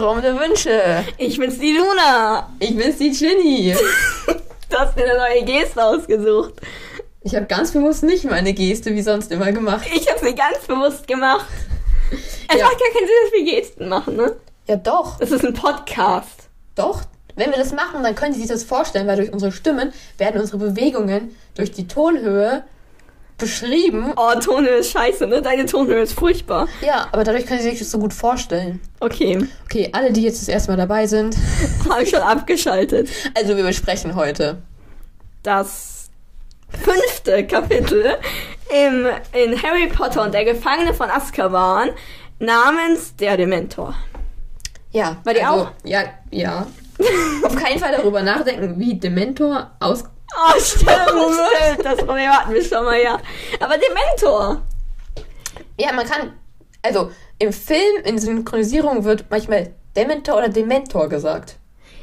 Raum der Wünsche. Ich bin's die Luna. Ich bin's die Ginny. Du hast dir eine neue Geste ausgesucht. Ich habe ganz bewusst nicht meine Geste wie sonst immer gemacht. Ich habe sie ganz bewusst gemacht. Es Ja. macht gar keinen Sinn, dass wir Gesten machen, ne? Ja, doch. Das ist ein Podcast. Doch. Wenn wir das machen, dann können Sie sich das vorstellen, weil durch unsere Stimmen werden unsere Bewegungen durch die Tonhöhe beschrieben. Oh, Tonhöhe ist scheiße, ne? Deine Tonhöhe ist furchtbar. Ja, aber dadurch können Sie sich das so gut vorstellen. Okay, Okay, alle, die jetzt das erste Mal dabei sind. habe ich schon abgeschaltet. Also, wir besprechen heute. Das fünfte Kapitel im, in Harry Potter und der Gefangene von Azkaban namens der Dementor. Ja. Bei dir auch? Ja, ja. Auf keinen Fall darüber nachdenken, wie Dementor aus. Oh, stimmt, stimmt. Das Problem hatten wir schon mal, ja. Aber Dementor. Ja, man kann. Also, im Film, in Synchronisierung wird manchmal Dementor oder Dementor gesagt.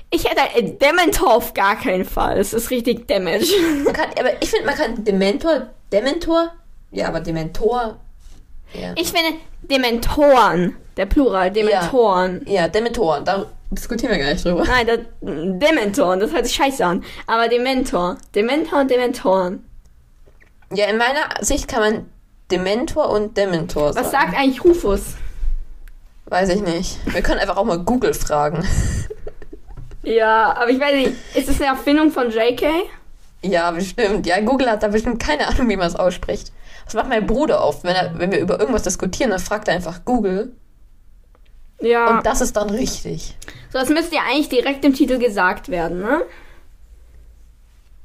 Ich hätte äh, Dementor auf gar keinen Fall. Es ist richtig damage. Man kann, aber ich finde, man kann Dementor, Dementor, ja, aber Dementor, ja. Ich finde Dementoren, der Plural, Dementoren. Ja, Dementoren, da diskutieren wir gar nicht drüber. Nein, das, Dementoren, das hört sich scheiße an. Aber Dementor, Dementor und Dementoren. Ja, in meiner Sicht kann man Dementor und Dementor sagen. Was sagt eigentlich Rufus? Weiß ich nicht. Wir können einfach auch mal Google fragen. Ja, aber ich weiß nicht, ist es eine Erfindung von JK? Ja, bestimmt. Ja, Google hat da bestimmt keine Ahnung, wie man es ausspricht. Das macht mein Bruder oft. Wenn, er, wenn wir über irgendwas diskutieren, dann fragt er einfach Google. Ja. Und das ist dann richtig. So, das müsste ja eigentlich direkt im Titel gesagt werden, ne?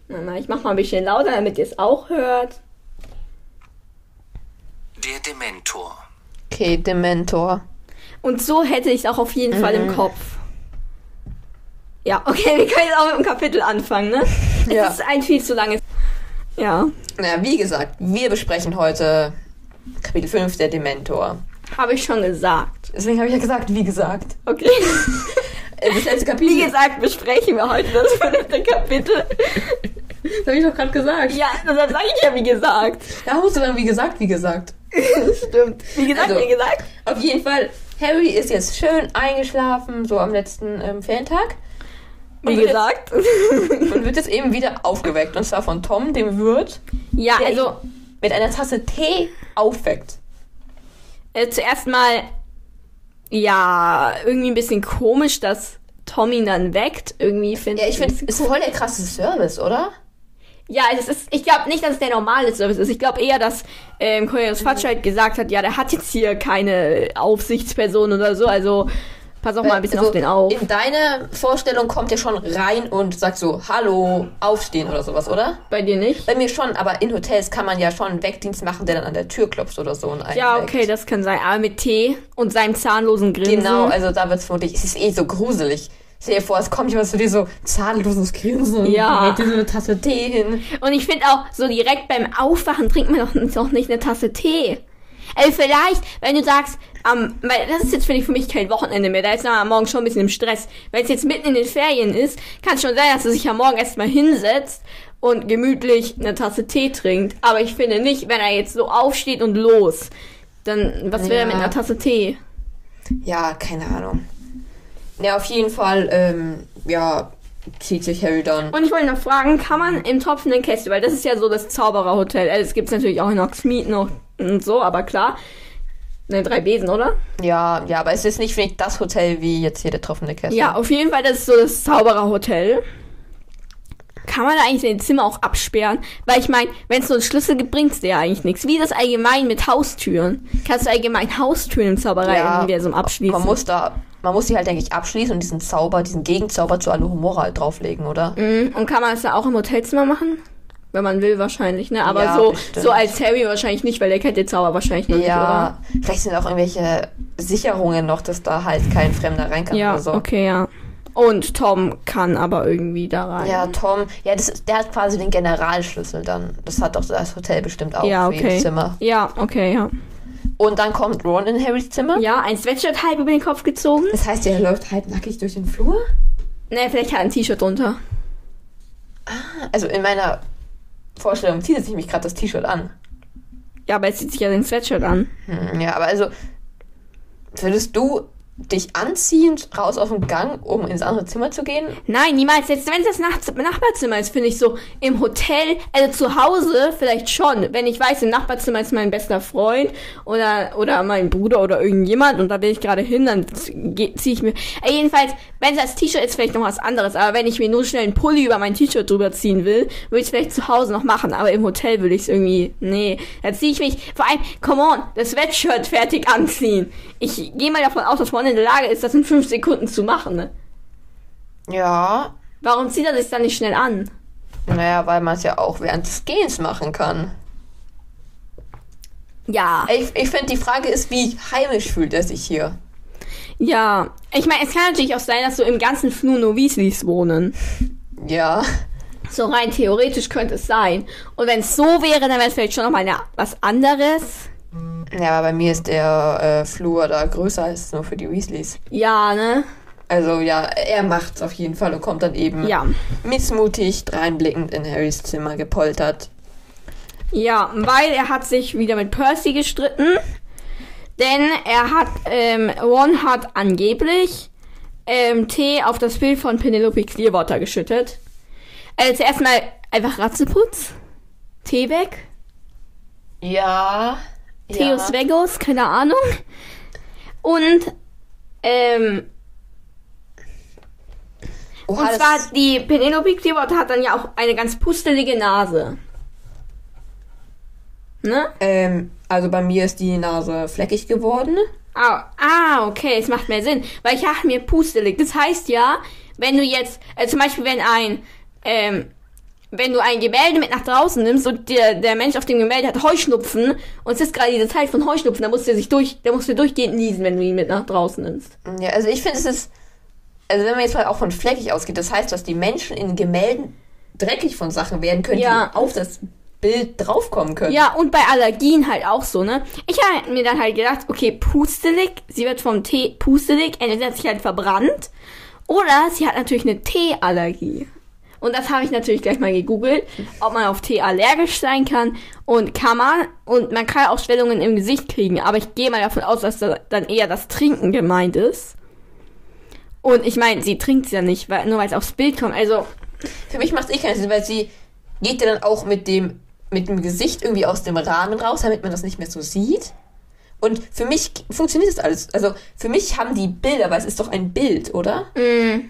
Na, na, ich mach mal ein bisschen lauter, damit ihr es auch hört. Der Dementor. Okay, Dementor. Und so hätte ich es auch auf jeden Fall Mhm. im Kopf. Ja, okay, wir können jetzt auch mit dem Kapitel anfangen, ne? Es Ja. ist ein viel zu langes. Ja, Na, wie gesagt, wir besprechen heute Kapitel 5 der Dementor. habe ich schon gesagt. Deswegen habe ich ja gesagt, wie gesagt. Okay. Äh, Das letzte Kapitel. Wie gesagt, besprechen wir heute das fünfte Kapitel. das habe ich doch gerade gesagt. Ja, deshalb sage ich ja wie gesagt. Da musst du dann wie gesagt, wie gesagt. Stimmt. Wie gesagt, Also- wie gesagt. Auf jeden Fall, Harry ist jetzt schön eingeschlafen, so am letzten ähm, Ferientag. Wie gesagt. Und wird jetzt eben wieder aufgeweckt. Und zwar von Tom, dem Wirt, Ja, also mit einer Tasse Tee aufweckt. äh, zuerst mal, ja, irgendwie ein bisschen komisch, dass Tom ihn dann weckt. Irgendwie finde Ja, ich finde, ist voll der krasse Service, oder? Ja, es ist, ich glaube nicht, dass es der normale Service ist. Ich glaube eher, dass ähm, Cornelius Fatsch halt gesagt hat, ja, der hat jetzt hier keine Aufsichtsperson oder so, also pass auch mal ein bisschen Also, auf den auf. In deine Vorstellung kommt er schon rein und sagt so, hallo, aufstehen oder sowas, oder? Bei dir nicht? Bei mir schon, aber in Hotels kann man ja schon einen Wegdienst machen, der dann an der Tür klopft oder so und Ja, okay, das kann sein. Aber mit Tee und seinem zahnlosen Grinsen. Genau, also da wird's vermutlich, es ist eh so gruselig. Stell dir vor, es kommt jemand zu dir so zahnloses Grinsen Ja. und dir so eine Tasse Tee hin. Und ich finde auch, so direkt beim Aufwachen trinkt man doch nicht eine Tasse Tee. Also vielleicht, wenn du sagst, am, weil das ist jetzt finde ich für mich kein Wochenende mehr, da ist man am Morgen schon ein bisschen im Stress. Wenn es jetzt mitten in den Ferien ist, kann es schon sein, dass er sich am Morgen erstmal hinsetzt und gemütlich eine Tasse Tee trinkt. Aber ich finde nicht, wenn er jetzt so aufsteht und los, dann was er Ja. mit einer Tasse Tee? Ja, keine Ahnung. Ja, auf jeden Fall, ähm, ja, zieht sich Harry dann. Und ich wollte noch fragen, kann man im tropfenden Kästchen, weil das ist ja so das Zaubererhotel, also es gibt natürlich auch in Hogsmeade noch und so, aber klar, ne, drei Besen, oder? Ja, ja, aber es ist nicht, finde ich, das Hotel wie jetzt hier der tropfende Kessel. Ja, auf jeden Fall, das ist so das Zaubererhotel. Kann man da eigentlich sein Zimmer auch absperren? Weil ich meine, wenn es so einen Schlüssel gibt, bringt's dir ja eigentlich nichts. Wie das allgemein mit Haustüren. Kannst du allgemein Haustüren im Zauberei-Universum abschließen? Man muss da, man muss die halt, denke ich, abschließen und diesen Zauber, diesen Gegenzauber zu Alohomora halt drauflegen, oder? Mhm. Und kann man das da auch im Hotelzimmer machen? Wenn man will, wahrscheinlich, ne? Aber Ja, so, bestimmt. so als Harry wahrscheinlich nicht, weil der kennt den Zauber wahrscheinlich noch nicht, oder? Ja, vielleicht sind auch irgendwelche Sicherungen noch, dass da halt kein Fremder rein kann Ja, oder so. okay, ja. Und Tom kann aber irgendwie da rein. Ja, Tom, ja, das, der hat quasi den Generalschlüssel dann. Das hat doch das Hotel bestimmt auch ja, für jedes okay. Zimmer. Ja, okay, ja. Und dann kommt Ron in Harrys Zimmer. Ja, ein Sweatshirt halb über den Kopf gezogen. Das heißt, er läuft halbnackig durch den Flur? Ne, vielleicht hat er ein T-Shirt drunter. Also in meiner Vorstellung zieht sich nämlich gerade das T-Shirt an. Ja, aber er zieht sich ja den Sweatshirt an. Hm, ja, aber also würdest du dich anziehend raus auf den Gang, um ins andere Zimmer zu gehen? Nein, niemals. Jetzt, wenn es das Nacht Nachbarzimmer ist, finde ich so im Hotel, also zu Hause vielleicht schon. Wenn ich weiß, im Nachbarzimmer ist mein bester Freund oder, oder mein Bruder oder irgendjemand und da will ich gerade hin, dann ziehe ich mir. Äh, jedenfalls, wenn es als T-Shirt ist, vielleicht noch was anderes. Aber wenn ich mir nur schnell einen Pulli über mein T-Shirt drüber ziehen will, würde ich es vielleicht zu Hause noch machen. Aber im Hotel würde ich es irgendwie, nee. Da ziehe ich mich, vor allem, come on, das Sweatshirt fertig anziehen. Ich gehe mal davon aus, dass man in der Lage ist, das in fünf Sekunden zu machen. Ne? Ja. Warum zieht er sich dann nicht schnell an? Naja, weil man es ja auch während des Gehens machen kann. Ja. Ich, ich finde, die Frage ist, wie heimisch fühlt er sich hier? Ja. Ich meine, es kann natürlich auch sein, dass so im ganzen Flur nur Weasleys wohnen. Ja. So rein theoretisch könnte es sein. Und wenn es so wäre, dann wäre es vielleicht schon nochmal was anderes. Ja, aber bei mir ist der äh, Flur da größer als nur für die Weasleys. Ja, ne? Also ja, er macht's auf jeden Fall und kommt dann eben Ja. missmutig dreinblickend in Harrys Zimmer gepoltert. Ja, weil er hat sich wieder mit Percy gestritten. Denn er hat, ähm, Ron hat angeblich ähm, Tee auf das Bild von Penelope Clearwater geschüttet. Also zuerst mal einfach Ratzeputz. Tee weg. Ja. Theos Vegos, keine Ahnung. Und, ähm, Oha, und zwar die Penelope Clearwater hat dann ja auch eine ganz pustelige Nase. Ne? ähm, also bei mir ist die Nase fleckig geworden. Ah, ah, okay, es macht mehr Sinn. Weil ich dachte mir pustelig. Das heißt ja, wenn du jetzt, äh, zum Beispiel wenn ein, ähm, wenn du ein Gemälde mit nach draußen nimmst und der, der Mensch auf dem Gemälde hat Heuschnupfen und es ist gerade diese Zeit von Heuschnupfen, dann musst du sich durch, der musst du durchgehend niesen, wenn du ihn mit nach draußen nimmst. Ja, also ich finde, es ist. Also wenn man jetzt mal auch von fleckig ausgeht, das heißt, dass die Menschen in Gemälden dreckig von Sachen werden können, Ja. die auf das Bild draufkommen können. Ja, und bei Allergien halt auch so, ne? Ich habe mir dann halt gedacht, okay, pustelig, sie wird vom Tee pustelig, entweder hat sich halt verbrannt oder sie hat natürlich eine Teeallergie. Und das habe ich natürlich gleich mal gegoogelt, ob man auf Tee allergisch sein kann. Und kann man. Und man kann auch Schwellungen im Gesicht kriegen. Aber ich gehe mal davon aus, dass da dann eher das Trinken gemeint ist. Und ich meine, sie trinkt es ja nicht, weil, nur weil es aufs Bild kommt. Also, Für mich macht es eh keinen Sinn, weil sie geht ja dann auch mit dem, mit dem Gesicht irgendwie aus dem Rahmen raus, damit man das nicht mehr so sieht. Und für mich funktioniert das alles. Also für mich haben die Bilder, weil es ist doch ein Bild, oder?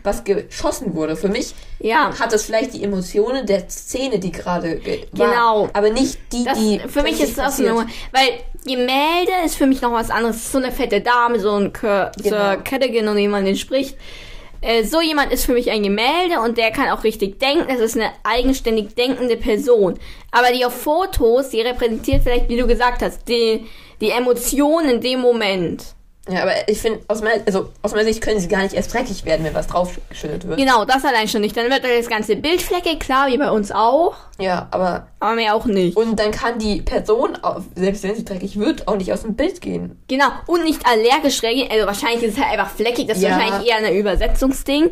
Was geschossen wurde. Für mich ja. hat es vielleicht die Emotionen der Szene, die gerade ge- Genau. war, aber nicht die, Das, die für mich ist das eine, weil Gemälde ist für mich noch was anderes. So eine fette Dame, so ein Sir Genau. Cadogan und jemand den spricht. Äh, so jemand ist für mich ein Gemälde und der kann auch richtig denken. Das ist eine eigenständig denkende Person. Aber die auf Fotos, die repräsentiert vielleicht, wie du gesagt hast, die, die Emotionen in dem Moment. Ja, aber ich finde, aus meiner, also aus meiner Sicht können sie gar nicht erst dreckig werden, wenn was draufgeschüttet wird. Genau, das allein schon nicht. Dann wird das ganze Bild fleckig, klar, wie bei uns auch. Ja, aber Aber mehr auch nicht. und dann kann die Person, selbst wenn sie dreckig wird, auch nicht aus dem Bild gehen. Genau, und nicht allergisch reagieren. Also wahrscheinlich ist es halt einfach fleckig, das ist Ja. wahrscheinlich eher ein Übersetzungsding.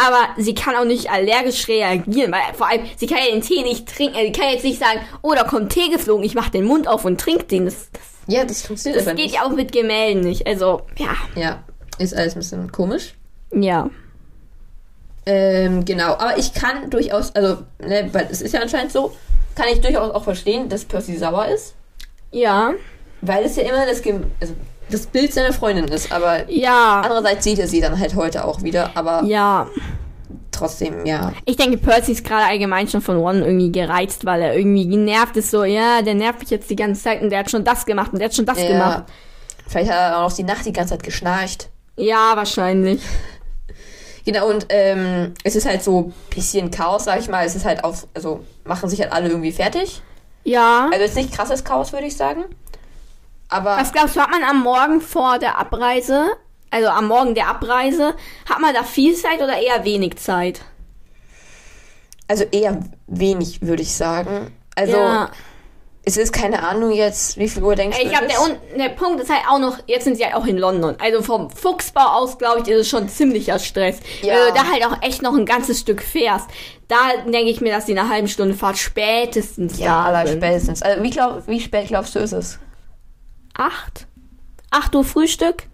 Aber sie kann auch nicht allergisch reagieren, weil vor allem, sie kann ja den Tee nicht trinken. Also, sie kann jetzt nicht sagen, oh, da kommt Tee geflogen, ich mach den Mund auf und trink den. Das, das, Ja, das funktioniert das aber geht nicht. ja auch mit Gemälden nicht. Also, ja. Ja, ist alles ein bisschen komisch. Ja. Ähm, genau, aber ich kann durchaus, also, ne, weil es ist ja anscheinend so, kann ich durchaus auch verstehen, dass Percy sauer ist, Ja. weil es ja immer das, Gem also, das Bild seiner Freundin ist, aber Ja. andererseits sieht er sie dann halt heute auch wieder, aber Ja. Trotzdem, ja. Ich denke, Percy ist gerade allgemein schon von Ron irgendwie gereizt, weil er irgendwie genervt ist. So, ja, der nervt mich jetzt die ganze Zeit und der hat schon das gemacht und der hat schon das ja. gemacht. Vielleicht hat er auch noch die Nacht die ganze Zeit geschnarcht. Ja, wahrscheinlich. Genau, und ähm, es ist halt so ein bisschen Chaos, sag ich mal. Es ist halt auf, also machen sich halt alle irgendwie fertig. Ja. Also jetzt nicht krasses Chaos, würde ich sagen. Aber Was glaubst du, hat man am Morgen vor der Abreise, also am Morgen der Abreise, hat man da viel Zeit oder eher wenig Zeit? also eher wenig, würde ich sagen. Also ja. es ist keine Ahnung jetzt, wie viel Uhr denkst du? Ich glaube, der, der Punkt ist halt auch noch, jetzt sind sie halt auch in London. Also vom Fuchsbau aus, glaube ich, ist es schon ziemlicher Stress. Ja. Wenn du da halt auch echt noch ein ganzes Stück fährst. Da denke ich mir, dass die in einer halben Stunde Fahrt spätestens ja, da sind. spätestens. Also wie, glaub, wie spät glaubst du ist es? Acht? Acht Uhr Frühstück?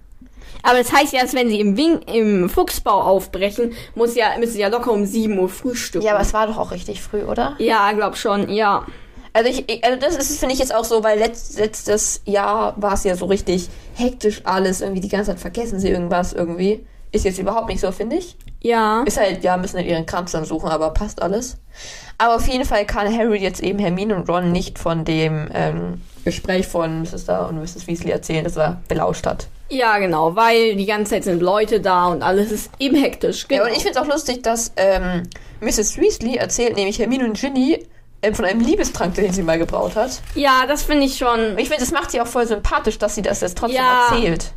Aber das heißt ja, dass wenn sie im, Wing, im Fuchsbau aufbrechen, muss ja, müssen sie ja locker um 7 Uhr frühstücken. Ja, aber es war doch auch richtig früh, oder? Ja, glaub schon, ja. Also ich, also das ist, finde ich jetzt auch so, weil letzt, letztes Jahr war es ja so richtig hektisch alles, irgendwie die ganze Zeit vergessen sie irgendwas irgendwie. Ist jetzt überhaupt nicht so, finde ich. Ja. Ist halt, ja, müssen halt ihren Kram dann suchen, aber passt alles. Aber auf jeden Fall kann Harry jetzt eben Hermine und Ron nicht von dem ähm, Gespräch von Mrs. Da und Mrs. Weasley erzählen, das er belauscht hat. Ja, genau, weil die ganze Zeit sind Leute da und alles ist eben hektisch. Genau. Ja, und ich finde es auch lustig, dass ähm, Mrs. Weasley erzählt nämlich Hermine und Ginny ähm, von einem Liebestrank, den sie mal gebraut hat. ja, das finde ich schon. Und ich finde, das macht sie auch voll sympathisch, dass sie das jetzt trotzdem Ja. erzählt.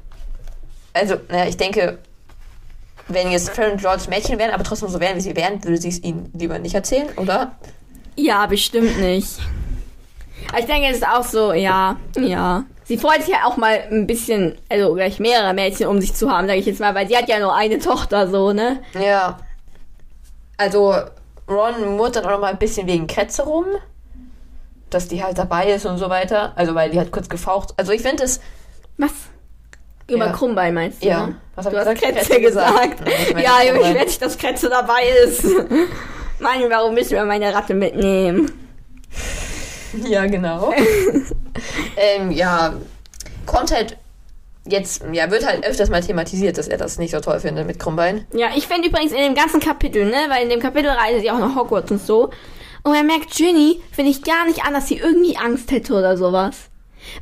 Also, naja, ich denke, wenn jetzt Fred und George Mädchen wären, aber trotzdem so wären, wie sie wären, würde sie es ihnen lieber nicht erzählen, oder? Ja, bestimmt nicht. Aber ich denke, es ist auch so, ja, ja. Sie freut sich ja auch mal ein bisschen, also gleich mehrere Mädchen um sich zu haben, sage ich jetzt mal, weil sie hat ja nur eine Tochter, so, ne? Ja. Also, Ron murrt dann auch noch mal ein bisschen wegen Kretze rum. Dass die halt dabei ist und so weiter. Also, weil die hat kurz gefaucht. Also, ich finde es. Was? Über Ja. Krummbein meinst du? Ja. ne? Was hab Du ich hast gesagt? Kretze Kretze gesagt. gesagt. Ja, Ja, ich werde dass Kretze dabei ist. Mann, warum müssen wir meine Ratte mitnehmen? Ja, genau. ähm, ja. Kommt halt. Jetzt, ja, wird halt öfters mal thematisiert, dass er das nicht so toll findet mit Krummbein. Ja, ich finde übrigens in dem ganzen Kapitel, ne, weil in dem Kapitel reisen sie auch nach Hogwarts und so. Und man merkt, Ginny finde ich gar nicht an, dass sie irgendwie Angst hätte oder sowas.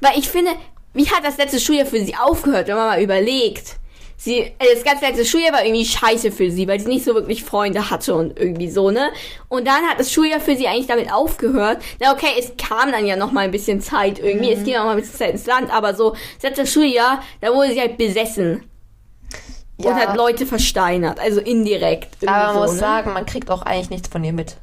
Weil ich finde, wie hat das letzte Schuljahr für sie aufgehört, wenn man mal überlegt? Sie, äh, das ganze letzte Schuljahr war irgendwie scheiße für sie, weil sie nicht so wirklich Freunde hatte und irgendwie so, ne? Und dann hat das Schuljahr für sie eigentlich damit aufgehört. Na okay, es kam dann ja noch mal ein bisschen Zeit irgendwie, es ging auch mal ein bisschen Zeit ins Land, aber so, das letzte Schuljahr, da wurde sie halt besessen Ja, und hat Leute versteinert, also indirekt. aber man so, muss ne? sagen, man kriegt auch eigentlich nichts von ihr mit.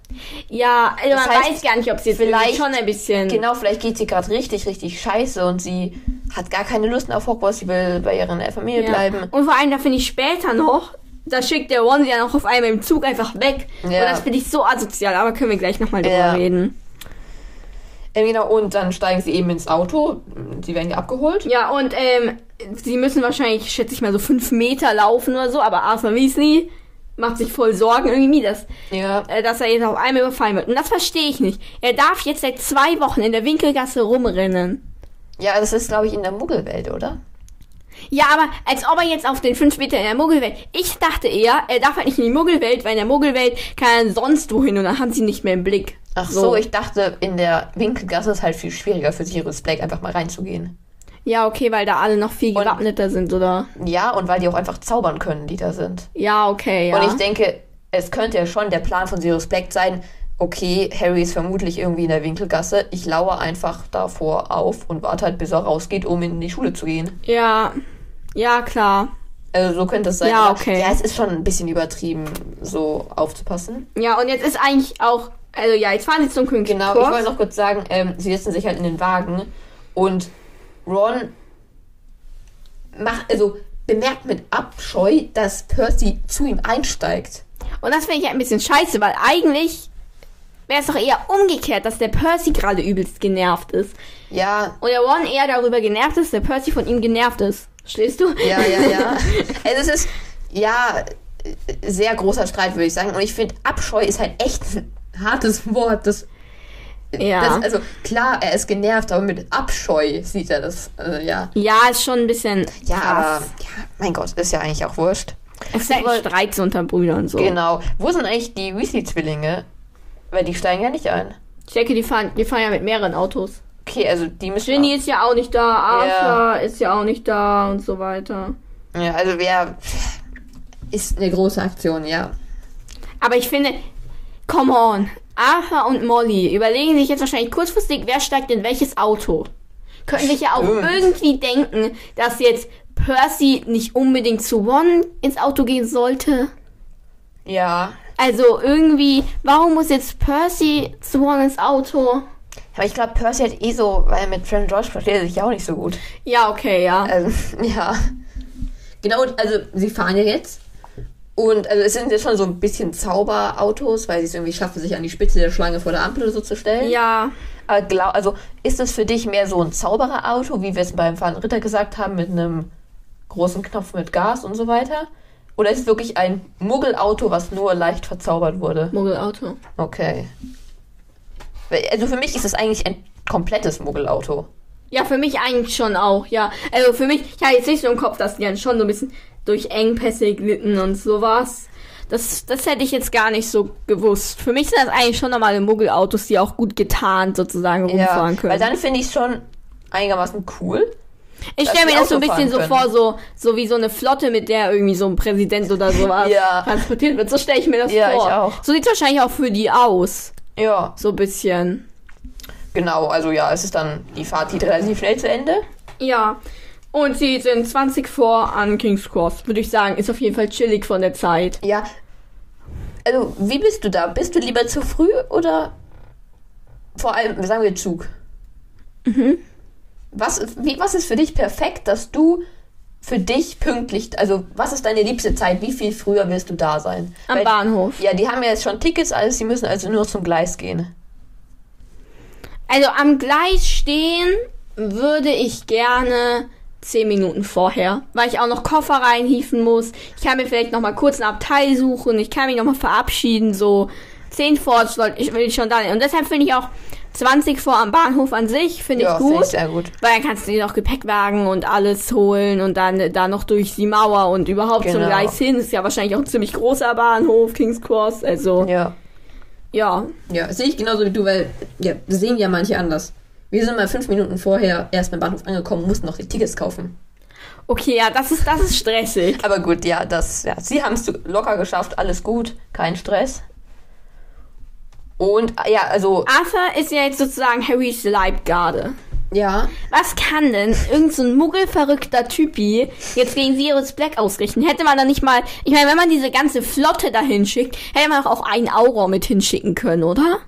Ja, also Das man heißt, weiß gar nicht, ob sie jetzt vielleicht- schon ein bisschen. Genau, vielleicht geht sie gerade richtig, richtig scheiße und sie hat gar keine Lust mehr auf Hogwarts, sie will bei ihrer Familie Ja. bleiben. Und vor allem, da finde ich später noch, da schickt der Ron sie ja noch auf einmal im Zug einfach weg. Ja. Und das finde ich so asozial, aber können wir gleich nochmal drüber Ja. reden. Ähm, genau, und dann steigen sie eben ins Auto, sie werden ja abgeholt. Ja, und ähm, sie müssen wahrscheinlich, schätze ich mal, so fünf Meter laufen oder so, aber Arthur Weasley macht sich voll Sorgen irgendwie, dass, Ja. äh, dass er jetzt auf einmal überfallen wird. Und das verstehe ich nicht. Er darf jetzt seit zwei Wochen in der Winkelgasse rumrennen. Ja, das ist, glaube ich, in der Muggelwelt, oder? Ja, aber als ob er jetzt auf den 5 Meter in der Muggelwelt. Ich dachte eher, er darf halt nicht in die Muggelwelt, weil in der Muggelwelt kann er sonst wohin und dann haben sie nicht mehr im Blick. Ach so. ich dachte, in der Winkelgasse ist halt viel schwieriger für Sirius Black einfach mal reinzugehen. Ja, okay, weil da alle noch viel Und- gewappneter sind, oder? Ja, und weil die auch einfach zaubern können, die da sind. Ja, okay, ja. Und ich denke, es könnte ja schon der Plan von Sirius Black sein, okay, Harry ist vermutlich irgendwie in der Winkelgasse, ich lauere einfach davor auf und warte halt, bis er rausgeht, um in die Schule zu gehen. ja, ja, klar. Also so könnte es sein. Ja, okay. Ja, es ist schon ein bisschen übertrieben, so aufzupassen. Ja, und jetzt ist eigentlich auch, also ja, jetzt fahren sie zum König. Genau, ich wollte noch kurz sagen, ähm, sie setzen sich halt in den Wagen und Ron macht, also bemerkt mit Abscheu, dass Percy zu ihm einsteigt. Und das finde ich ja ein bisschen scheiße, weil eigentlich wäre es doch eher umgekehrt, dass der Percy gerade übelst genervt ist. Ja, Und der Ron eher darüber genervt ist, der Percy von ihm genervt ist. Stehst du? ja, ja, ja. also es ist, ja, sehr großer Streit, würde ich sagen. Und ich finde, Abscheu ist halt echt ein hartes Wort. Das, Ja. das, also klar, er ist genervt, aber mit Abscheu sieht er das. Also, ja. Ja, ist schon ein bisschen Ja, aber, krass. ja, mein Gott, ist ja eigentlich auch wurscht. Es ist halt ein Streit so unter Brüdern so. Genau. Wo sind eigentlich die Weasley-Zwillinge? Weil die steigen ja nicht ein. Ich denke, die fahren, die fahren ja mit mehreren Autos. Okay, also die müssen. Ginny ist ja auch nicht da, Arthur Ja. ist ja auch nicht da und so weiter. Ja, also wer. Ist eine große Aktion, ja. Aber ich finde, come on. Arthur und Molly überlegen sich jetzt wahrscheinlich kurzfristig, wer steigt in welches Auto. Könnten sich ja auch irgendwie denken, dass jetzt Percy nicht unbedingt zu One ins Auto gehen sollte. Ja. Also irgendwie, warum muss jetzt Percy zu One ins Auto? Aber ich glaube, Percy hat eh so, weil mit Fran George versteht er sich ja auch nicht so gut. Ja, okay, ja. Also, ja. Genau, also sie fahren ja jetzt. Und also es sind jetzt schon so ein bisschen Zauberautos, weil sie es irgendwie schaffen, sich an die Spitze der Schlange vor der Ampel oder so zu stellen. Ja, Aber glaub, also ist es für dich mehr so ein Zaubererauto, wie wir es beim Fahren Ritter gesagt haben, mit einem großen Knopf mit Gas und so weiter? Oder ist es wirklich ein Muggelauto, was nur leicht verzaubert wurde? Muggelauto. Okay. Also für mich ist es eigentlich ein komplettes Muggelauto. Ja, für mich eigentlich schon auch, ja. Also für mich, ich habe jetzt nicht so im Kopf, dass die dann schon so ein bisschen durch Engpässe glitten und sowas. Das, das hätte ich jetzt gar nicht so gewusst. Für mich sind das eigentlich schon normale Muggelautos, die auch gut getarnt sozusagen rumfahren können. weil dann finde ich es schon einigermaßen cool. ich stelle mir das so ein bisschen so vor, so, so wie so eine Flotte, mit der irgendwie so ein Präsident oder sowas Ja. transportiert wird. So stelle ich mir das Ja, vor. ich auch. So sieht wahrscheinlich auch für die aus. Ja, So ein bisschen. genau. Also ja, es ist dann, die Fahrt geht relativ schnell zu Ende. Ja. Und sie sind 20 vor an King's Cross. Würde ich sagen, ist auf jeden Fall chillig von der Zeit. Ja. Also, wie bist du da? Bist du lieber zu früh oder vor allem, sagen wir Zug? Mhm. Was, wie, was ist für dich perfekt, dass du für dich pünktlich, also was ist deine liebste Zeit? Wie viel früher willst du da sein? Am Weil- Bahnhof. Ja, die haben ja jetzt schon Tickets, also sie müssen also nur zum Gleis gehen. Also am Gleis stehen würde ich gerne 10 Minuten vorher, weil ich auch noch Koffer reinhieven muss. Ich kann mir vielleicht noch mal kurz ein Abteil suchen. Ich kann mich noch mal verabschieden. So 10 vor soll ich, will ich schon da sein. Und deshalb finde ich auch 20 vor am Bahnhof an sich, finde Ja, ich gut. sehr gut. Weil dann kannst du dir noch Gepäckwagen und alles holen und dann da noch durch die Mauer und überhaupt zum Genau. Gleis hin. Ist ja wahrscheinlich auch ein ziemlich großer Bahnhof, King's Cross. Also, Ja. ja. Ja, sehe ich genauso wie du, weil ja, das sehen ja manche anders. Wir sind mal fünf Minuten vorher erst beim Bahnhof angekommen, mussten noch die Tickets kaufen. Okay, ja, das ist, das ist stressig. Aber gut, ja, das, ja, sie haben es locker geschafft, alles gut, kein Stress. Und ja, also, Arthur ist ja jetzt sozusagen Harrys Leibgarde. ja, Was kann denn irgend so ein muggelverrückter Typi jetzt gegen Sirius Black ausrichten? Hätte man da nicht mal, ich meine, wenn man diese ganze Flotte dahin schickt, hätte man doch auch einen Auror mit hinschicken können, oder?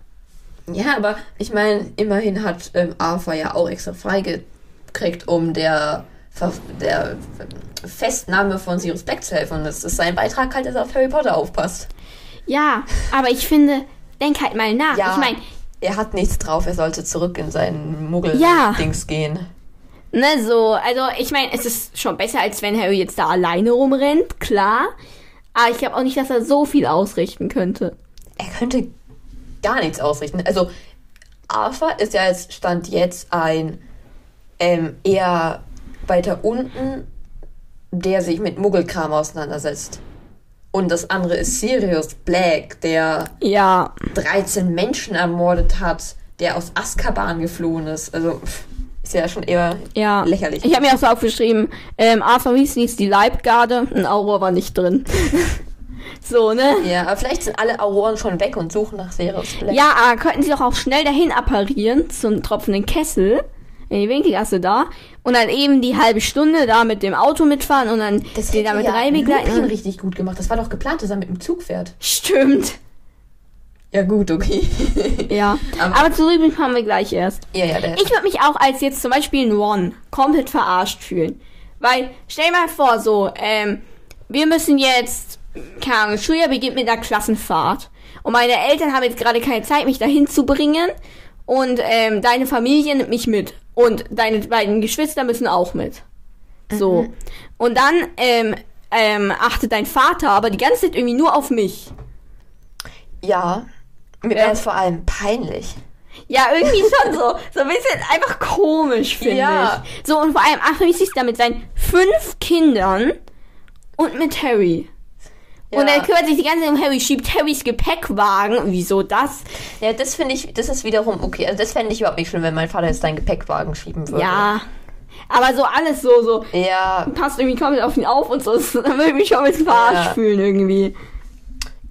Ja, aber ich meine, immerhin hat ähm, Arthur ja auch extra freigekriegt, um der, Ver der Festnahme von Sirius Black zu helfen. Und das ist sein Beitrag halt, dass er auf Harry Potter aufpasst. Ja, aber ich finde, denk halt mal nach. Ja, Ich meine, er hat nichts drauf, er sollte zurück in seinen Ja. Muggel-Dings gehen. ne, so, also ich meine, es ist schon besser, als wenn Harry jetzt da alleine rumrennt, klar. Aber ich glaube auch nicht, dass er so viel ausrichten könnte. er könnte gar nichts ausrichten. Also Arthur ist ja jetzt stand jetzt ein ähm, eher weiter unten, der sich mit Muggelkram auseinandersetzt. Und das andere ist Sirius Black, der Ja, 13 Menschen ermordet hat, der aus Azkaban geflohen ist. Also ist ja schon eher Ja. lächerlich. Ich habe mir auch so aufgeschrieben, ähm, Arthur Weasley ist die Leibgarde, ein Auror war nicht drin. so, ne? ja, aber vielleicht sind alle Auroren schon weg und suchen nach Sirius Black. Ja, aber könnten sie doch auch schnell dahin apparieren zum tropfenden Kessel in die Winkelgasse da und dann eben die halbe Stunde da mit dem Auto mitfahren und dann das den da mit ja rein Lupin begleiten. richtig gut gemacht. Das war doch geplant, dass er mit dem Zug fährt. Stimmt. Ja gut, okay. Ja. Aber- Aber, zu kommen wir gleich erst. ja, ja, der Ich würde mich auch als jetzt zum Beispiel ein Ron komplett verarscht fühlen. Weil, stell dir mal vor, so, ähm, wir müssen jetzt, keine Ahnung, Schuljahr beginnt mit einer Klassenfahrt. Und meine Eltern haben jetzt gerade keine Zeit, mich dahin zu bringen. Und ähm, deine Familie nimmt mich mit. Und deine beiden Geschwister müssen auch mit. So. Und dann ähm, ähm, achtet dein Vater aber die ganze Zeit irgendwie nur auf mich. Ja, mir wäre es vor allem peinlich. Ja, irgendwie schon so. So ein bisschen einfach komisch, finde Ja. ich. So, und vor allem Arthur ist da mit seinen fünf Kindern und mit Harry. Und Ja. er kümmert sich die ganze Zeit um Harry, schiebt Harrys Gepäckwagen. Wieso das? Ja, das finde ich, das ist wiederum okay. Also das fände ich überhaupt nicht schlimm, wenn mein Vater jetzt deinen Gepäckwagen schieben würde. Ja. Aber so alles so, so, Ja, passt irgendwie komplett auf ihn auf und so. Das- Da würde ich mich schon ein bisschen verarscht Ja. fühlen irgendwie.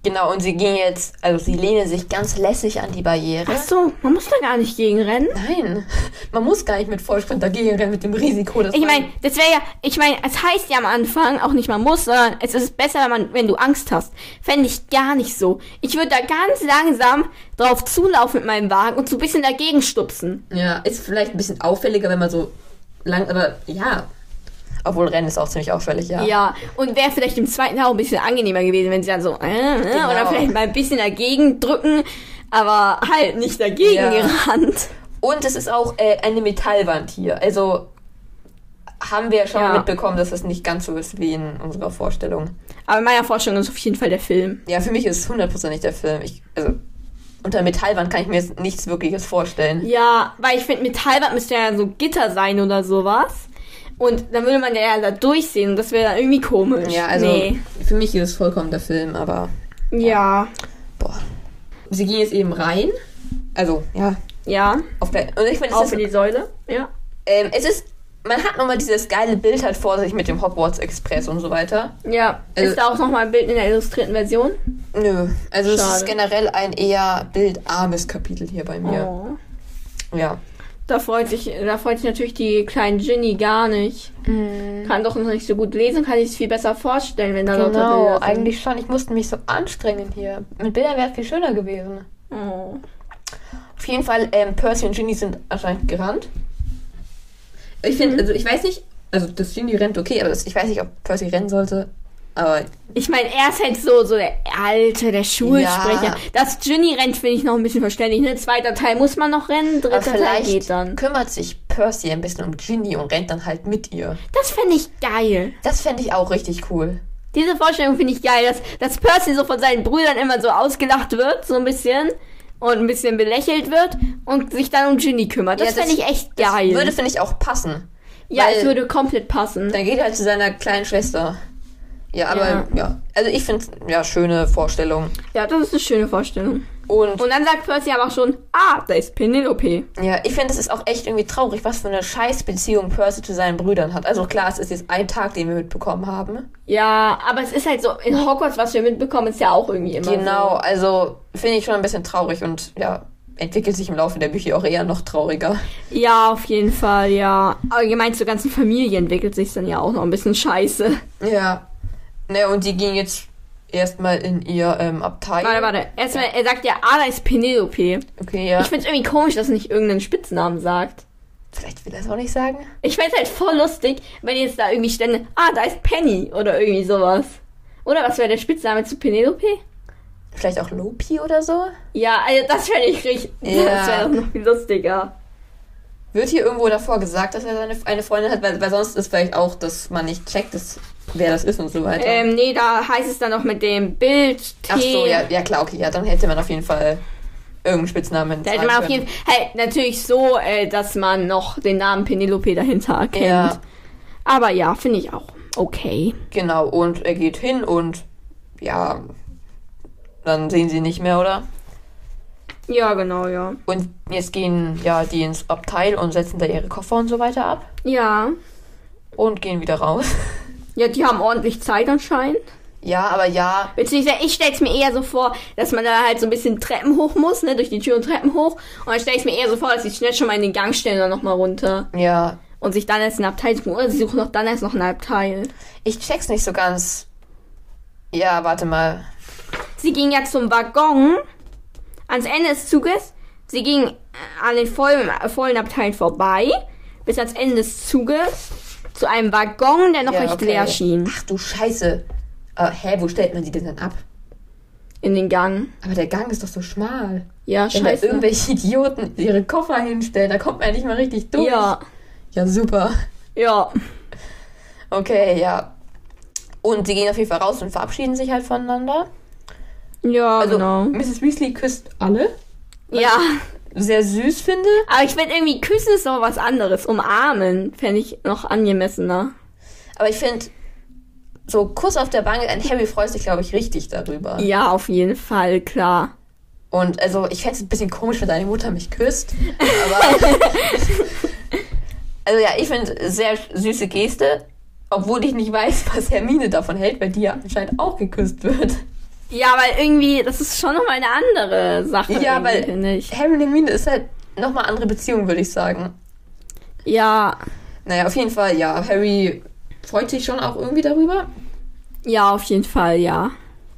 Genau. Und sie gehen jetzt, also sie lehnen sich ganz lässig an die Barriere. Ach so, man muss da gar nicht gegen rennen. Nein, man muss gar nicht mit Vollsprint dagegen rennen, mit dem Risiko, dass Ich meine, das wäre ja, ich meine, es heißt ja am Anfang auch nicht man muss, sondern es ist besser, wenn man, wenn du Angst hast. Fände ich gar nicht so. Ich würde da ganz langsam drauf zulaufen mit meinem Wagen und so ein bisschen dagegen stupsen. Ja, ist vielleicht ein bisschen auffälliger, wenn man so lang, aber ja. Obwohl Rennen ist auch ziemlich auffällig, ja. Ja, und wäre vielleicht im zweiten auch ein bisschen angenehmer gewesen, wenn sie dann so, äh, äh, Genau. oder vielleicht mal ein bisschen dagegen drücken, aber halt nicht dagegen Ja. gerannt. Und es ist auch äh, eine Metallwand hier. Also haben wir ja schon Ja. mitbekommen, dass es nicht ganz so ist wie in unserer Vorstellung. Aber in meiner Vorstellung ist auf jeden Fall der Film. Ja, für mich ist es hundertprozentig der Film. Ich, also, unter Metallwand kann ich mir jetzt nichts Wirkliches vorstellen. Ja, weil ich finde, Metallwand müsste ja so Gitter sein oder sowas. Und dann würde man ja da durchsehen und das wäre dann irgendwie komisch. Ja, also, Nee. für mich ist es vollkommen der Film, aber, Ja. boah. Sie ging jetzt eben rein. Also, ja, Ja. auf der, und ich finde, es Auch ist, für die Säule. Ja. ähm, es ist, man hat nochmal dieses geile Bild halt vor sich mit dem Hogwarts Express und so weiter. Ja. Also- ist da auch nochmal ein Bild in der illustrierten Version? Nö, also es Schade. ist generell ein eher bildarmes Kapitel hier bei mir. Oh. Ja. Da freut sich, da freut sich natürlich die kleine Ginny gar nicht. Kann doch noch nicht so gut lesen, kann sich es viel besser vorstellen, wenn da lauter Genau, Bilder sind. eigentlich schon. Ich musste mich so anstrengen hier. Mit Bildern wäre es viel schöner gewesen. Oh. Auf jeden Fall, ähm, Percy und Ginny sind anscheinend gerannt. Ich finde, also ich weiß nicht, also das Ginny rennt okay, aber das, ich weiß nicht, ob Percy rennen sollte. Aber Ich meine, er ist halt so, so der Alte, der Schulsprecher. Ja. Das Ginny rennt, finde ich noch ein bisschen verständlich. Ne? Zweiter Teil muss man noch rennen, dritter Teil geht dann. kümmert sich Percy ein bisschen um Ginny und rennt dann halt mit ihr. Das finde ich geil. Das fände ich auch richtig cool. Diese Vorstellung finde ich geil, dass, dass Percy so von seinen Brüdern immer so ausgelacht wird, so ein bisschen. Und ein bisschen belächelt wird und sich dann um Ginny kümmert. Das, Ja, das- fände ich echt Das geil. würde, finde ich, auch passen. ja, es würde komplett passen. Dann geht er halt zu seiner kleinen Schwester. Ja, aber Ja. ja. Also ich finde ja schöne Vorstellung. Ja, das ist eine schöne Vorstellung. Und Und dann sagt Percy aber auch schon, ah, da ist Penelope. ja, ich finde es ist auch echt irgendwie traurig, was für eine Scheißbeziehung Percy zu seinen Brüdern hat. Also klar, es ist jetzt ein Tag, den wir mitbekommen haben. Ja, aber es ist halt so, in Hogwarts, was wir mitbekommen, ist ja auch irgendwie immer Genau, so. also finde ich schon ein bisschen traurig und ja, entwickelt sich im Laufe der Bücher auch eher noch trauriger. Ja, auf jeden Fall, ja. Allgemein zur ganzen Familie entwickelt sich dann ja auch noch ein bisschen scheiße. Ja. Ne, und die ging jetzt erstmal in ihr ähm, Abteil. Warte, warte. Erstmal, er sagt ja, ah, da ist Penelope. Okay, ja. Ich find's irgendwie komisch, dass er nicht irgendeinen Spitznamen sagt. Vielleicht will er es auch nicht sagen. Ich find's halt voll lustig, wenn jetzt da irgendwie stände, ah, da ist Penny oder irgendwie sowas. Oder was wäre der Spitzname zu Penelope? Vielleicht auch Lopi oder so? Ja, also das fände ich richtig. Ja. Das wäre noch viel lustiger. Wird hier irgendwo davor gesagt, dass er seine, eine Freundin hat? Weil, weil sonst ist vielleicht auch, dass man nicht checkt, dass, wer das ist und so weiter. Ähm, nee, da heißt es dann noch mit dem Bild. Ach so, ja, ja klar, okay, ja, dann hätte man auf jeden Fall irgendeinen Spitznamen Da hätte man auf jeden Fall, halt, natürlich so, äh, dass man noch den Namen Penelope dahinter erkennt. Ja. Aber ja, finde ich auch okay. Genau, und er geht hin und ja, dann sehen sie nicht mehr, oder? Ja, genau, ja. Und jetzt gehen ja die ins Abteil und setzen da ihre Koffer und so weiter ab Ja. und gehen wieder raus. Ja, die haben ordentlich Zeit anscheinend. Ja, aber ja, Beziehungsweise ich stell's mir eher so vor, dass man da halt so ein bisschen Treppen hoch muss, ne, durch die Tür und Treppen hoch. Und dann stell ich mir eher so vor, dass sie schnell schon mal in den Gang stellen und dann nochmal runter. ja, Und sich dann erst ein Abteil suchen. Oder sie suchen auch dann erst noch ein Abteil. ich check's nicht so ganz. Ja, warte mal. Sie ging ja zum Waggon ans Ende des Zuges. Sie ging äh, an den vollen, äh, vollen Abteilen vorbei, bis ans Ende des Zuges zu einem Waggon, der noch ja, recht leer schien. Ach du Scheiße. Äh, hä, wo stellt man die denn dann ab? In den Gang. Aber der Gang ist doch so schmal. Ja, Wenn da scheiße. irgendwelche Idioten ihre Koffer hinstellen, da kommt man ja nicht mal richtig durch. Ja, Ja, super. ja. Okay, ja. Und sie gehen auf jeden Fall raus und verabschieden sich halt voneinander. Ja, Also, genau. Mrs. Weasley küsst alle. Ja. Sehr süß finde. Aber ich finde irgendwie, küssen ist doch was anderes. Umarmen fände ich noch angemessener. Aber ich finde, so Kuss auf der Wange, ein Harry freut sich, glaube ich, richtig darüber. Ja, auf jeden Fall, klar. Und also, ich fände es ein bisschen komisch, wenn deine Mutter mich küsst. Aber. also, ja, ich finde, sehr süße Geste. Obwohl ich nicht weiß, was Hermine davon hält, weil die ja anscheinend auch geküsst wird. Ja, weil irgendwie, das ist schon nochmal eine andere Sache. Ja, weil-. Harry und Hermine ist halt nochmal andere Beziehung, würde ich sagen. Ja, Naja, auf jeden Fall, ja. Harry freut sich schon auch irgendwie darüber. ja, auf jeden Fall, ja.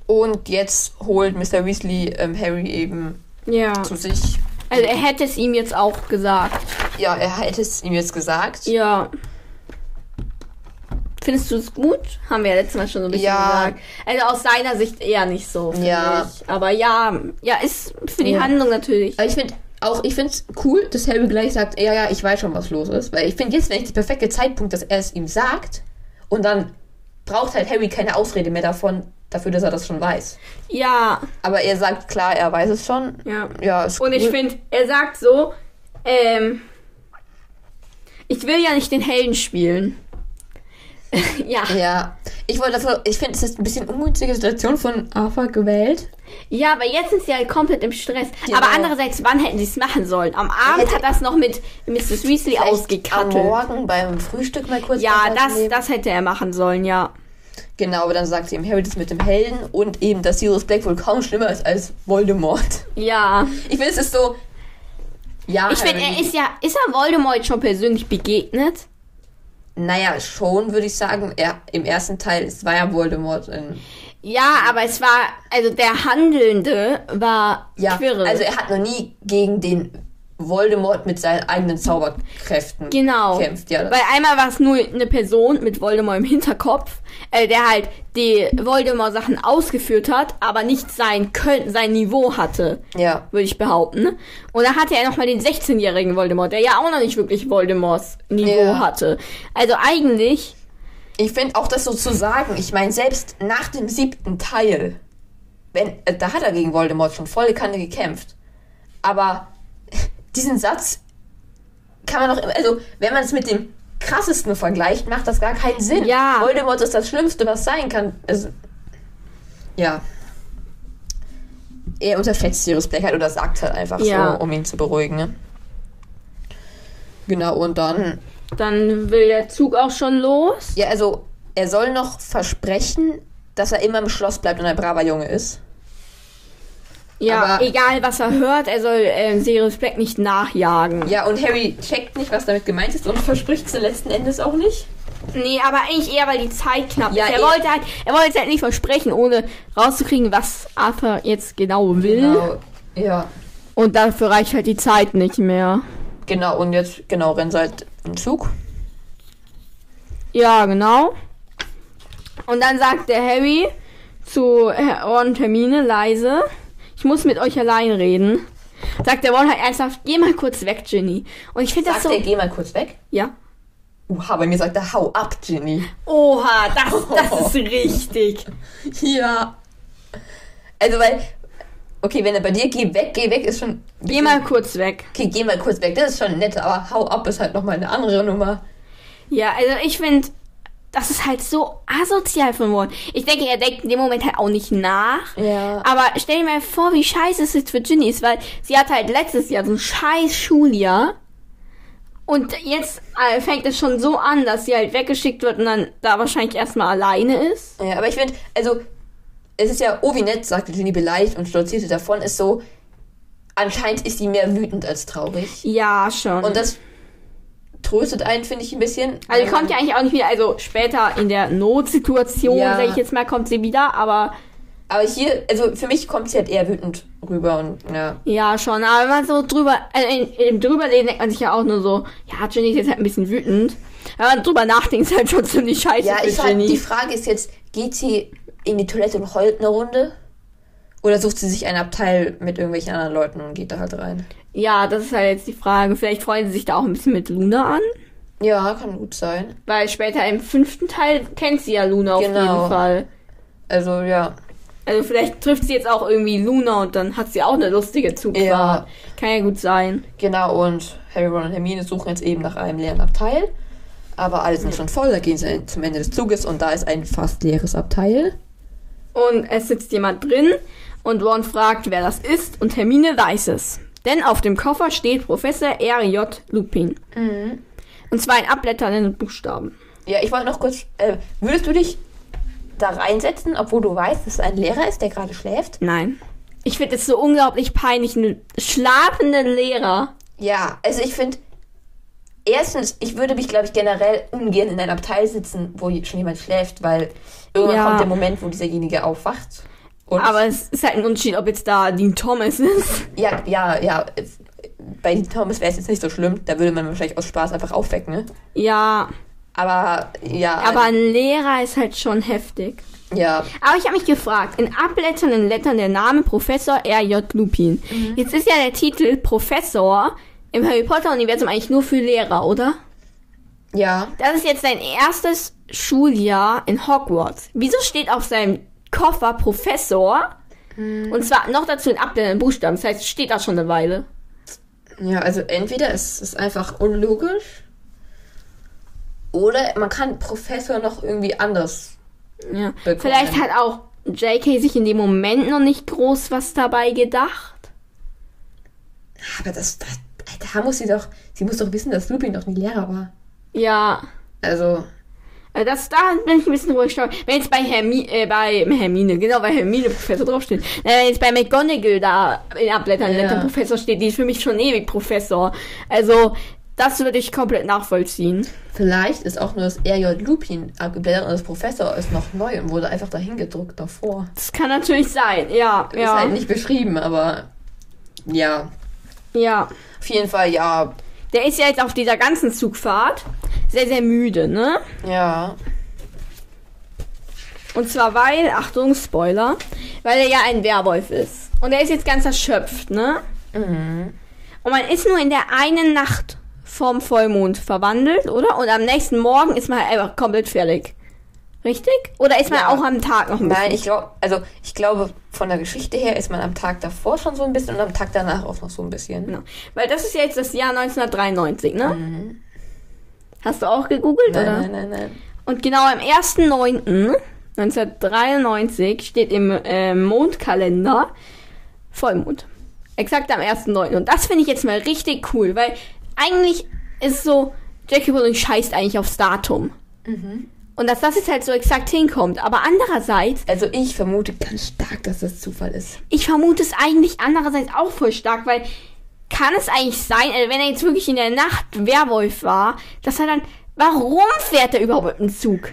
Und jetzt holt Mr. Weasley ähm, Harry eben Ja. zu sich. Also er hätte es ihm jetzt auch gesagt. Ja, er hätte es ihm jetzt gesagt. Ja. Findest du es gut? Haben wir ja letztes Mal schon so ein bisschen Ja. gesagt. Also aus seiner Sicht eher nicht so. finde Ja. Ich. Aber ja, ja, ist für die Ja. Handlung natürlich. Aber ich finde auch, ich finde es cool, dass Harry gleich sagt, ja, ja, ich weiß schon, was los ist. Weil ich finde, jetzt wäre nicht der perfekte Zeitpunkt, dass er es ihm sagt. Und dann braucht halt Harry keine Ausrede mehr davon, dafür, dass er das schon weiß. Ja, Aber er sagt klar, er weiß es schon. ja. Ja, Und ich finde, er sagt so, ähm, ich will ja nicht den Helden spielen. ja. Ja, ich wollte dafür, ich finde, es ist ein bisschen ungünstige Situation von Arthur gewählt. Ja, aber jetzt sind sie halt komplett im Stress. Genau. Aber andererseits, wann hätten sie es machen sollen? Am Abend hat das noch mit Mrs. Weasley Am ausgekattelt. Morgen beim Frühstück mal kurz. Ja, das, das hätte er machen sollen, ja. Genau, aber dann sagt sie ihm Harry das mit dem Helden und eben, dass Sirius Black wohl kaum schlimmer ist als Voldemort. Ja. Ich finde, es ist so. Ja, Ich finde, er ist ja, ist er Voldemort schon persönlich begegnet? Naja, schon würde ich sagen. Er, Im ersten Teil es war ja Voldemort in. Ja, aber es war, also der Handelnde war Ja, Quirrell. also er hat noch nie gegen den Voldemort mit seinen eigenen Zauberkräften Genau. kämpft. Ja, Weil einmal war es nur eine Person mit Voldemort im Hinterkopf, äh, der halt die Voldemort-Sachen ausgeführt hat, aber nicht sein, Kön sein Niveau hatte, ja. würde ich behaupten. Und dann hatte er nochmal den 16-jährigen Voldemort, der ja auch noch nicht wirklich Voldemorts Niveau Ja. hatte. Also eigentlich, Ich finde auch das so zu sagen, ich meine, selbst nach dem siebten Teil, wenn, äh, da hat er gegen Voldemort schon volle Kanne gekämpft. Aber diesen Satz kann man doch, immer- also wenn man es mit dem krassesten vergleicht, macht das gar keinen Sinn. Ja. Voldemort ist das Schlimmste, was sein kann. Also, ja. Er unterschätzt Sirius Black halt oder sagt halt einfach Ja. so, um ihn zu beruhigen. Ne? Genau, und dann dann will der Zug auch schon los. Ja, also er soll noch versprechen, dass er immer im Schloss bleibt und ein braver Junge ist. Ja, Aber- egal was er hört, er soll äh, Sirius Black nicht nachjagen. Ja, und Harry checkt nicht, was damit gemeint ist und verspricht es letzten Endes auch nicht. Nee, aber eigentlich eher, weil die Zeit knapp Ja, ist. Er eh. wollte halt, er wollte es halt nicht versprechen, ohne rauszukriegen, was Arthur jetzt genau will. Genau. Ja. Und dafür reicht halt die Zeit nicht mehr. Genau, und jetzt, genau, rennen sie halt im Zug. Ja, genau. Und dann sagt der Harry zu Herr Ron und Hermine leise, ich muss mit euch allein reden. Sagt der Ron halt ernsthaft, geh mal kurz weg, Ginny. Und ich finde das Sagt so... er, geh mal kurz weg. Ja. Uha, bei mir sagt er, hau ab, Ginny. Oha, das, das ist richtig. Ja. Also, weil, okay, wenn er bei dir, geh weg, geh weg, ist schon. Geh mal kurz weg. Okay, geh mal kurz weg, das ist schon nett, aber hau ab ist halt nochmal eine andere Nummer. Ja, also ich finde, das ist halt so asozial von Ron. Ich denke, er denkt in dem Moment halt auch nicht nach. Ja. Aber stell dir mal vor, wie scheiße es jetzt für Ginny ist, weil sie hat halt letztes Jahr so ein scheiß Schuljahr. Und jetzt äh, fängt es schon so an, dass sie halt weggeschickt wird und dann da wahrscheinlich erstmal alleine ist. Ja, aber ich finde, also, es ist ja, oh wie nett, sagte Ginny beleidigt und stolzierte davon, ist so, anscheinend ist sie mehr wütend als traurig. Ja, schon. Und das tröstet einen, finde ich, ein bisschen. also die kommt ja eigentlich auch nicht wieder, also später in der Notsituation, Ja. sag ich jetzt mal, kommt sie wieder, aber Aber hier, also für mich kommt sie halt eher wütend rüber und, ja. ja schon. Aber wenn man so drüber, in, im drüberlesen denkt man sich ja auch nur so, ja, Ginny ist jetzt halt ein bisschen wütend. Wenn man drüber nachdenkt, ist halt schon ziemlich scheiße Ja, für ich frag, Ginny. die Frage ist jetzt, geht sie in die Toilette und heult eine Runde? Oder sucht sie sich ein Abteil mit irgendwelchen anderen Leuten und geht da halt rein? Ja, das ist halt jetzt die Frage. Vielleicht freuen sie sich da auch ein bisschen mit Luna an. Ja, kann gut sein. Weil später im fünften Teil kennt sie ja Luna auf Genau. jeden Fall. Also, ja. Also vielleicht trifft sie jetzt auch irgendwie Luna und dann hat sie auch eine lustige Zugfahrt. Ja. Kann ja gut sein. Genau, und Harry, Ron und Hermine suchen jetzt eben nach einem leeren Abteil. Aber alle sind schon voll, da gehen sie zum Ende des Zuges und da ist ein fast leeres Abteil. Und es sitzt jemand drin und Ron fragt, wer das ist und Hermine weiß es. Denn auf dem Koffer steht Professor R.J. Lupin. Mhm. Und zwar in abblätternden Buchstaben. Ja, ich wollte noch kurz, äh, würdest du dich da reinsetzen, obwohl du weißt, dass es ein Lehrer ist, der gerade schläft? Nein. Ich finde es so unglaublich peinlich, einen schlafenden Lehrer. Ja, also ich finde, erstens, ich würde mich, glaube ich, generell ungern in einem Abteil sitzen, wo schon jemand schläft, weil irgendwann Ja. kommt der Moment, wo dieserjenige aufwacht. Und Aber es ist halt ein Unterschied, ob jetzt da Dean Thomas ist. ja, ja, ja. Bei Thomas wäre es jetzt nicht so schlimm, da würde man wahrscheinlich aus Spaß einfach aufwecken, ne? Ja, Aber ja. aber ein Lehrer ist halt schon heftig. Ja. Aber ich habe mich gefragt, in abblätternden Lettern der Name Professor R.J. Lupin. Jetzt ist ja der Titel Professor im Harry Potter Universum eigentlich nur für Lehrer, oder? Ja. Das ist jetzt sein erstes Schuljahr in Hogwarts. Wieso steht auf seinem Koffer Professor? Und zwar noch dazu in abblätternden Buchstaben. Das heißt, es steht da schon eine Weile. Ja, also entweder ist es einfach unlogisch oder man kann Professor noch irgendwie anders. Ja. Bekommen. Vielleicht hat auch J.K. sich in dem Moment noch nicht groß was dabei gedacht. Aber das, das da muss sie doch, sie muss doch wissen, dass Lupin noch nie Lehrer war. Ja. Also Das, da bin ich ein bisschen ruhig. Wenn jetzt bei Hermi äh, bei Hermine, genau, bei Hermine Professor draufsteht. Äh, wenn jetzt bei McGonagall da in Abblättern Ja. ja. Professor steht, die ist für mich schon ewig Professor. Also, das würde ich komplett nachvollziehen. vielleicht ist auch nur das R.J. Lupin abgeblättert und das Professor ist noch neu und wurde einfach dahin gedruckt davor. Das kann natürlich sein, ja. Ist ja. halt nicht beschrieben, aber ja. ja. Auf jeden Fall, ja. Der ist ja jetzt auf dieser ganzen Zugfahrt sehr, sehr müde, ne? Ja. Und zwar weil, Achtung, Spoiler, weil er ja ein Werwolf ist. Und er ist jetzt ganz erschöpft, ne? Mhm. Und man ist nur in der einen Nacht vom Vollmond verwandelt, oder? Und am nächsten Morgen ist man halt einfach komplett fertig. Richtig? Oder ist man Ja. auch am Tag noch ein Nein, bisschen? ich glaube, also ich glaube, von der Geschichte her ist man am Tag davor schon so ein bisschen und am Tag danach auch noch so ein bisschen. Genau. Weil das ist ja jetzt das Jahr 1993, ne? Hast du auch gegoogelt, Nein, oder? nein, nein, nein. Und genau am 1.9.1993 steht im äh, Mondkalender Vollmond. Exakt am 1.9. Und das finde ich jetzt mal richtig cool, weil eigentlich ist so, Jackie Rowling scheißt eigentlich aufs Datum. Und dass das jetzt halt so exakt hinkommt. Aber andererseits, Also ich vermute ganz stark, dass das Zufall ist. ich vermute es eigentlich andererseits auch voll stark, weil kann es eigentlich sein, also wenn er jetzt wirklich in der Nacht Werwolf war, dass er dann, warum fährt er überhaupt dem Zug?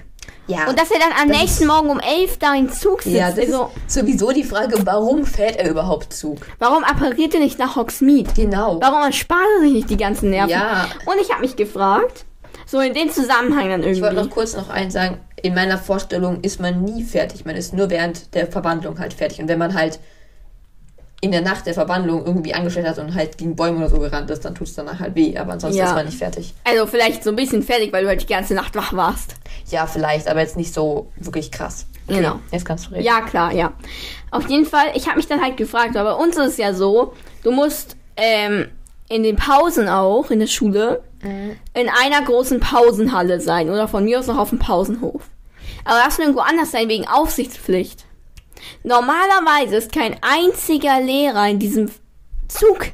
Ja. Und dass er dann am nächsten Morgen um elf da im Zug sitzt. ja, das also, ist sowieso die Frage, warum fährt er überhaupt Zug? warum appariert er nicht nach Hogsmeade? Genau. Warum erspart er sich nicht die ganzen Nerven? Ja. Und ich habe mich gefragt, so in dem Zusammenhang dann Ich wollte irgendwie. noch kurz noch eins sagen. In meiner Vorstellung ist man nie fertig. Man ist nur während der Verwandlung halt fertig. Und wenn man halt in der Nacht der Verwandlung irgendwie angestellt hat und halt gegen Bäume oder so gerannt ist, dann tut es danach halt weh. Aber ansonsten Ja. ist man nicht fertig. Also vielleicht so ein bisschen fertig, weil du halt die ganze Nacht wach warst. Ja, vielleicht, aber jetzt nicht so wirklich krass. Genau. Jetzt kannst du reden. Ja, klar, ja. Auf jeden Fall, ich habe mich dann halt gefragt, weil bei uns ist es ja so, du musst ähm, in den Pausen auch, in der Schule, in einer großen Pausenhalle sein oder von mir aus noch auf dem Pausenhof. Aber das irgendwo anders sein wegen Aufsichtspflicht. Normalerweise ist kein einziger Lehrer in diesem Zug,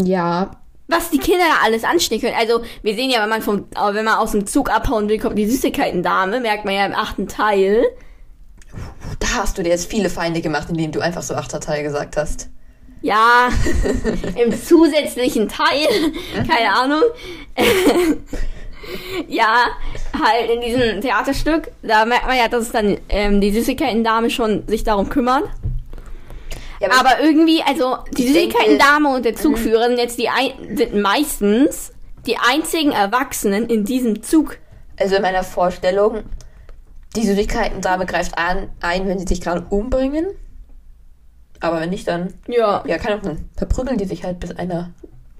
Ja. was die Kinder da alles anstehen können. Also, wir sehen ja, wenn man vom, äh, wenn man aus dem Zug abhauen will, kommt die Süßigkeiten-Dame, merkt man ja im achten Teil. Da hast du dir jetzt viele Feinde gemacht, indem du einfach so Achterteil gesagt hast. Ja, im zusätzlichen Teil, keine Ahnung. ja, halt in diesem Theaterstück, da merkt man ja, dass es dann ähm, die Süßigkeiten-Dame schon sich darum kümmert. Ja, Aber irgendwie, also die Süßigkeiten-Dame und der Zugführer sind jetzt die ein, sind meistens die einzigen Erwachsenen in diesem Zug. Also in meiner Vorstellung, die Süßigkeiten-Dame greift an, ein, wenn sie sich gerade umbringen. Aber wenn nicht, dann, Ja. ja, keine Ahnung, verprügeln die sich halt, bis einer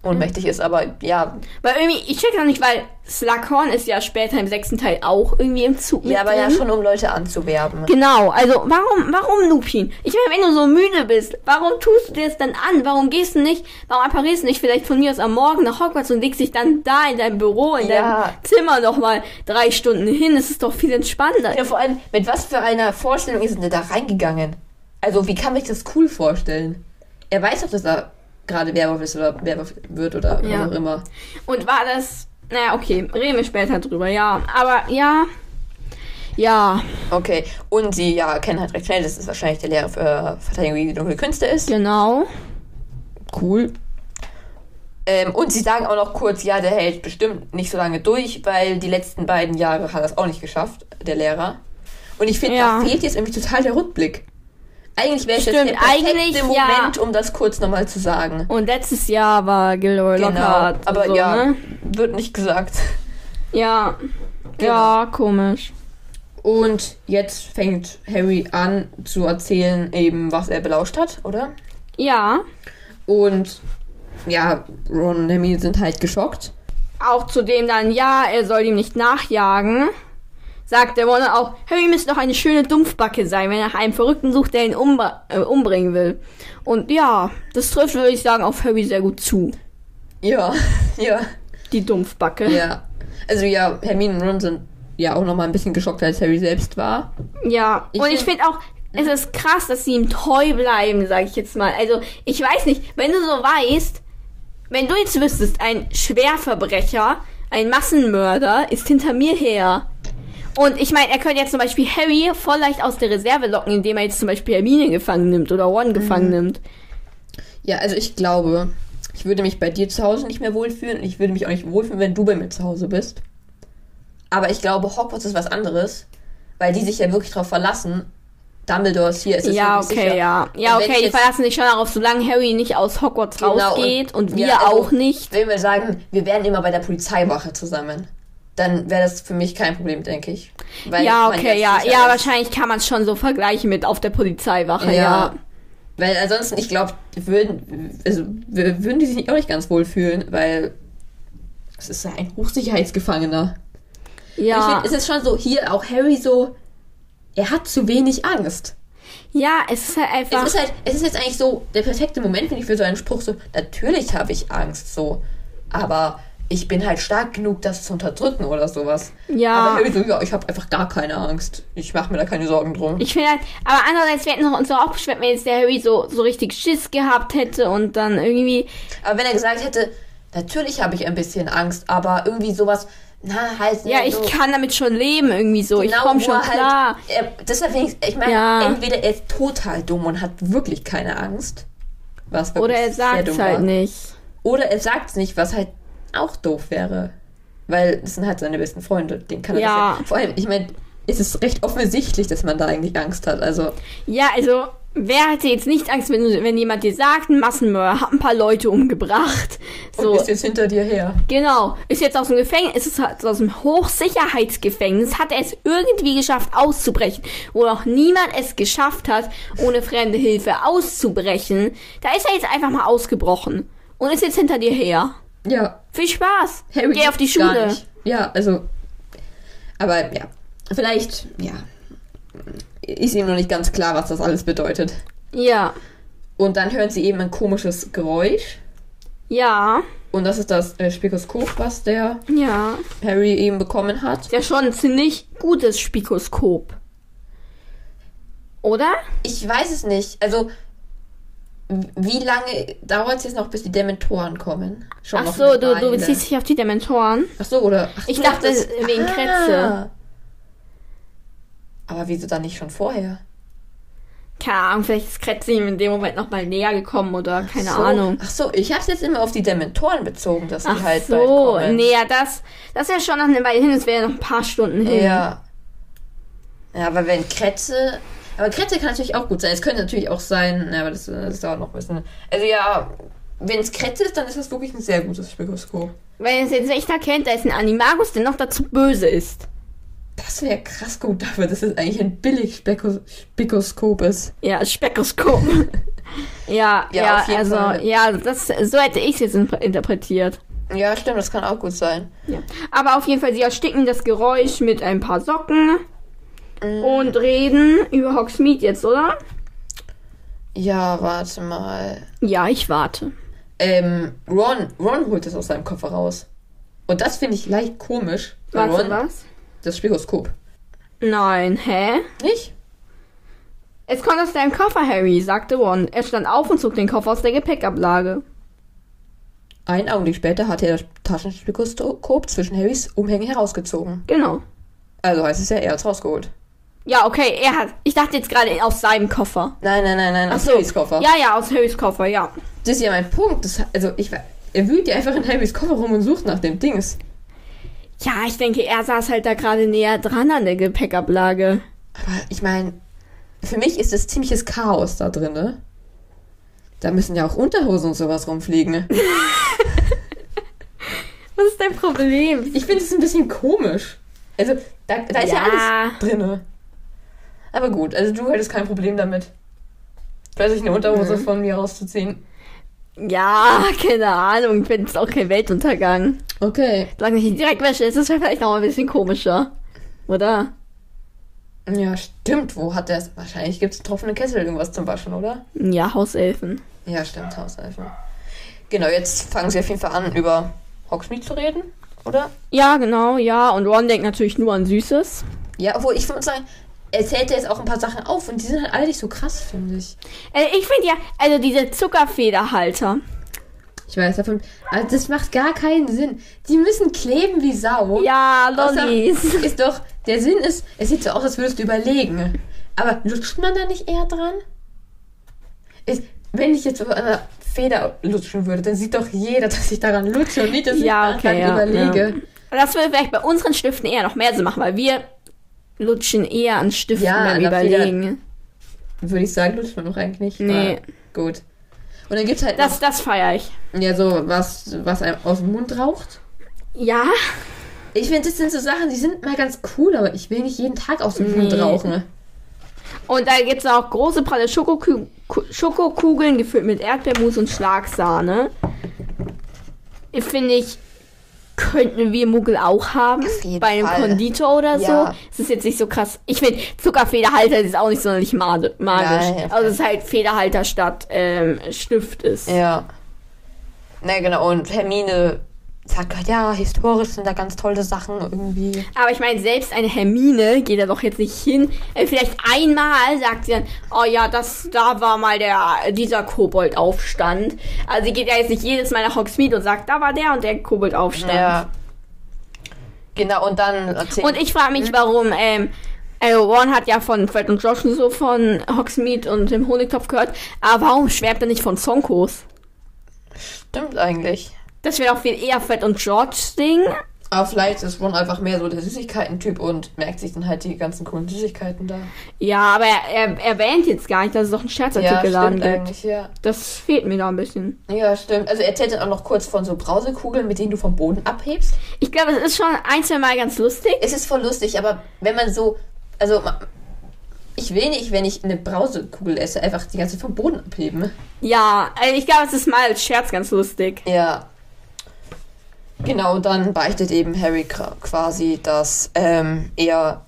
ohnmächtig ist. Aber ja, Weil irgendwie, ich check noch nicht, weil Slughorn ist ja später im sechsten Teil auch irgendwie im Zug ja, aber ja drin. schon, um Leute anzuwerben. Genau, also warum, warum Lupin? Ich meine, wenn du so müde bist, warum tust du dir das dann an? Warum gehst du nicht, warum apparierst du nicht vielleicht von mir aus am Morgen nach Hogwarts und legst dich dann da in deinem Büro, in Ja. deinem Zimmer nochmal drei Stunden hin? Das ist doch viel entspannender. Ja, vor allem, mit was für einer Vorstellung ist denn da reingegangen? Also, wie kann man sich das cool vorstellen? Er weiß doch, dass er gerade Werwolf ist oder Werwolf wird oder Ja. was auch immer. Und war das, naja, okay, reden wir später drüber, ja. Aber ja, ja, Okay, und sie ja kennen halt recht schnell, dass es wahrscheinlich der Lehrer für Verteidigung gegen die dunkle Künste ist. genau. Cool. Ähm, und sie sagen auch noch kurz, ja, der hält bestimmt nicht so lange durch, weil die letzten beiden Jahre hat er es auch nicht geschafft, der Lehrer. Und ich finde, Ja. da fehlt jetzt irgendwie total der Rückblick. Eigentlich wäre es jetzt der perfekte eigentlich, ja. Moment, um das kurz nochmal zu sagen. Und letztes Jahr war Gilroy Lockhart. aber so, ja, Ne? wird nicht gesagt. Ja. Genau. Ja, komisch. Und jetzt fängt Harry an zu erzählen, eben, was er belauscht hat, oder? Ja. Und ja, Ron und Hermine sind halt geschockt. Auch zudem dann, ja, er soll ihm nicht nachjagen. Sagt der Ron auch, Harry müsste doch eine schöne Dumpfbacke sein, wenn er nach einem Verrückten sucht, der ihn äh, umbringen will. Und ja, das trifft, würde ich sagen, auf Harry sehr gut zu. Ja, ja, Die Dumpfbacke. ja. Also ja, Hermine und Ron sind ja auch nochmal ein bisschen geschockt, als Harry selbst war. Ja, Ich und ich find- finde auch, es ist krass, dass sie ihm treu bleiben, sage ich jetzt mal. Also, ich weiß nicht, wenn du so weißt, wenn du jetzt wüsstest, ein Schwerverbrecher, ein Massenmörder ist hinter mir her. Und ich meine, er könnte jetzt zum Beispiel Harry voll leicht aus der Reserve locken, indem er jetzt zum Beispiel Hermine gefangen nimmt oder Ron gefangen nimmt. Ja, also ich glaube, ich würde mich bei dir zu Hause nicht mehr wohlfühlen und ich würde mich auch nicht wohlfühlen, wenn du bei mir zu Hause bist. Aber ich glaube, Hogwarts ist was anderes, weil die sich ja wirklich darauf verlassen. Dumbledore ist hier, es ist Ja, okay, sicher. ja. Ja, Und okay, die verlassen sich schon darauf, solange Harry nicht aus Hogwarts Genau, rausgeht und, wir ja, also, auch nicht. Wenn wir sagen, wir wären immer bei der Polizeiwache zusammen, dann wäre das für mich kein Problem, denke ich. Weil Ja, okay, ja. Ja, ist. wahrscheinlich kann man es schon so vergleichen mit auf der Polizeiwache, Ja. ja. Weil ansonsten, ich glaube, würden, also, würden die sich auch nicht ganz wohl fühlen, weil es ist ja ein Hochsicherheitsgefangener. Ich Ja. finde, es ist schon so, hier auch Harry so, er hat zu wenig Angst. Ja, es ist halt einfach. Es ist halt, es ist jetzt eigentlich so der perfekte Moment, finde ich, für so einen Spruch so, natürlich habe ich Angst, so, aber ich bin halt stark genug, das zu unterdrücken oder sowas. Ja. Aber Harry so, ja, ich habe einfach gar keine Angst. Ich mache mir da keine Sorgen drum. ich finde halt, aber andererseits, wir hätten uns auch beschwert, wenn jetzt der Harry so, so richtig Schiss gehabt hätte und dann irgendwie. Aber wenn er gesagt hätte, natürlich habe ich ein bisschen Angst, aber irgendwie sowas, na, halt. Ja, ich so, kann damit schon leben, irgendwie so. ich komme schon halt- klar. Er, deshalb finde ich, ich meine, Ja. entweder er ist total dumm und hat wirklich keine Angst. Was Oder er sagt es halt nicht. Oder er sagt es nicht, was halt auch doof wäre. Weil das sind halt seine besten Freunde. Den kann er Ja. das ja. Vor allem, ich meine, es ist recht offensichtlich, dass man da eigentlich Angst hat. Also, Ja, also, wer hätte jetzt nicht Angst, wenn, wenn jemand dir sagt, ein Massenmörder hat ein paar Leute umgebracht? So. und ist jetzt hinter dir her. Genau. Ist jetzt aus dem Gefängnis, ist es halt aus dem Hochsicherheitsgefängnis, hat er es irgendwie geschafft auszubrechen, wo noch niemand es geschafft hat, ohne fremde Hilfe auszubrechen. Da ist er jetzt einfach mal ausgebrochen und ist jetzt hinter dir her. Ja, Viel Spaß. Harry Geh auf die Schule. nicht. Ja, also. Aber ja, vielleicht, ja. Ist ihm noch nicht ganz klar, was das alles bedeutet. Ja. Und dann hören sie eben ein komisches Geräusch. Ja. Und das ist das äh, Spikoskop, was der Ja. Harry eben bekommen hat. Ist ja schon ein ziemlich gutes Spikoskop. Oder? Ich weiß es nicht. Also, wie lange dauert es jetzt noch, bis die Dementoren kommen? Schon Ach so, du, du beziehst dich auf die Dementoren. Ach so, oder? Ach, Ich dachte, dachtest- wegen Kretze. Aber wieso dann nicht schon vorher? Keine Ahnung, vielleicht ist Kretze ihm in dem Moment nochmal näher gekommen oder keine so. Ahnung. Ach so, ich hab's jetzt immer auf die Dementoren bezogen, dass die Ach halt bald so, kommen. nee, ja, das, das ist ja schon noch eine Weile hin, es wäre ja noch ein paar Stunden hin. Ja. Ja, aber wenn Kretze. Aber Kretze kann natürlich auch gut sein. Es könnte natürlich auch sein, ja, aber das, das dauert noch ein bisschen. Also ja, wenn es Kretze ist, dann ist das wirklich ein sehr gutes Spikoskop. Wenn es jetzt echt erkennt, da ist ein Animagus, der noch dazu böse ist. Das wäre krass gut dafür, dass es eigentlich ein billig Speko Spikoskop ist. Ja, Spekoskop. ja, Ja, ja, auf jeden also, Fall. ja, das, so hätte ich es jetzt in- interpretiert. Ja, stimmt, das kann auch gut sein. Ja. Aber auf jeden Fall, sie ersticken das Geräusch mit ein paar Socken. Und reden über Hogsmeade jetzt, oder? Ja, warte mal. Ja, ich warte. Ähm, Ron, Ron holt es aus seinem Koffer raus. Und das finde ich leicht komisch. Warte, Ron, was? Das Spikoskop. Nein, hä? Nicht? Es kommt aus deinem Koffer, Harry, sagte Ron. Er stand auf und zog den Koffer aus der Gepäckablage. Einen Augenblick später hatte er das Taschenspikoskop zwischen Harrys Umhänge herausgezogen. Genau. Also heißt es ja, er hat's rausgeholt. Ja, okay, er hat. Ich dachte jetzt gerade aus seinem Koffer. Nein, nein, nein, nein, aus so. Harrys Koffer. Ja, ja, aus Harrys Koffer, ja. Das ist ja mein Punkt. Das, also ich, er wühlt ja einfach in Harrys Koffer rum und sucht nach dem Dings. Ja, ich denke, er saß halt da gerade näher dran an der Gepäckablage. Aber ich meine, für mich ist das ziemliches Chaos da drin, ne? Da müssen ja auch Unterhosen und sowas rumfliegen. Was ist dein Problem? Ich finde es ein bisschen komisch. Also, da, da ist ja, Ja. alles drinne. Aber gut, also du hättest kein Problem damit. Weiß ich, eine Unterhose Mhm. von mir rauszuziehen. Ja, keine Ahnung. Ich finde es auch kein Weltuntergang. Okay. Solange ich nicht direkt wäsche, ist es vielleicht noch ein bisschen komischer. Oder? Ja, stimmt. Wo hat der es? Wahrscheinlich gibt es tropfende Kessel irgendwas zum Waschen, oder? Ja, Hauselfen. Ja, stimmt, Hauselfen. Genau, jetzt fangen sie auf jeden Fall an, über Hogsmeade zu reden, oder? Ja, genau, ja. Und Ron denkt natürlich nur an Süßes. Ja, obwohl ich würde sagen, er zählt ja jetzt auch ein paar Sachen auf und die sind halt alle nicht so krass, finde ich. Äh, ich finde ja, also diese Zuckerfederhalter. Ich weiß davon. Also das macht gar keinen Sinn. Die müssen kleben wie Sau. Ja, Außer- Lollis. Ist doch, der Sinn ist, es sieht so aus, als würdest du überlegen. Aber lutscht man da nicht eher dran? Ist, wenn ich jetzt so an einer Feder lutschen würde, dann sieht doch jeder, dass ich daran lutsche und nicht, dass Ja, ich okay, daran ja, überlege. Das würde vielleicht bei unseren Stiften eher noch mehr Sinn machen, weil wir lutschen eher an Stiften Ja, beim Überlegen. Würde ich sagen, lutscht man doch eigentlich nicht. Nee. Gut. Und dann gibt's halt Das, das feiere ich. noch, ja so was, was einem aus dem Mund raucht. Ja, Ich finde, das sind so Sachen, die sind mal ganz cool, aber ich will nicht jeden Tag aus dem Mund Nee. rauchen. und da gibt es auch große pralle Schokoku Ku- Schokokugeln gefüllt mit Erdbeermus und Schlagsahne. Ich Finde ich, könnten wir Muggel auch haben. Bei einem Fall. Konditor oder Ja. so. Es ist jetzt nicht so krass. Ich finde, Zuckerfederhalter ist auch nicht sonderlich magisch. Nein. also es ist halt Federhalter statt ähm, Stift ist. Ja. Na genau, und Hermine sagt halt, ja, historisch sind da ganz tolle Sachen irgendwie. Aber ich meine, selbst eine Hermine geht da doch jetzt nicht hin. Äh, vielleicht einmal sagt sie dann, oh ja, das, da war mal der, dieser Koboldaufstand. Also sie geht ja jetzt nicht jedes Mal nach Hogsmeade und sagt, da war der und der Koboldaufstand. Ja. Genau, und dann erzählt. Und ich frage mich, warum, ähm, also Ron hat ja von Fred und Josh und so von Hogsmeade und dem Honigtopf gehört, aber warum schwärmt er nicht von Zonkos? Stimmt eigentlich. Das wäre doch viel eher Fred und George Ding. Aber vielleicht ist Ron einfach mehr so der Süßigkeiten-Typ und merkt sich dann halt die ganzen coolen Süßigkeiten da. Ja, aber er, er erwähnt jetzt gar nicht, dass es doch einen Scherzartikelladen stimmt gibt. eigentlich, ja. Das fehlt mir da ein bisschen. Ja, stimmt. Also er erzählt dann auch noch kurz von so Brausekugeln, mit denen du vom Boden abhebst. Ich glaube, es ist schon ein, zwei Mal ganz lustig. Es ist voll lustig, aber wenn man so, also ich will nicht, wenn ich eine Brausekugel esse, einfach die ganze vom Boden abheben. Ja, also ich glaube, es ist mal als Scherz ganz lustig. Ja. Genau, dann beichtet eben Harry quasi, dass ähm, er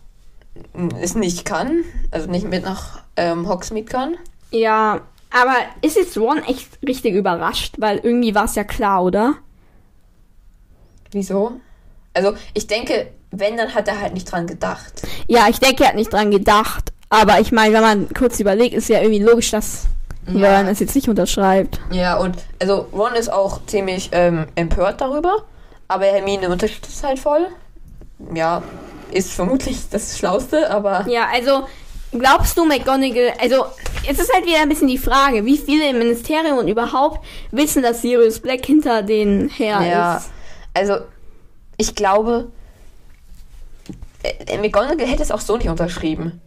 es nicht kann, also nicht mit nach ähm, Hogsmeade kann. Ja, aber ist jetzt Ron echt richtig überrascht? Weil irgendwie war es ja klar, oder? Wieso? Also ich denke, wenn, dann hat er halt nicht dran gedacht. Ja, ich denke, er hat nicht dran gedacht. Aber ich meine, wenn man kurz überlegt, ist ja irgendwie logisch, dass Ja. Ron es jetzt nicht unterschreibt. Ja, und also Ron ist auch ziemlich ähm, empört darüber, aber Hermine unterstützt es halt voll. Ja, ist vermutlich das Schlauste, aber Ja, also glaubst du, McGonagall, also es ist halt wieder ein bisschen die Frage, wie viele im Ministerium und überhaupt wissen, dass Sirius Black hinter den her ja, ist? also ich glaube, äh, McGonagall hätte es auch so nicht unterschrieben.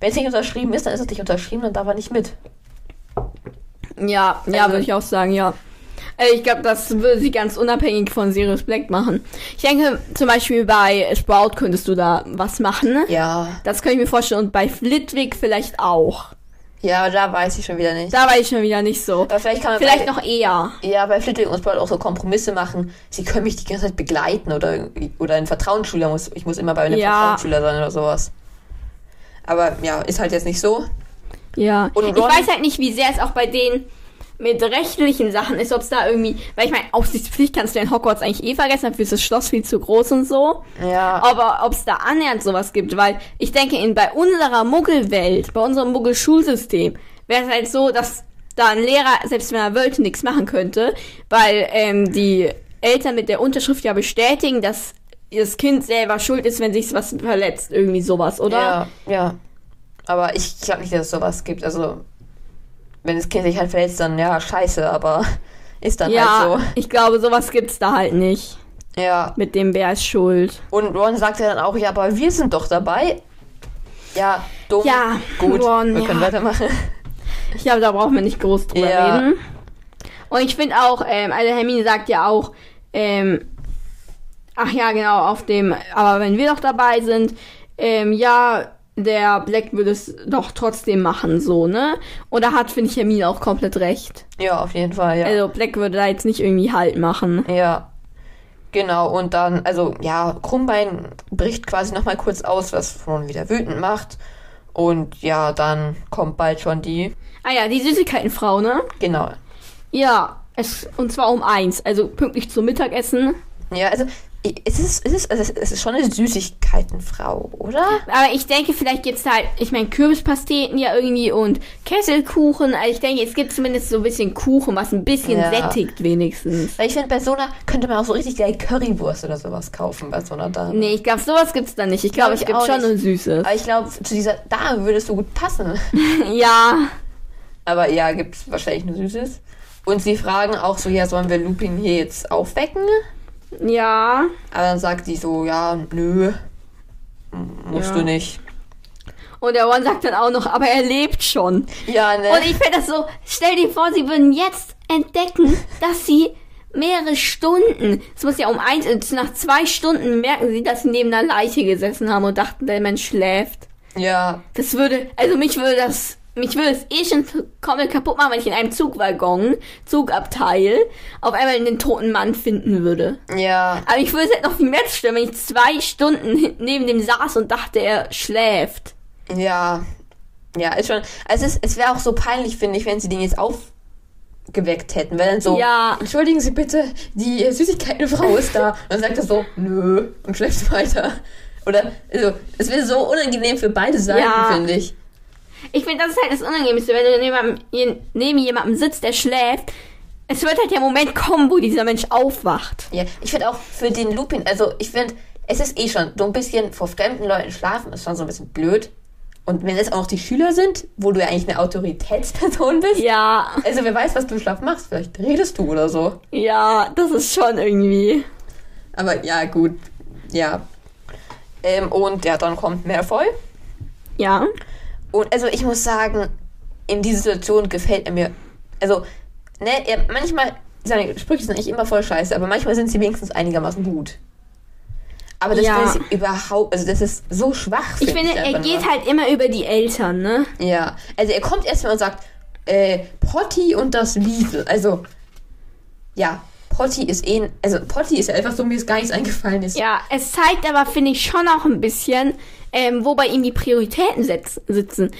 Wenn es nicht unterschrieben ist, dann ist es nicht unterschrieben, dann darf er nicht mit. Ja, ja, Also- würde ich auch sagen, ja. Äh, Ich glaube, das würde sie ganz unabhängig von Sirius Black machen. Ich denke, zum Beispiel bei Sprout könntest du da was machen. Ja, Das könnte ich mir vorstellen. Und bei Flitwick vielleicht auch. ja, da weiß ich schon wieder nicht. Da war ich schon wieder nicht so. Aber vielleicht kann man Vielleicht bei, noch eher. Ja, bei Flitwick und Sprout auch so Kompromisse machen. Sie können mich die ganze Zeit begleiten oder, oder ein Vertrauensschüler muss. Ich muss immer bei einem Ja. Vertrauensschüler sein oder sowas. Aber ja, ist halt jetzt nicht so. Ja. Und ich Ron- weiß halt nicht, wie sehr es auch bei denen mit rechtlichen Sachen ist, ob es da irgendwie, weil ich meine, Aufsichtspflicht kannst du in Hogwarts eigentlich eh vergessen, dafür ist das Schloss viel zu groß und so. Ja. Aber ob es da annähernd sowas gibt, weil ich denke, in, bei unserer Muggelwelt, bei unserem Muggel-Schulsystem, wäre es halt so, dass da ein Lehrer, selbst wenn er wollte, nichts machen könnte, weil ähm, die Eltern mit der Unterschrift ja bestätigen, dass das Kind selber schuld ist, wenn sich was verletzt, irgendwie sowas, oder? Ja, ja. Aber ich glaube nicht, dass es sowas gibt. Also, wenn das Kind sich halt verletzt, dann ja, scheiße, aber ist dann Ja, halt ich glaube, sowas gibt's da halt nicht. so. Ja. Mit dem wer ist schuld. Und Ron sagt ja dann auch, ja, aber wir sind doch dabei. Ja, dumm. Ja, gut. Ron, wir können ja. weitermachen. Ich glaube, da brauchen wir nicht groß drüber Ja. reden. Und ich finde auch, ähm, also Hermine sagt ja auch, ähm, Ach ja, genau, auf dem, aber wenn wir doch dabei sind, ähm, ja, der Black würde es doch trotzdem machen, so, ne? Und da hat, finde ich, Hermine auch komplett recht. Ja, auf jeden Fall, ja. Also Black würde da jetzt nicht irgendwie Halt machen. Ja. Genau, und dann, also ja, Krummbein bricht quasi nochmal kurz aus, was Ron wieder wütend macht. Und ja, dann kommt bald schon die. Ah ja, die Süßigkeitenfrau, ne? Genau. Ja, es, und zwar um eins, also pünktlich zum Mittagessen. Ja, also es ist, es ist, es ist schon eine Süßigkeitenfrau, oder? Aber ich denke, vielleicht gibt's halt, ich meine, Kürbispasteten ja irgendwie und Kesselkuchen. Also ich denke, es gibt zumindest so ein bisschen Kuchen, was ein bisschen Ja. sättigt wenigstens. Weil ich finde, bei so einer könnte man auch so richtig geil Currywurst oder sowas kaufen, bei so einer Dame. Nee, ich glaube, sowas gibt's da nicht. Ich glaube, Glaub es gibt schon nur Süßes. Aber ich glaube, zu dieser Dame würdest du gut passen. ja. Aber ja, gibt's wahrscheinlich nur Süßes. Und sie fragen auch so, ja, sollen wir Lupin hier jetzt aufwecken? Ja. Aber dann sagt sie so, ja, nö, musst Ja. du nicht. Und der Ron sagt dann auch noch, aber er lebt schon. Ja, ne? Und ich finde das so, stell dir vor, sie würden jetzt entdecken, dass sie mehrere Stunden, es muss ja um eins, und nach zwei Stunden merken sie, dass sie neben einer Leiche gesessen haben und dachten, der Mensch schläft. ja, Das würde, also mich würde das, mich würde es eh schon komplett kaputt machen, wenn ich in einem Zugwaggon, Zugabteil, auf einmal den toten Mann finden würde. ja, Aber ich würde es halt noch viel mehr stören, wenn ich zwei Stunden neben dem saß und dachte, er schläft. ja. Ja, ist schon. Also es, es wäre auch so peinlich, finde ich, wenn sie den jetzt aufgeweckt hätten. Weil dann so, Ja. entschuldigen Sie bitte, die äh, Süßigkeitenfrau ist da. Und dann sagt er so, nö, und schläft weiter. Oder, also, es wäre so unangenehm für beide Seiten, Ja. finde ich. Ich finde, das ist halt das Unangenehmste, wenn du neben, jemandem- neben jemandem sitzt, der schläft. Es wird halt der Moment kommen, wo dieser Mensch aufwacht. Ja, ich finde auch für den Lupin, also ich finde, es ist eh schon so ein bisschen vor fremden Leuten schlafen, ist schon so ein bisschen blöd. Und wenn es auch noch die Schüler sind, wo du ja eigentlich eine Autoritätsperson bist. Ja, Also wer weiß, was du im Schlaf machst, vielleicht redest du oder so. ja, das ist schon irgendwie. Aber ja, gut, ja. Ähm, und ja, dann kommt Malfoy. Ja. Und also ich muss sagen, in dieser Situation gefällt er mir. Also, ne, er, manchmal, seine Sprüche sind eigentlich immer voll scheiße, aber manchmal sind sie wenigstens einigermaßen gut. Aber das Ja. ich überhaupt, also das ist so schwach. Ich finde, er einfach geht nur. halt immer über die Eltern, ne? Ja, also er kommt erstmal und sagt, äh, Potti und das Liesel. Also, ja, Potti ist eh, also Potti ist ja einfach so, mir ist gar nichts eingefallen ist. Ja, es zeigt aber, finde ich, schon auch ein bisschen, ähm, wo bei ihm die Prioritäten setz, sitzen.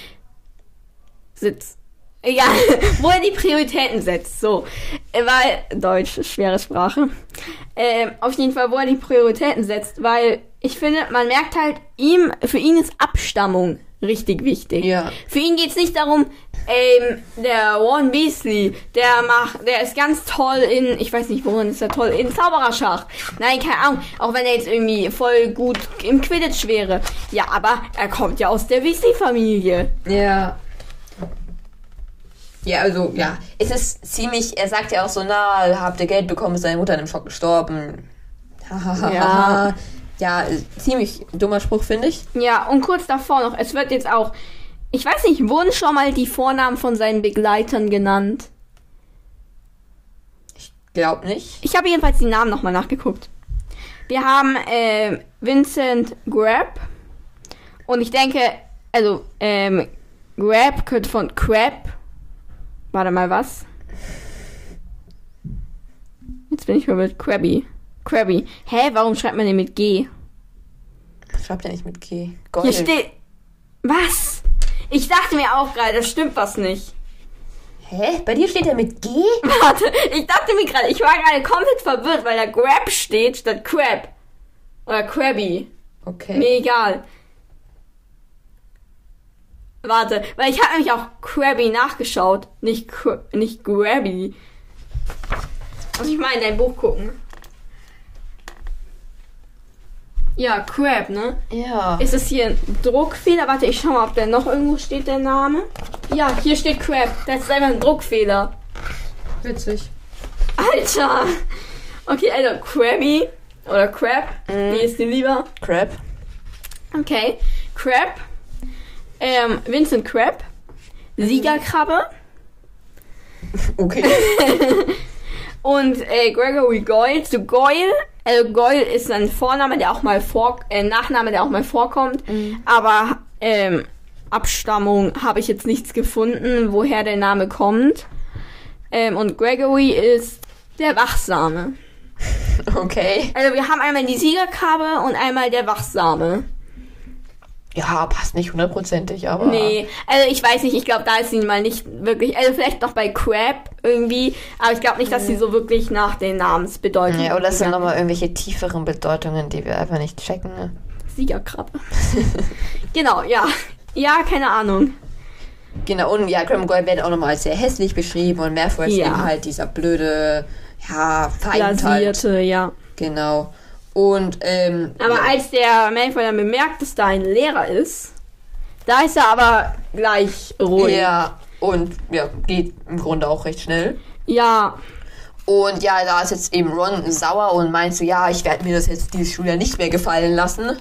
Sitz. Egal, wo er die Prioritäten setzt. So. Weil, Deutsch, schwere Sprache. Ähm, auf jeden Fall, wo er die Prioritäten setzt, weil ich finde, man merkt halt, ihm, für ihn ist Abstammung richtig wichtig. Ja. Für ihn geht's nicht darum, ähm, der Warren Beasley, der macht, der ist ganz toll in, ich weiß nicht, worin ist er toll, in Zaubererschach. Nein, keine Ahnung, auch wenn er jetzt irgendwie voll gut im Quidditch wäre. Ja, aber er kommt ja aus der Weasley-Familie. Ja. Ja, also, ja. Es ist ziemlich, er sagt ja auch so, na, habt ihr Geld bekommen, ist seine Mutter in einem Schock gestorben. Ja. Ja. Ziemlich dummer Spruch, finde ich. Ja, und kurz davor noch, es wird jetzt auch, ich weiß nicht, wurden schon mal die Vornamen von seinen Begleitern genannt? Glaub nicht. Ich habe jedenfalls die Namen nochmal nachgeguckt. Wir haben äh, Vincent Grab. Und ich denke, also, ähm, Grab könnte von Crab. Warte mal, was? Jetzt bin ich mal mit Krabby. Krabby. Hä, warum schreibt man den mit G? Schreibt er nicht mit G. Hier Gold. steht. Was? Ich dachte mir auch gerade, das stimmt was nicht. Hä? Bei dir steht er mit G? Warte, ich dachte mir gerade, ich war gerade komplett verwirrt, weil da Grab steht statt Crab. Oder Krabby. Okay. Mir egal. Warte, weil ich habe nämlich auch Krabby nachgeschaut. Nicht, Kra- nicht Grabby. Muss ich mal in dein Buch gucken. Ja, Crab, ne? Ja. Ist es hier ein Druckfehler? Warte, ich schau mal, ob der noch irgendwo steht, der Name. Ja, hier steht Crab. Das ist einfach ein Druckfehler. Witzig. Alter! Okay, also Krabby oder Crab. Wie ist dir lieber? Crab. Okay. Crab. Ähm, Vincent Crab. Siegerkrabbe. Okay. Und äh, Gregory Goyle zu Goyle. Also Goyle ist ein Vorname, der auch mal vor, äh, Nachname, der auch mal vorkommt. Aber ähm, Abstammung habe ich jetzt nichts gefunden, woher der Name kommt. Ähm, und Gregory ist der Wachsame. Okay. Also wir haben einmal die Siegerkrabbe und einmal der Wachsame. Ja, passt nicht hundertprozentig, aber. Nee, also ich weiß nicht, ich glaube, da ist sie mal nicht wirklich, also vielleicht noch bei Crab irgendwie, aber ich glaube nicht, dass sie so wirklich nach den Namensbedeutungen. Ja, oder es sind nochmal irgendwelche tieferen Bedeutungen, die wir einfach nicht checken. Ne? Siegerkrabbe. genau, ja. Ja, keine Ahnung. Genau, und ja, Goyle wird auch nochmal als sehr hässlich beschrieben und ist Ja. eben halt dieser blöde, ja, Feind halt. Blasierte, ja. Genau. Und, ähm. Aber als der Malfoy dann bemerkt, dass da ein Lehrer ist, da ist er aber gleich ruhig. Ja, und ja, geht im Grunde auch recht schnell. Ja, Und ja, da ist jetzt eben Ron sauer und meint so, ja, ich werde mir das jetzt dieses Schuljahr nicht mehr gefallen lassen.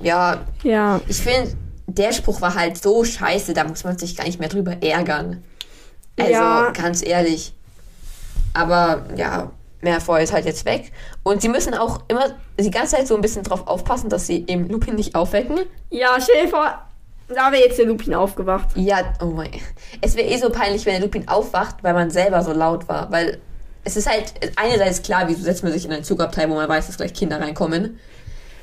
Ja, ja. ich finde, der Spruch war halt so scheiße, da muss man sich gar nicht mehr drüber ärgern. Also, Ja. ganz ehrlich. Aber ja, Malfoy ist halt jetzt weg. Und sie müssen auch immer die ganze Zeit so ein bisschen drauf aufpassen, dass sie eben Lupin nicht aufwecken. Ja, stell dir vor, da wäre jetzt der Lupin aufgewacht. Ja, oh mein. Es wäre eh so peinlich, wenn der Lupin aufwacht, weil man selber so laut war. Weil es ist halt, einerseits klar, wieso setzt man sich in ein Zugabteil, wo man weiß, dass gleich Kinder reinkommen.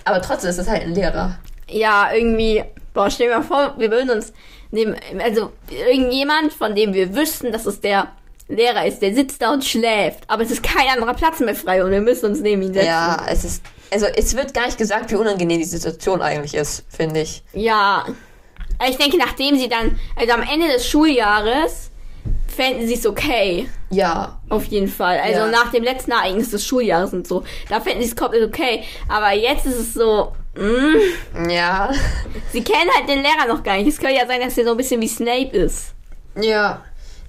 Aber trotzdem ist es halt ein Lehrer. Ja, irgendwie, boah, stell dir mal vor, wir würden uns nehmen, also irgendjemand, von dem wir wüssten, dass es der Lehrer ist, der sitzt da und schläft, aber es ist kein anderer Platz mehr frei und wir müssen uns neben ihn setzen. Ja, es ist. Also es wird gar nicht gesagt, wie unangenehm die Situation eigentlich ist, finde ich. Ja. Aber Ich denke, nachdem sie dann, also am Ende des Schuljahres, fänden sie es okay. Ja. Auf jeden Fall. Also Ja. nach dem letzten Ereignis des Schuljahres und so. Da fänden sie es komplett okay. Aber jetzt ist es so, mm, Ja. sie kennen halt den Lehrer noch gar nicht. Es könnte ja sein, dass der so ein bisschen wie Snape ist. Ja.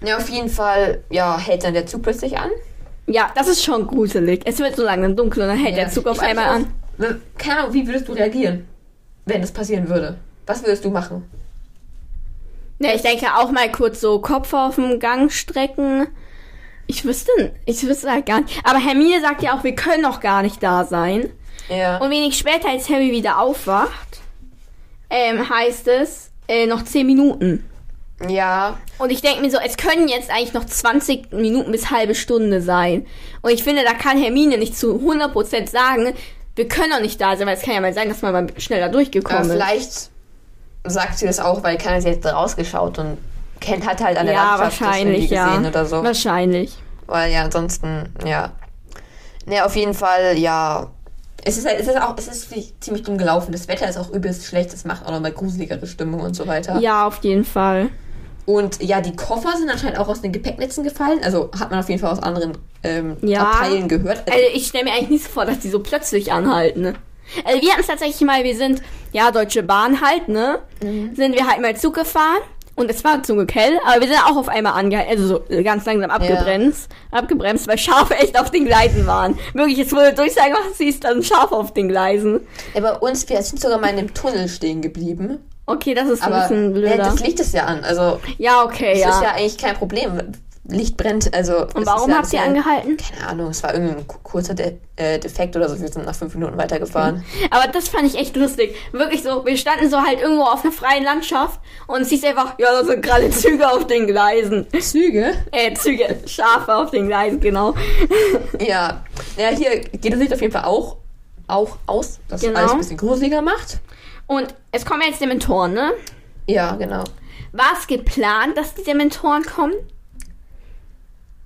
Ja, auf jeden Fall, ja, hält dann der Zug plötzlich an. Ja, das ist schon gruselig. Es wird so langsam dunkel und dann hält Ja. der Zug auf einmal an. Keine Ahnung, wie würdest du reagieren, wenn das passieren würde? Was würdest du machen? Ja, ich denke auch mal kurz so Kopf auf dem Gang strecken. Ich wüsste, ich wüsste halt gar nicht. Aber Hermine sagt ja auch, wir können noch gar nicht da sein. Ja. Und wenig später, als Harry wieder aufwacht, ähm, heißt es, äh, noch 10 Minuten. ja. Und ich denke mir so, es können jetzt eigentlich noch 20 Minuten bis halbe Stunde sein. Und ich finde, da kann Hermine nicht zu 100% sagen, wir können noch nicht da sein, weil es kann ja mal sein, dass man mal schneller Aber durchgekommen ist. vielleicht sagt sie das auch, weil keiner sie jetzt rausgeschaut und kennt hat halt an der Ja, Landschaft wahrscheinlich, ja. gesehen oder so. Wahrscheinlich. Weil ja, ansonsten, ja. Ne, auf jeden Fall, ja. Es ist halt, es ist auch, es ist ziemlich dumm gelaufen. Das Wetter ist auch übelst schlecht, das macht auch nochmal gruseligere Stimmung und so weiter. Ja, auf jeden Fall. Und ja, die Koffer sind anscheinend auch aus den Gepäcknetzen gefallen. Also hat man auf jeden Fall aus anderen ähm, Ja. Abteilen gehört. Also, Also ich stelle mir eigentlich nicht so vor, dass die so plötzlich anhalten, ne? Also wir hatten es tatsächlich mal, wir sind, ja, Deutsche Bahn halt, ne? Mhm. Sind wir halt mal Zug gefahren und es war zum Glück hell, aber wir sind auch auf einmal angehalten, also so ganz langsam abgebremst, abgebremst, weil Schafe echt auf den Gleisen waren. Wirklich, es wurde Durchsage gemacht, sie ist dann scharf auf den Gleisen. ja, bei uns, wir sind sogar mal in einem Tunnel stehen geblieben. Okay, das ist ein Aber bisschen ne, blöder. das Licht ist ja an. Also Ja, okay, das ja. ist ja eigentlich kein Problem. Licht brennt, also. und warum ja habt ihr angehalten? Keine Ahnung, es war irgendein ku- kurzer De äh, Defekt oder so. Wir sind nach fünf Minuten weitergefahren. Aber das fand ich echt lustig. Wirklich so, wir standen so halt irgendwo auf einer freien Landschaft und es hieß einfach, ja, da sind gerade Züge auf den Gleisen. Züge? Äh, Züge, Schafe auf den Gleisen, genau. Ja. Ja, hier geht das Licht auf jeden Fall auch, auch aus, dass Genau. alles ein bisschen gruseliger macht. Und es kommen jetzt Dementoren, ne? Ja, genau. War es geplant, dass die Dementoren kommen?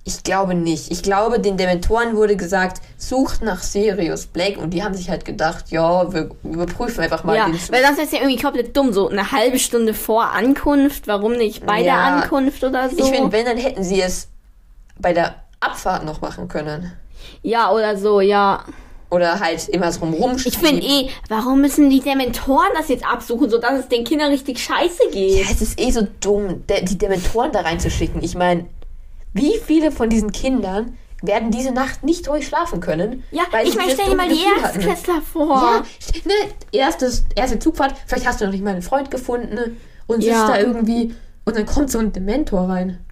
Ich glaube nicht. Ich glaube, den Dementoren wurde gesagt, sucht nach Sirius Black und die haben sich halt gedacht, ja, wir überprüfen einfach mal ja, den Zug. weil sonst ist ja irgendwie komplett dumm. So eine halbe Stunde vor Ankunft, warum nicht bei der Ja. Ankunft oder so? Ich finde, wenn, dann hätten sie es bei der Abfahrt noch machen können. ja, oder so, ja. Oder halt immer so rumstehen. Ich finde eh, warum müssen die Dementoren das jetzt absuchen, sodass es den Kindern richtig scheiße geht? Ja, es ist eh so dumm, de die Dementoren da reinzuschicken. Ich meine, wie viele von diesen Kindern werden diese Nacht nicht ruhig schlafen können? Ja, weil ich meine, stell dir mal die. Erstklässler vor. Ja, ne, erstes, erste Zugfahrt, vielleicht hast du noch nicht mal einen Freund gefunden ne, und sitzt Ja. da irgendwie und dann kommt so ein Dementor rein.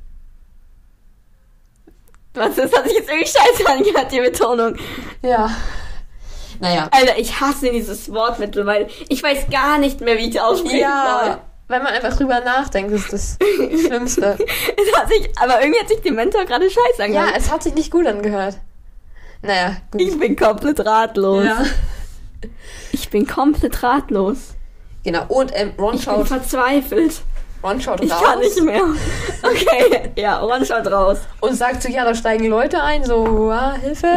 Was, das hat sich jetzt irgendwie scheiße angehört, die Betonung. Ja. Naja. Alter, ich hasse dieses Wort mittlerweile. Ich weiß gar nicht mehr, wie ich es aussprechen Ja. Weil man einfach drüber nachdenkt, ist das Schlimmste. soll. Es hat sich, aber irgendwie hat sich die Mentor gerade scheiße ja, angehört. es hat sich nicht gut angehört. Naja, gut. ich bin komplett ratlos. Ja. Ich bin komplett ratlos. Genau. Und ähm, Ron Ich bin schaut, verzweifelt. Ron schaut Ich raus kann nicht mehr. Okay, ja, Ron schaut raus. und sagt so, ja, da steigen Leute ein, so, ja, Hilfe.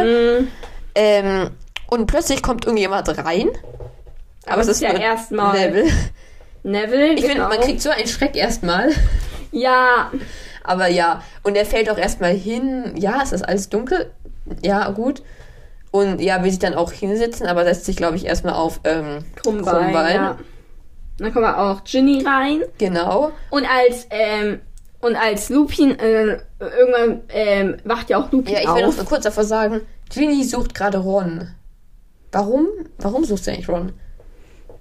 Mhm. Ähm, und plötzlich kommt irgendjemand rein. Aber, es ist ja erstmal Neville. Neville. Ich finde, genau. man kriegt so einen Schreck erstmal. Ja, Aber ja, und er fällt auch erstmal hin. Ja, es ist alles dunkel. Ja, gut. Und ja, will sich dann auch hinsetzen, aber setzt sich, glaube ich, erstmal auf ähm, Krummbein. Ja. Dann kommt auch Ginny rein. Genau. Und als, ähm, und als Lupin, äh, irgendwann, ähm, wacht ja auch Lupin Ja, ich will noch auf. so kurz davor sagen, Ginny sucht gerade Ron. Warum? Warum sucht sie eigentlich Ron?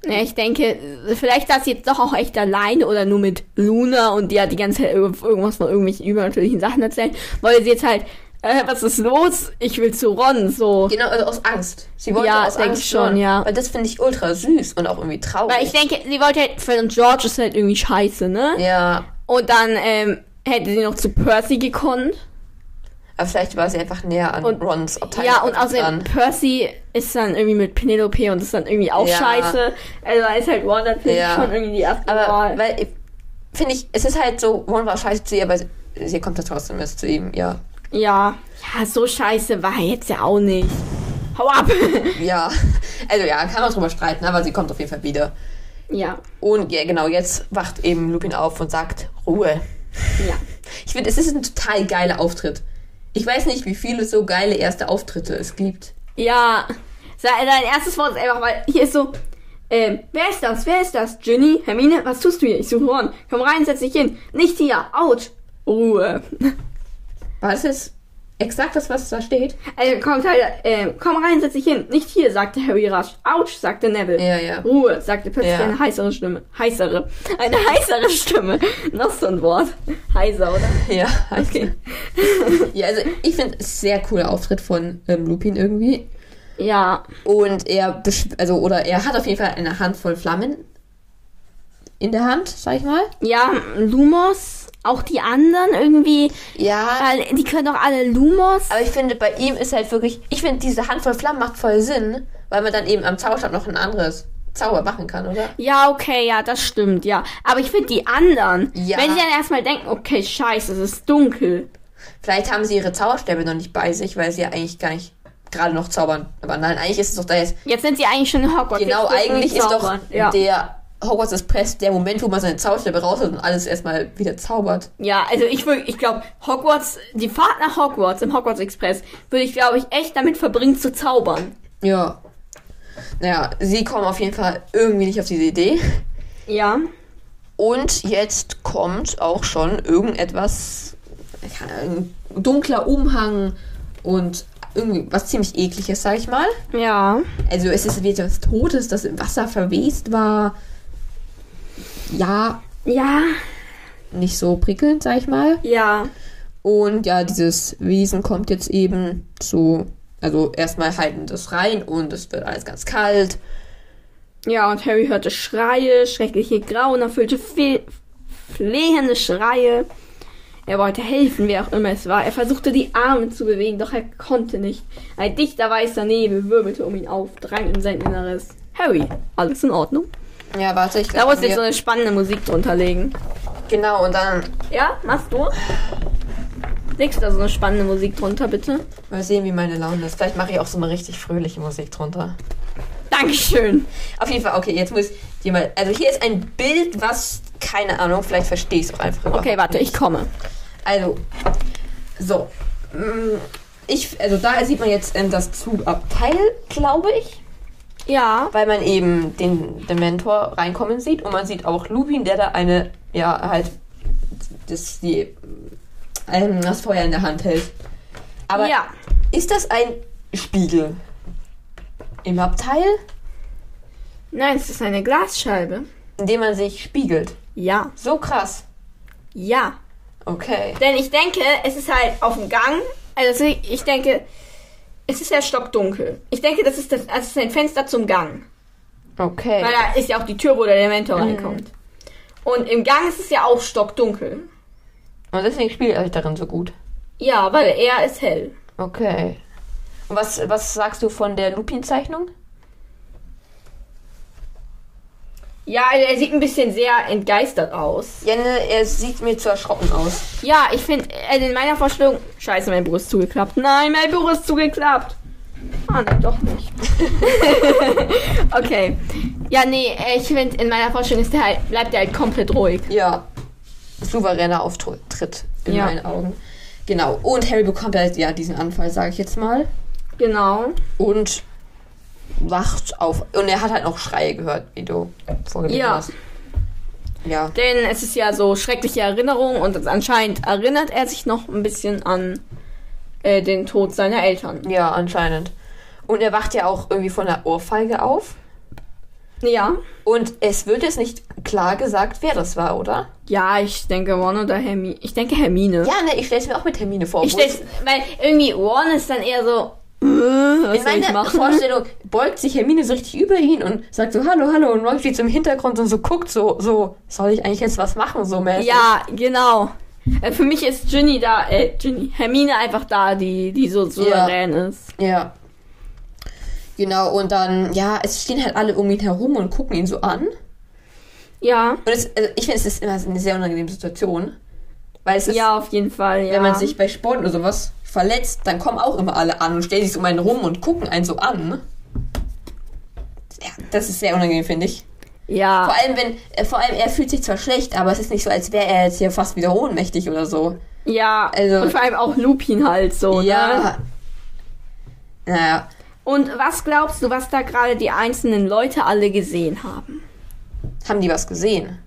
Ja, ich denke, vielleicht sie jetzt doch auch echt alleine oder nur mit Luna und die hat die ganze Zeit irg- irgendwas von irgendwelchen übernatürlichen Sachen erzählt. Wollte sie jetzt halt, äh, was ist los? Ich will zu Ron, so. Genau, also aus Angst. Sie wollte Ja, aus denk Angst ich schon, Ron. ja. Weil das finde ich ultra süß und auch irgendwie traurig. Weil ich denke, sie wollte halt, für George ist halt irgendwie scheiße, ne? Ja, Und dann, ähm, hätte sie noch zu Percy gekonnt. Aber vielleicht war sie einfach näher an Und- Rons Abteilung. Ja, und außerdem, dran. Percy ist dann irgendwie mit Penelope und ist dann irgendwie auch Ja. scheiße. Also da ist halt Ron natürlich Ja. schon irgendwie die erste Aber, Wahl. weil, finde ich, es ist halt so, Ron war scheiße zu ihr, aber sie, sie kommt ja trotzdem erst zu ihm, ja. Ja, ja, so scheiße war er jetzt ja auch nicht. Hau ab! Ja, also ja, kann man drüber streiten, aber sie kommt auf jeden Fall wieder. ja, Und ja, genau, jetzt wacht eben Lupin auf und sagt, Ruhe. ja. Ich finde, es ist ein total geiler Auftritt. Ich weiß nicht, wie viele so geile erste Auftritte es gibt. Ja, sein erstes Wort ist einfach, weil hier ist so, ähm, wer ist das? Wer ist das? Ginny? Hermine? Was tust du hier? Ich suche Ron. Komm rein, setz dich hin. Nicht hier. Out. Ruhe. Das jetzt exakt das, was da steht? Also kommt halt, ähm, komm rein, setz dich hin. Nicht hier, sagte Harry rasch. Ouch, sagte Neville. Ja, ja. Ruhe, sagte plötzlich Ja. eine heißere Stimme. Heißere. Eine heißere Stimme. Noch so ein Wort. Heiser, oder? Ja, heißt Okay. Ja, also ich finde es sehr cooler Auftritt von ähm, Lupin irgendwie. Ja. Und er, also, oder er hat auf jeden Fall eine Handvoll Flammen in der Hand, sag ich mal. Ja, Lumos. Auch die anderen irgendwie. Ja. Weil die können doch alle Lumos. Aber ich finde, bei ihm ist halt wirklich, ich finde, diese Handvoll Flammen macht voll Sinn, weil man dann eben am Zauberstab noch ein anderes Zauber machen kann, oder? Ja, okay, ja, das stimmt, ja. Aber ich finde die anderen, Ja. wenn sie dann erstmal denken, okay, scheiße, es ist dunkel. Vielleicht haben sie ihre Zauberstäbe noch nicht bei sich, weil sie ja eigentlich gar nicht gerade noch zaubern. Aber nein, eigentlich ist es doch da jetzt. Jetzt sind sie eigentlich schon in Hogwarts. Genau, eigentlich ist doch ja. der Hogwarts Express der Moment, wo man seine Zauberstäbe raus hat und alles erstmal wieder zaubert. Ja, also ich würde, ich glaube, Hogwarts, die Fahrt nach Hogwarts im Hogwarts Express würde ich, glaube ich, echt damit verbringen zu zaubern. Ja. Naja, sie kommen auf jeden Fall irgendwie nicht auf diese Idee. Ja. Und jetzt kommt auch schon irgendetwas, ein dunkler Umhang und irgendwie was ziemlich ekliges, sag ich mal. Ja. Also es ist wie etwas Totes, das im Wasser verwest war. Ja, Ja. nicht so prickelnd, sag ich mal. Ja. Und ja, dieses Wesen kommt jetzt eben zu, also erstmal halten das rein und es wird alles ganz kalt. Ja, und Harry hörte Schreie, schreckliche Grauen, erfüllte fe- flehende Schreie. Er wollte helfen, wer auch immer es war. Er versuchte die Arme zu bewegen, doch er konnte nicht. Ein dichter weißer Nebel wirbelte um ihn auf, drang in sein Inneres. Harry, alles in Ordnung? Ja, warte, ich Da glaube, muss jetzt so eine spannende Musik drunter legen. genau, und dann Ja, machst du? Legst da so eine spannende Musik drunter, bitte? mal sehen, wie meine Laune ist. Vielleicht mache ich auch so eine richtig fröhliche Musik drunter. Dankeschön. Auf jeden Fall, okay, jetzt muss ich mal. Also hier ist ein Bild, was, keine Ahnung, vielleicht verstehe ich es auch einfach Okay, warte, nicht. ich komme. Also, so. mm, Ich, also da sieht man jetzt ähm, das Zugabteil, glaube ich. Ja. Weil man eben den Dementor reinkommen sieht. Und man sieht auch Lupin, der da eine, ja, halt, das, die, ähm, das Feuer in der Hand hält. Aber ja. ist das ein Spiegel? Im Abteil, Nein, es ist eine Glasscheibe. in dem man sich spiegelt. Ja. So krass. Ja. Okay. Denn ich denke, es ist halt auf dem Gang Also ich denke, es ist ja stockdunkel. Ich denke, das ist das, das ist ein Fenster zum Gang. Okay. Weil da ist ja auch die Tür, wo der Dementor Mhm. reinkommt. Und im Gang ist es ja auch stockdunkel. Und deswegen spielt er euch darin so gut. Ja, weil er ist hell. Okay. Und was, was sagst du von der Lupin-Zeichnung? Ja, also er sieht ein bisschen sehr entgeistert aus. Jenne, er sieht mir zu erschrocken aus. Ja, ich finde, also in meiner Vorstellung. Scheiße, mein Buch ist zugeklappt. Nein, mein Buch ist zugeklappt. Ah, ne, doch nicht. okay. Ja, nee, ich finde, in meiner Vorstellung ist der halt, bleibt er halt komplett ruhig. Ja. Souveräner Auftritt in Ja. meinen Augen. Genau. Und Harry bekommt halt ja diesen Anfall, sage ich jetzt mal. Genau. Und wacht auf. Und er hat halt noch Schreie gehört, wie du vorgelesen Ja. hast. Ja. Denn es ist ja so schreckliche Erinnerungen und anscheinend erinnert er sich noch ein bisschen an äh, den Tod seiner Eltern. Ja, anscheinend. Und er wacht ja auch irgendwie von der Ohrfeige auf. Ja. Und es wird jetzt nicht klar gesagt, wer das war, oder? Ja, ich denke Ron oder Hermine. Ich denke Hermine. Ja, ne, ich stelle es mir auch mit Termine vor. ich stell's, weil irgendwie Ron ist dann eher so. Was In soll ich meiner machen? Vorstellung beugt sich Hermine so richtig über ihn und sagt so Hallo, hallo und Ron steht so im Hintergrund und so guckt so, so, soll ich eigentlich jetzt was machen, so mäßig? Ja, genau. Äh, Für mich ist Ginny da, äh, Ginny, Hermine einfach da, die, die so souverän ist. Ja. Genau, und dann, ja, es stehen halt alle um ihn herum und gucken ihn so an. Ja. Und es, also ich finde, es ist immer eine sehr unangenehme Situation. Weil es ist, Ja, auf jeden Fall, ja. wenn man sich bei Sport oder sowas verletzt, dann kommen auch immer alle an und stellen sich um einen rum und gucken einen so an. Ja, das ist sehr unangenehm, finde ich. ja. Vor allem, wenn, äh, vor allem, er fühlt sich zwar schlecht, aber es ist nicht so, als wäre er jetzt hier fast wieder ohnmächtig oder so. Ja, Also- und vor allem auch Lupin halt so, ne? ja. Naja. Und was glaubst du, was da gerade die einzelnen Leute alle gesehen haben? Haben die was gesehen?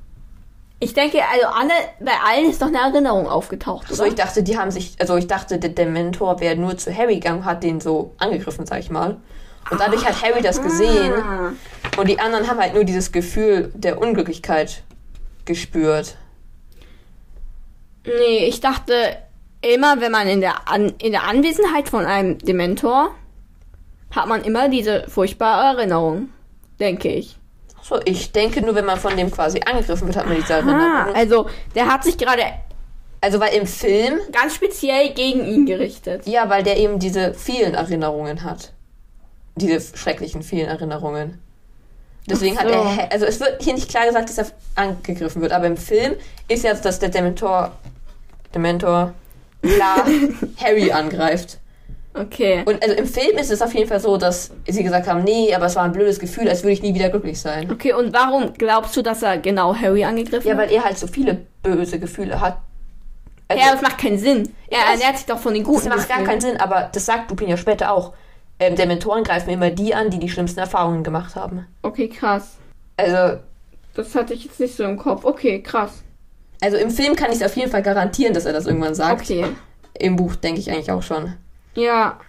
Ich denke, also alle, bei allen ist doch eine Erinnerung aufgetaucht, So, oder? ich dachte, die haben sich, also ich dachte, der, der Mentor wäre nur zu Harry gegangen, hat den so angegriffen, sag ich mal. Und dadurch hat Harry das gesehen. Ah. Und die anderen haben halt nur dieses Gefühl der Unglücklichkeit gespürt. Nee, ich dachte immer, wenn man in der, An in der Anwesenheit von einem Dementor hat man immer diese furchtbare Erinnerung, denke ich. So, ich denke nur, wenn man von dem quasi angegriffen wird, hat man diese Erinnerung. also der hat sich gerade Also, weil im Film, ganz speziell gegen ihn gerichtet. ja, weil der eben diese vielen Erinnerungen hat. Diese schrecklichen vielen Erinnerungen. Deswegen Ach hat so. er, also es wird hier nicht klar gesagt, dass er angegriffen wird, aber im Film ist jetzt, dass der Dementor, Dementor, klar Harry angreift. Okay. Und also im Film ist es auf jeden Fall so, dass sie gesagt haben, nee, aber es war ein blödes Gefühl, als würde ich nie wieder glücklich sein. Okay, und warum glaubst du, dass er genau Harry angegriffen Ja, hat? weil er halt so viele böse Gefühle hat. Also, ja, das macht keinen Sinn. Er weiß. ernährt sich doch von den das guten macht gar Gefühlen. keinen Sinn, aber das sagt Lupin ja später auch. Ähm, der Mentoren greifen immer die an, die die schlimmsten Erfahrungen gemacht haben. Okay, krass. Also, Das hatte ich jetzt nicht so im Kopf. Okay, krass. also im Film kann ich es auf jeden Fall garantieren, dass er das irgendwann sagt. Okay. Im Buch denke ich eigentlich auch schon. Ja,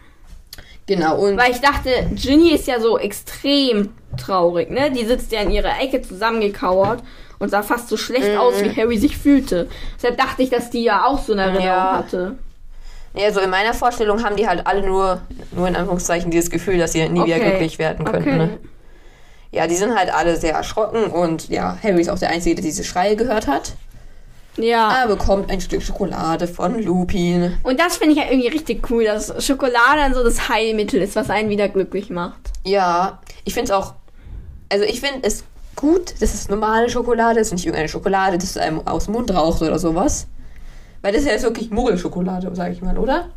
Genau, und weil ich dachte, Ginny ist ja so extrem traurig, ne? Die sitzt ja in ihrer Ecke zusammengekauert und sah fast so schlecht Mhm. aus, wie Harry sich fühlte. Deshalb dachte ich, dass die ja auch so eine Erinnerung Ja. hatte. ja, so in meiner Vorstellung haben die halt alle nur, nur in Anführungszeichen, dieses Gefühl, dass sie nie wieder Okay. glücklich werden könnten. Okay. Ne? Ja, die sind halt alle sehr erschrocken und ja, Harry ist auch der Einzige, der diese Schreie gehört hat. Ja. Er bekommt ein Stück Schokolade von Lupin. Und das finde ich ja irgendwie richtig cool, dass Schokolade dann so das Heilmittel ist, was einen wieder glücklich macht. Ja, ich finde es auch. Also, ich finde es gut, dass es normale Schokolade ist, nicht irgendeine Schokolade, das einem aus dem Mund raucht oder sowas. Weil das ist ja jetzt wirklich Muggelschokolade, sag ich mal, oder?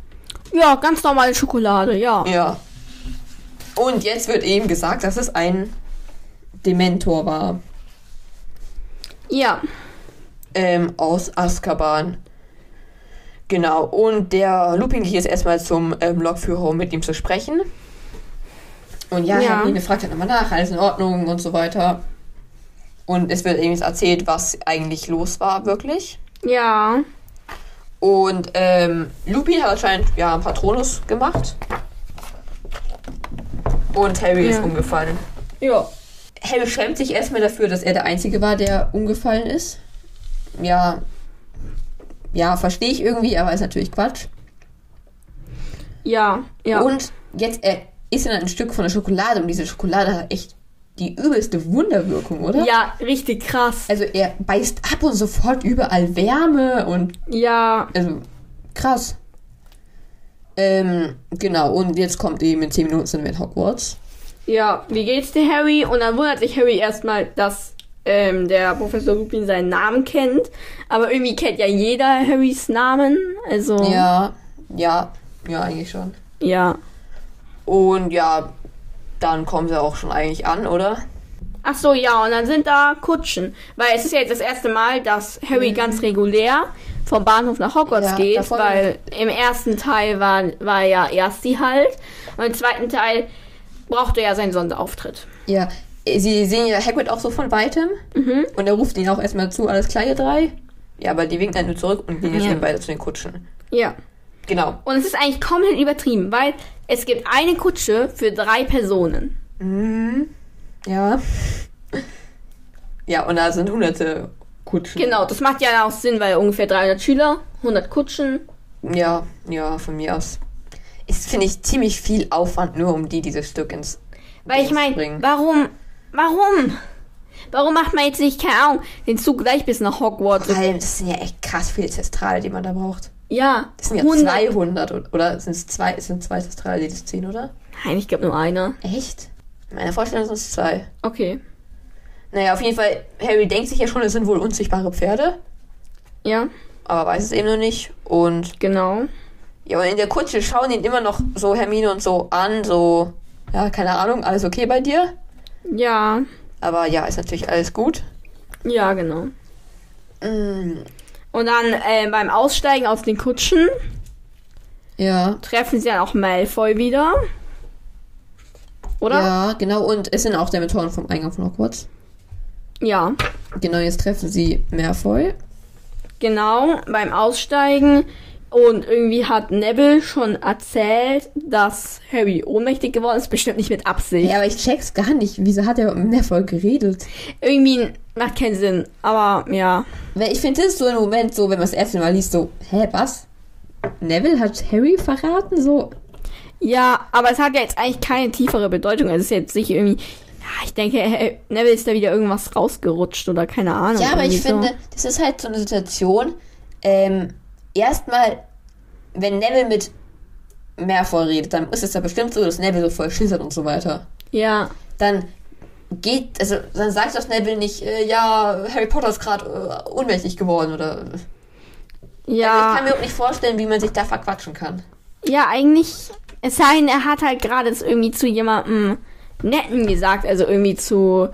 Ja, ganz normale Schokolade, ja. Ja. Und jetzt wird eben gesagt, dass es ein Dementor war. Ja. Ähm, aus Azkaban. Genau. Und der Lupin geht jetzt erstmal zum ähm, Lokführer, um mit ihm zu sprechen. Und ja, Ja. Hermine fragt dann nochmal nach, alles in Ordnung und so weiter. Und es wird eben jetzt erzählt, was eigentlich los war, wirklich. Ja. Und ähm, Lupin hat anscheinend ja einen Patronus gemacht. Und Harry ist Ja. umgefallen. Ja. Harry schämt sich erstmal dafür, dass er der Einzige war, der umgefallen ist. Ja. Ja, verstehe ich irgendwie, aber ist natürlich Quatsch. Ja, ja. Und jetzt er isst er dann ein Stück von der Schokolade und diese Schokolade hat echt die übelste Wunderwirkung, oder? ja, richtig krass. Also er beißt ab und sofort überall Wärme und Ja, also krass. Ähm, genau, und jetzt kommt eben in 10 Minuten sind wir in Hogwarts. ja. Wie geht's dir, Harry? Und dann wundert sich Harry erstmal, dass ähm, der Professor Lupin seinen Namen kennt. Aber irgendwie kennt ja jeder Harrys Namen. Also, Ja, ja, ja, eigentlich schon. ja. Und ja, dann kommen sie auch schon eigentlich an, oder? Ach so, ja, und dann sind da Kutschen. Weil es ist ja jetzt das erste Mal, dass Harry ganz regulär vom Bahnhof nach Hogwarts Mhm. Ja, geht, weil im ersten Teil war, war ja erst die halt und im zweiten Teil brauchte er ja seinen Sonderauftritt. Ja, sie sehen ja Hagrid auch so von weitem. Und er ruft ihnen auch erstmal zu, alles klar, ihr drei? Ja, aber die winken dann nur zurück und gehen jetzt eben beide zu den Kutschen. Ja. Genau. Und es ist eigentlich komplett übertrieben, weil es gibt eine Kutsche für drei Personen. Ja. Ja, und da sind hunderte Kutschen. Genau, das macht ja auch Sinn, weil ungefähr 300 Schüler, 100 Kutschen. Ja, ja, von mir aus. Ist, finde ich, ziemlich viel Aufwand, nur um die dieses Stück ins. Weil ich meine, warum, warum? Warum macht man jetzt nicht, keine Ahnung, den Zug gleich bis nach Hogwarts? Vor allem, das sind ja echt krass viele Zestrale, die man da braucht. Ja, Das sind ja 100 200 oder- sind es zwei, sind zwei Zestrale, die das ziehen, oder? Nein, ich glaube nur einer. Echt? In meiner Vorstellung sind es zwei. Okay. Naja, auf jeden Fall, Harry denkt sich ja schon, es sind wohl unsichtbare Pferde, Ja, aber weiß es eben noch nicht. Und genau. ja, und in der Kutsche schauen ihn immer noch so Hermine und so an, so, ja, keine Ahnung, alles okay bei dir? Ja, Aber ja, ist natürlich alles gut. ja, genau. Mm, Und dann äh, beim Aussteigen aus den Kutschen ja. treffen sie dann auch Malfoy wieder. Oder? Ja, genau, und es sind auch Dementoren vom Eingang von Hogwarts. Ja, Genau, jetzt treffen sie Malfoy. genau, beim Aussteigen. Und irgendwie hat Neville schon erzählt, dass Harry ohnmächtig geworden ist. Bestimmt nicht mit Absicht. Ja, aber ich check's gar nicht. Wieso hat er mit Malfoy geredet? Irgendwie macht keinen Sinn. Aber ja. Ich finde, das ist so ein Moment, so, wenn man das erste Mal liest, so, hä, was? Neville hat Harry verraten? So, Ja, aber es hat ja jetzt eigentlich keine tiefere Bedeutung. Es ist jetzt nicht irgendwie. Ja, ich denke, äh, Neville ist da wieder irgendwas rausgerutscht oder keine Ahnung. Ja, aber ich so. finde, das ist halt so eine Situation. Ähm, erstmal, wenn Neville mit Malfoy redet, dann ist es ja bestimmt so, dass Neville so voll schissert und so weiter. Ja, Dann geht, also dann sagt doch Neville nicht, äh, ja, Harry Potter ist gerade äh, ohnmächtig geworden oder. Also ich ja. kann mir auch nicht vorstellen, wie man sich da verquatschen kann. Ja, eigentlich. Es sei denn, er hat halt gerade irgendwie zu jemandem Netten gesagt. Also irgendwie zu.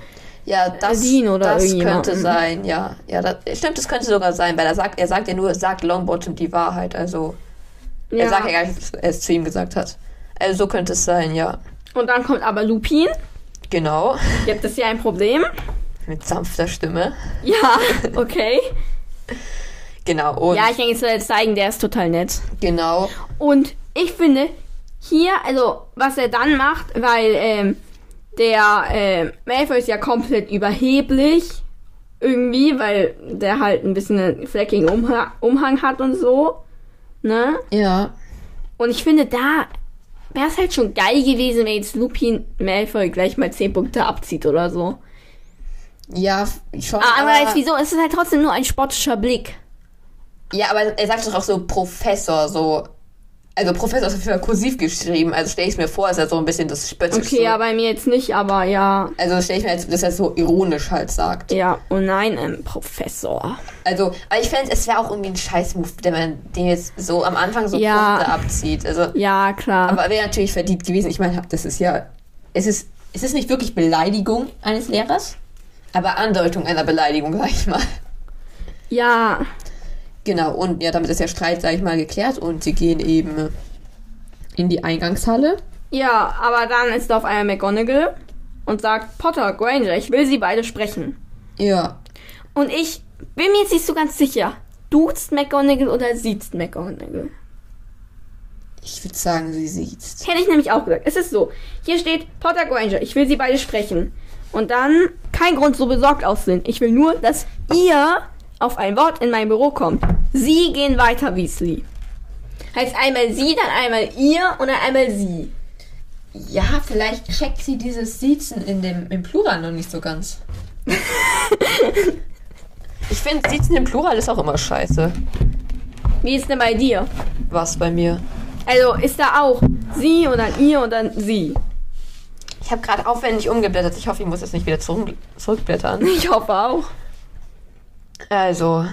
Ja, das, Dean oder das irgendjemanden. könnte sein, ja. Ja, das, stimmt, das könnte sogar sein, weil er sagt, er sagt ja nur, sagt Longbottom die Wahrheit, also. Er sagt ja gar nicht, dass er es zu ihm gesagt hat. Also so könnte es sein, ja. Und dann kommt aber Lupin. Genau. Gibt es hier ein Problem? Mit sanfter Stimme. Ja, okay. Genau. Und Ja, ich denke, es soll jetzt zeigen, der ist total nett. genau. Und ich finde, hier, also, was er dann macht, weil, ähm, der, ähm, Malfoy ist ja komplett überheblich. Irgendwie, weil der halt ein bisschen einen fleckigen Umha Umhang hat und so. Ne? Ja. Und ich finde, da wäre es halt schon geil gewesen, wenn jetzt Lupin Malfoy gleich mal 10 Punkte abzieht oder so. Ja, schon. Ah, aber aber, jetzt wieso? Es ist halt trotzdem nur ein spottischer Blick. ja, aber er sagt doch auch so Professor, so. Also Professor ist für kursiv geschrieben, also stelle ich mir vor, ist er so ein bisschen das Spöttisch. Okay, so. ja, bei mir jetzt nicht, aber ja. Also stelle ich mir jetzt, dass er so ironisch halt sagt. Ja, oh nein, ein Professor. Also, aber ich fände, es wäre auch irgendwie ein Scheißmove, wenn man den jetzt so am Anfang so Ja. Punkte abzieht. Also, Ja, klar. aber wäre natürlich verdient gewesen. Ich meine, das ist ja, es ist, es ist nicht wirklich Beleidigung eines Lehrers, aber Andeutung einer Beleidigung, sag ich mal. ja, Genau, und ja, damit ist der Streit, sag ich mal, geklärt und sie gehen eben in die Eingangshalle. ja, aber dann ist auf einmal McGonagall und sagt, Potter, Granger, ich will sie beide sprechen. Ja, Und ich bin mir jetzt nicht so ganz sicher. Duzt McGonagall oder sieht's McGonagall? ich würde sagen, sie sieht's. Hätte ich nämlich auch gesagt. Es ist so. Hier steht Potter Granger. Ich will sie beide sprechen. Und dann kein Grund so besorgt aussehen. Ich will nur, dass ihr auf ein Wort in mein Büro kommt. Sie gehen weiter, Weasley. Heißt einmal sie, dann einmal ihr und dann einmal sie. Ja, vielleicht checkt sie dieses Siezen in dem, im Plural noch nicht so ganz. ich finde, Siezen im Plural ist auch immer scheiße. Wie ist denn bei dir? Was bei mir? Also ist da auch sie und dann ihr und dann sie. Ich habe gerade aufwendig umgeblättert. Ich hoffe, ich muss jetzt nicht wieder zurück, zurückblättern. Ich hoffe auch. Also,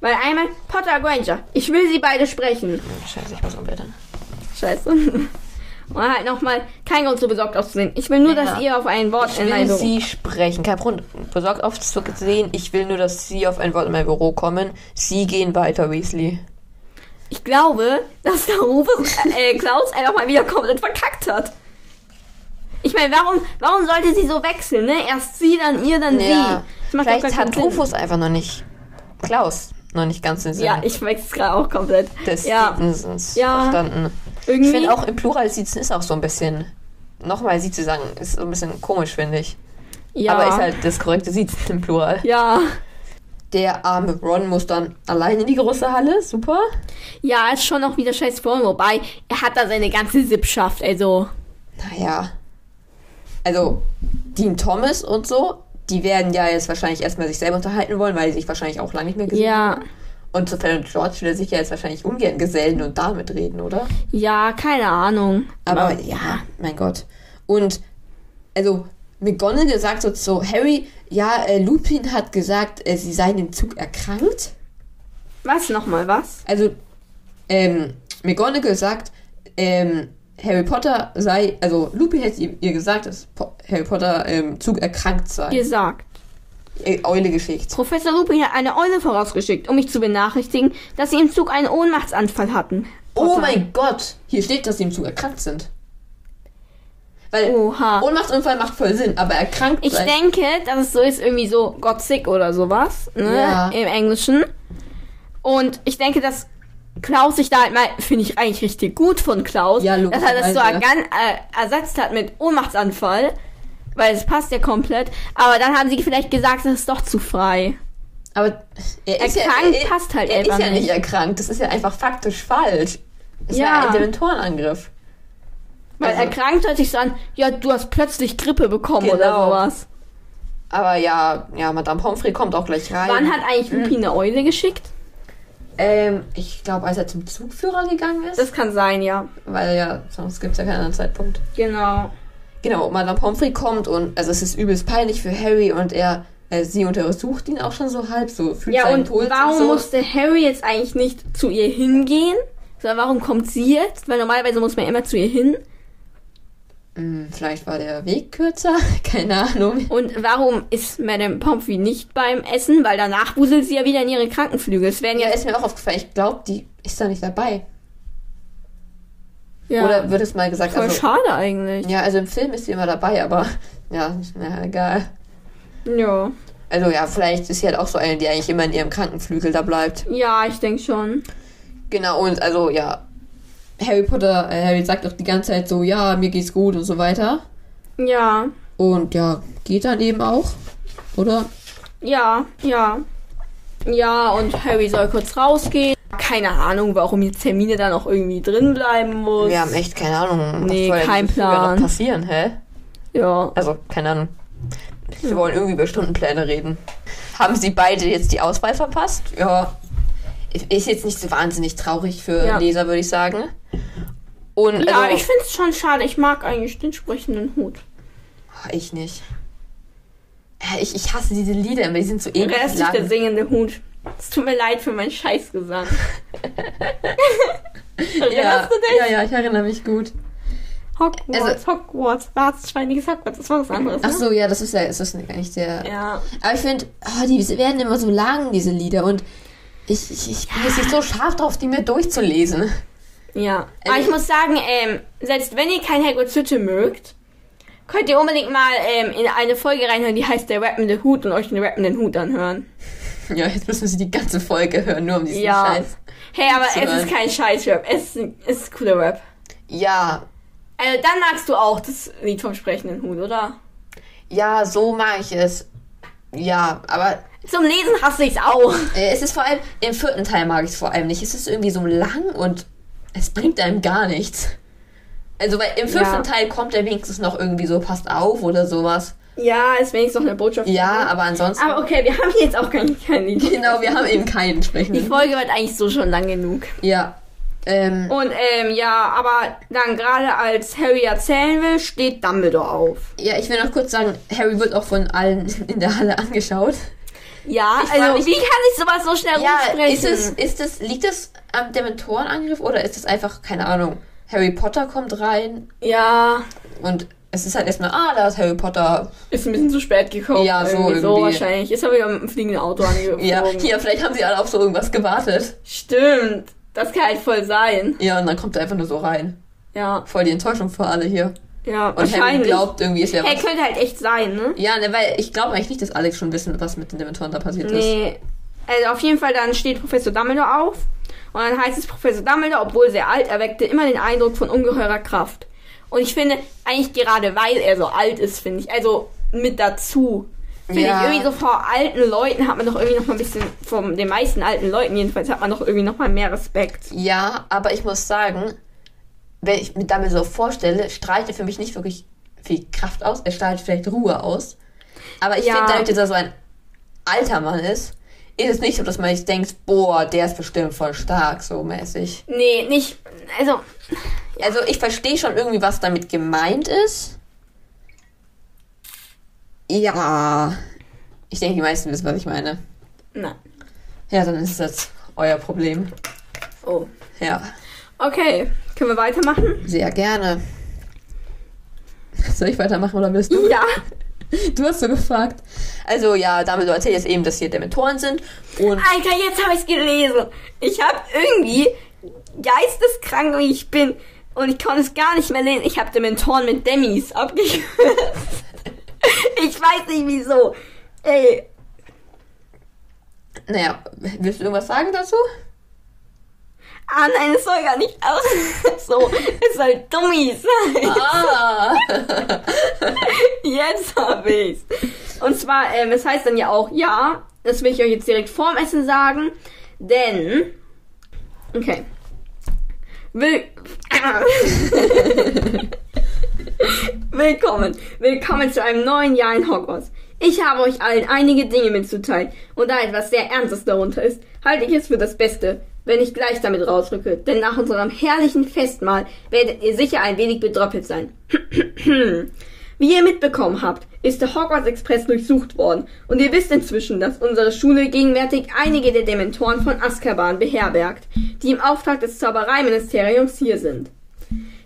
Weil einmal Potter Granger. Ich will sie beide sprechen. scheiße, ich muss umblättern. Scheiße. Und halt nochmal, kein Grund so besorgt auszusehen. Ich will nur, Ja. dass ihr auf ein Wort Ich in will mein Büro. sie sprechen. Kein Grund, besorgt aufzusehen. Ich will nur, dass sie auf ein Wort in mein Büro kommen. Sie gehen weiter, Weasley. Ich glaube, dass der Rufus, äh, Klaus einfach mal wieder komplett verkackt hat. Ich meine, warum, warum sollte sie so wechseln, ne? Erst sie, dann ihr, dann Ja, sie. Das vielleicht hat keinen Sinn. Rufus einfach noch nicht. Klaus noch nicht ganz den Sinn Ja, ich wechsle gerade auch komplett. des ja, Siezens Ja. verstanden. Ich irgendwie. finde auch im Plural Siezen ist auch so ein bisschen. Nochmal sie zu sagen, ist so ein bisschen komisch, finde ich. ja. Aber ist halt das korrekte Siezen im Plural. Ja. Der arme Ron muss dann allein in die große Halle. Super. Ja, ist schon noch wieder scheiß vor, wobei er hat da seine ganze Sippschaft, also. Naja. Also, Dean Thomas und so, die werden ja jetzt wahrscheinlich erstmal sich selber unterhalten wollen, weil sie sich wahrscheinlich auch lange nicht mehr gesehen Ja. haben. Und zu Fred und George will er sich ja jetzt wahrscheinlich ungern gesellen und damit reden, oder? Ja, keine Ahnung. Aber ja, mein Gott. Und, also, McGonagall sagt so zu Harry, ja, äh, Lupin hat gesagt, äh, sie seien im Zug erkrankt. Was nochmal, was? Also, ähm, McGonagall sagt, ähm, Harry Potter sei, also Lupin hätte ihr gesagt, dass Harry Potter im Zug erkrankt sei. Gesagt. Äh, Eule geschickt. Professor Lupin hat eine Eule vorausgeschickt, um mich zu benachrichtigen, dass sie im Zug einen Ohnmachtsanfall hatten. Oh Potter. mein Gott! Hier steht, dass sie im Zug erkrankt sind. Weil Oha. Ohnmachtsunfall macht voll Sinn, aber erkrankt Ich sein. denke, dass es so ist, irgendwie so got sick oder sowas, ne? Ja. Im Englischen. Und ich denke, dass Klaus sich da halt mal, finde ich eigentlich richtig gut von Klaus, Ja, dass er das so ergan- äh, ersetzt hat mit Ohnmachtsanfall, weil es passt ja komplett. Aber dann haben sie vielleicht gesagt, das ist doch zu frei. Aber er ist Erkrankt ja, er, passt halt er einfach ist ja nicht erkrankt. Das ist ja einfach faktisch falsch. Das Ja. war ein Dementorenangriff. Weil Also- erkrankt hört sich so an, ja, du hast plötzlich Grippe bekommen oder Genau. sowas. Aber ja, ja, Madame Pomfrey kommt auch gleich rein. Wann hat eigentlich. Lupin eine Eule geschickt? Ähm, ich glaube, als er zum Zugführer gegangen ist. Das kann sein, ja. weil ja, sonst gibt es ja keinen anderen Zeitpunkt. Genau. Genau, Madame Pomfrey kommt und also es ist übelst peinlich für Harry und er, äh, sie untersucht ihn auch schon so halb, so fühlt Ja, und Puls warum und so. musste Harry jetzt eigentlich nicht zu ihr hingehen? Sondern warum kommt sie jetzt? Weil normalerweise muss man immer zu ihr hin. Hm, vielleicht war der Weg kürzer, keine Ahnung. Und warum ist Madame Pomfrey nicht beim Essen? Weil danach wuselt sie ja wieder in ihre Krankenflügel. Es werden Ja, ja... ist mir auch aufgefallen, ich glaube, die ist da nicht dabei. ja Oder wird es mal gesagt, voll also, schade eigentlich. ja, also im Film ist sie immer dabei, aber ja, na, egal. Ja. Also ja, vielleicht ist sie halt auch so eine, die eigentlich immer in ihrem Krankenflügel da bleibt. Ja, ich denke schon. Genau, und also ja, Harry Potter, äh, Harry sagt auch die ganze Zeit so, ja, mir geht's gut und so weiter. Ja. Und ja, geht dann eben auch, oder? Ja, ja. Ja, und Harry soll kurz rausgehen. Keine Ahnung, warum jetzt Termine dann auch irgendwie drin bleiben muss. Wir haben echt keine Ahnung. Nee, was soll kein Plan. noch passieren, hä? Ja. Also, keine Ahnung. Wir wollen irgendwie über Stundenpläne reden. Haben sie beide jetzt die Auswahl verpasst? Ja. Ist jetzt nicht so wahnsinnig traurig für Ja. Leser, würde ich sagen. Und Ja, also, ich finde es schon schade. Ich mag eigentlich den sprechenden Hut. ich nicht. Ich, ich hasse diese Lieder, aber die sind so ewig Der Rest ist der lang. singende Hut. Es tut mir leid für meinen Scheißgesang. Ja, du dich? ja, ja, ich erinnere mich gut. Hogwarts, Also- Hogwarts, Schweiniges Hogwarts, das war was anderes. Ach ne? so, ja, das ist ja, ist das gar nicht der. Ja. Aber ich finde, oh, die werden immer so lang, diese Lieder. Und ich, ich, ich bin jetzt nicht so scharf drauf, die mir durchzulesen. Ja. Aber ich muss sagen, ähm, selbst wenn ihr kein Hagrid's Hütte mögt, könnt ihr unbedingt mal ähm, in eine Folge reinhören, die heißt Der rappende Hut und euch den rappenden Hut anhören. Ja, jetzt müssen sie die ganze Folge hören, nur um diesen Ja. Scheiß. Hey, aber es hören. ist kein Scheiß-Rap. Es ist, es ist cooler Rap. Ja, Also dann magst du auch das Lied vom sprechenden Hut, oder? ja, so mag ich es. Ja, aber Zum Lesen hasse ich's auch. äh, es ist vor allem, im vierten Teil mag ich es vor allem nicht. Es ist irgendwie so lang und es bringt einem gar nichts. Also, weil im fünften Ja. Teil kommt er wenigstens noch irgendwie so, passt auf oder sowas. Ja, ist wenigstens noch eine Botschaft. Ja, aber ansonsten. Aber okay, wir haben jetzt auch keine, keine Idee. genau, wir haben eben keinen Die sprechenden. Folge wird eigentlich so schon lang genug. Ja. Ähm, Und ähm, ja, aber dann gerade als Harry erzählen will, steht Dumbledore auf. ja, ich will noch kurz sagen, Harry wird auch von allen in der Halle angeschaut. Ja, Ich also mich- wie kann ich sowas so schnell Ja, rumsprechen? ist es, ist es, liegt es am Dementorenangriff oder ist es einfach, keine Ahnung, Harry Potter kommt rein ja, und es ist halt erstmal, ah, da ist Harry Potter. ist ein bisschen zu spät gekommen. Ja, so irgendwie. So wahrscheinlich. Ist er wieder mit dem fliegenden Auto angeflogen. Ja, hier, vielleicht haben sie alle auf so irgendwas gewartet. Stimmt. Das kann halt voll sein. Ja, und dann kommt er einfach nur so rein. Ja, Voll die Enttäuschung für alle hier. Ja, Und wahrscheinlich. glaubt irgendwie, es wäre Hey, was. könnte halt echt sein, ne? Ja, ne, weil ich glaube eigentlich nicht, dass Alex schon wissen, was mit den Dementoren da passiert ist. Nee. Also auf jeden Fall dann steht Professor Dumbledore auf. Und dann heißt es, Professor Dumbledore, obwohl sehr alt, erweckte immer den Eindruck von ungeheurer Kraft. Und ich finde, eigentlich gerade weil er so alt ist, finde ich, also mit dazu. Finde Ja. ich irgendwie so vor alten Leuten hat man doch irgendwie noch mal ein bisschen, von den meisten alten Leuten jedenfalls, hat man doch irgendwie noch mal mehr Respekt. Ja, aber ich muss sagen, wenn ich mir damit so vorstelle, strahlt er für mich nicht wirklich viel Kraft aus. Er strahlt vielleicht Ruhe aus. Aber ich Ja. finde, dadurch, dass er so ein alter Mann ist, ist es nicht so, dass man sich denkt, boah, der ist bestimmt voll stark, so mäßig. Nee, nicht, also, Also ich verstehe schon irgendwie, was damit gemeint ist. Ja. Ich denke, die meisten wissen, was ich meine. na, Ja, dann ist das euer Problem. oh. Ja, Okay, können wir weitermachen? sehr gerne. Soll ich weitermachen oder willst du? Ja. Du hast so gefragt. Also ja, damit erzählt jetzt eben, dass hier Dementoren sind. Und Alter, jetzt habe ich's gelesen. Ich habe irgendwie geisteskrank, wie ich bin. Und ich konnte es gar nicht mehr lesen. Ich habe Dementoren mit Demis abgekürzt. ich weiß nicht wieso. Ey, naja, willst du irgendwas sagen dazu? Ah nein, es soll gar nicht aus. so, es soll Dummies sein. Ah! Jetzt hab ich's. Und zwar, ähm, es heißt dann ja auch, ja, das will ich euch jetzt direkt vorm Essen sagen, denn, okay. Will, Willkommen, willkommen zu einem neuen Jahr in Hogwarts. Ich habe euch allen einige Dinge mitzuteilen und da etwas sehr Ernstes darunter ist, halte ich es für das Beste, wenn ich gleich damit rausrücke, denn nach unserem herrlichen Festmahl werdet ihr sicher ein wenig bedröppelt sein. Wie ihr mitbekommen habt, ist der Hogwarts Express durchsucht worden und ihr wisst inzwischen, dass unsere Schule gegenwärtig einige der Dementoren von Azkaban beherbergt, die im Auftrag des Zaubereiministeriums hier sind.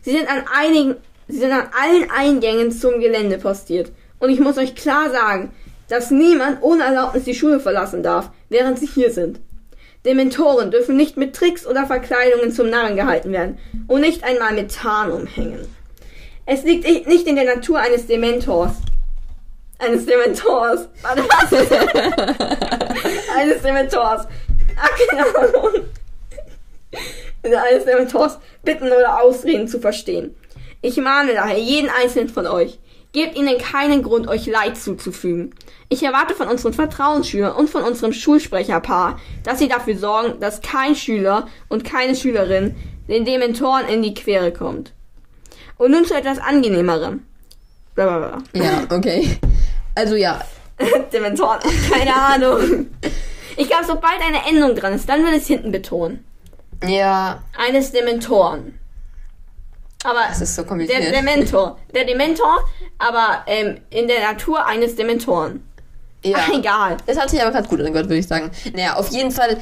Sie sind an einigen, sie sind an allen Eingängen zum Gelände postiert und ich muss euch klar sagen, dass niemand ohne Erlaubnis die Schule verlassen darf, während sie hier sind. Dementoren dürfen nicht mit Tricks oder Verkleidungen zum Narren gehalten werden und nicht einmal mit Tarnung hängen. Es liegt nicht in der Natur eines Dementors. Eines Dementors. Warte, was? eines Dementors. Ach, keine Ahnung. Eines Dementors bitten oder Ausreden zu verstehen. Ich mahne daher jeden einzelnen von euch. Gebt ihnen keinen Grund, euch Leid zuzufügen. Ich erwarte von unseren Vertrauensschülern und von unserem Schulsprecherpaar, dass sie dafür sorgen, dass kein Schüler und keine Schülerin den Dementoren in die Quere kommt. Und nun zu etwas angenehmerem. Blablabla. Ja, okay. Also ja, Dementoren, keine Ahnung. Ich glaube, sobald eine Endung dran ist, dann würde ich es hinten betonen. ja, Eines Dementoren. Aber das ist so der kompliziert. Dementor. Der Dementor, aber ähm, in der Natur eines Dementoren. ja. Ach, egal. Das hat sich aber ganz gut angehört, würde ich sagen. Naja, auf jeden Fall,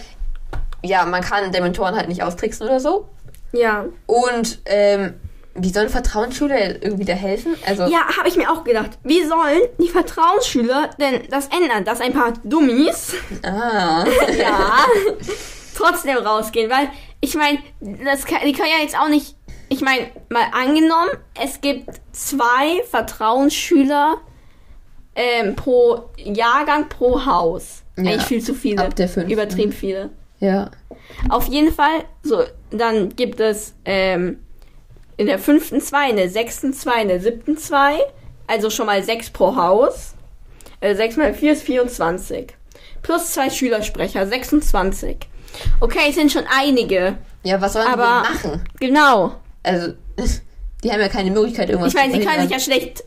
ja, man kann Dementoren halt nicht austricksen oder so. Ja. Und, ähm, wie soll eine Vertrauensschule irgendwie da helfen? Also, Ja, habe ich mir auch gedacht. Wie sollen die Vertrauensschüler denn das ändern, dass ein paar Dummies ah. ja, trotzdem rausgehen, weil ich meine, die können ja jetzt auch nicht. Ich meine, mal angenommen, es gibt zwei Vertrauensschüler ähm, pro Jahrgang pro Haus. Ja, Eigentlich viel zu viele. ab der fünften. Übertrieben viele. Ja. Auf jeden Fall, so, dann gibt es ähm, in der fünften zwei, in der sechsten zwei, in der siebten zwei, also schon mal sechs pro Haus. Äh, sechs mal vier ist 24. Plus zwei Schülersprecher, 26. Okay, es sind schon einige. Ja, was sollen Aber- denn machen? Genau. Also, die haben ja keine Möglichkeit, irgendwas Ich meine, zu sie kann sich ja schlecht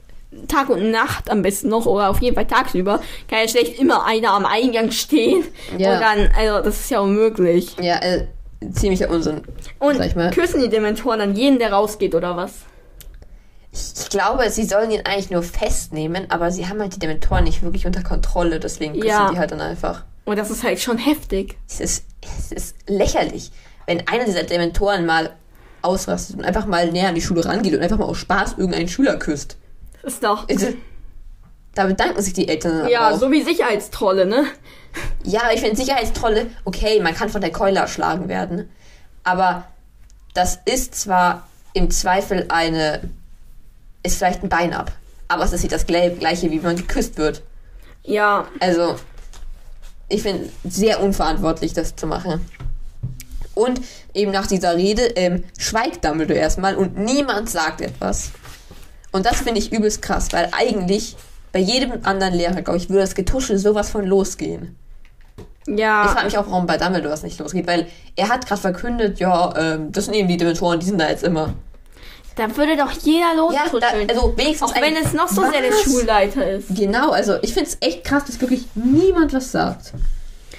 Tag und Nacht am besten noch oder auf jeden Fall tagsüber, kann ja schlecht immer einer am Eingang stehen. Ja. Und dann, also das ist ja unmöglich. Ja, äh, ziemlicher Unsinn. Und küssen die Dementoren dann jeden, der rausgeht oder was? Ich glaube, sie sollen ihn eigentlich nur festnehmen, aber sie haben halt die Dementoren nicht wirklich unter Kontrolle, deswegen küssen Ja. die halt dann einfach. Und das ist halt schon heftig. Es ist, es ist lächerlich, wenn einer dieser Dementoren mal ausrastet und einfach mal näher an die Schule rangeht und einfach mal aus Spaß irgendeinen Schüler küsst. Das ist doch. Also, da bedanken sich die Eltern Ja, auch. so wie Sicherheitstrolle, ne? Ja, ich finde Sicherheitstrolle, okay, man kann von der Keule erschlagen werden. Aber das ist zwar im Zweifel eine. ist vielleicht ein Bein ab. Aber es ist nicht das Gle- gleiche, wie wenn man geküsst wird. Ja, Also, ich finde sehr unverantwortlich, das zu machen. Und eben nach dieser Rede ähm, schweigt Dumbledore erstmal und niemand sagt etwas. Und das finde ich übelst krass, weil eigentlich bei jedem anderen Lehrer, glaube ich, würde das Getuschel sowas von losgehen. Ich ja. frage mich auch, warum bei Dumbledore es nicht losgeht, weil er hat gerade verkündet, ja, ähm, das sind eben die Dementoren, die sind da jetzt immer. Da würde doch jeder Ja, da, lostuscheln. also wenigstens Auch wenn es noch so sehr der Was? Schulleiter ist. Genau, also ich finde es echt krass, dass wirklich niemand was sagt.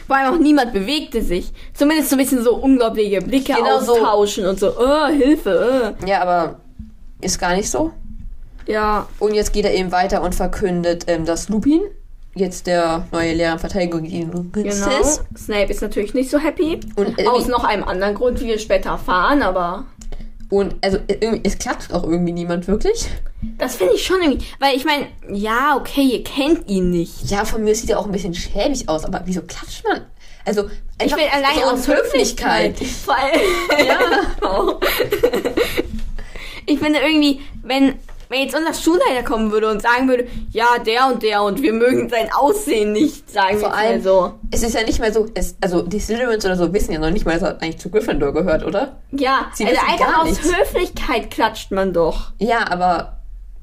Vor allem auch niemand bewegte sich. Zumindest so ein bisschen so unglaubliche Blicke Genau so. austauschen und so, oh, Hilfe, Ja, aber ist gar nicht so. äh. Ja, Und jetzt geht er eben weiter und verkündet, ähm, dass Lupin jetzt der neue Lehrer in Verteidigung gegen genau. ist. Snape ist natürlich nicht so happy. Und irgendwie- Aus noch einem anderen Grund, wie wir später erfahren, aber Und also es klatscht auch irgendwie niemand wirklich. das finde ich schon irgendwie. Weil ich meine, ja, okay, ihr kennt ihn nicht. Ja, von mir sieht er auch ein bisschen schäbig aus, aber wieso klatscht man? Also Ich will allein so aus Höflichkeit. Vor allem. Ja. Auch. ich finde irgendwie, wenn, wenn jetzt unser Schulleiter kommen würde und sagen würde, ja, der und der und wir mögen sein Aussehen nicht, sagen Vor wir allem- mal so. Es ist ja nicht mehr so, es, also die Slytherins oder so wissen ja noch nicht mal, dass er eigentlich zu Gryffindor gehört, oder? Ja, Sie also einfach aus nichts. Höflichkeit klatscht man doch. Ja, aber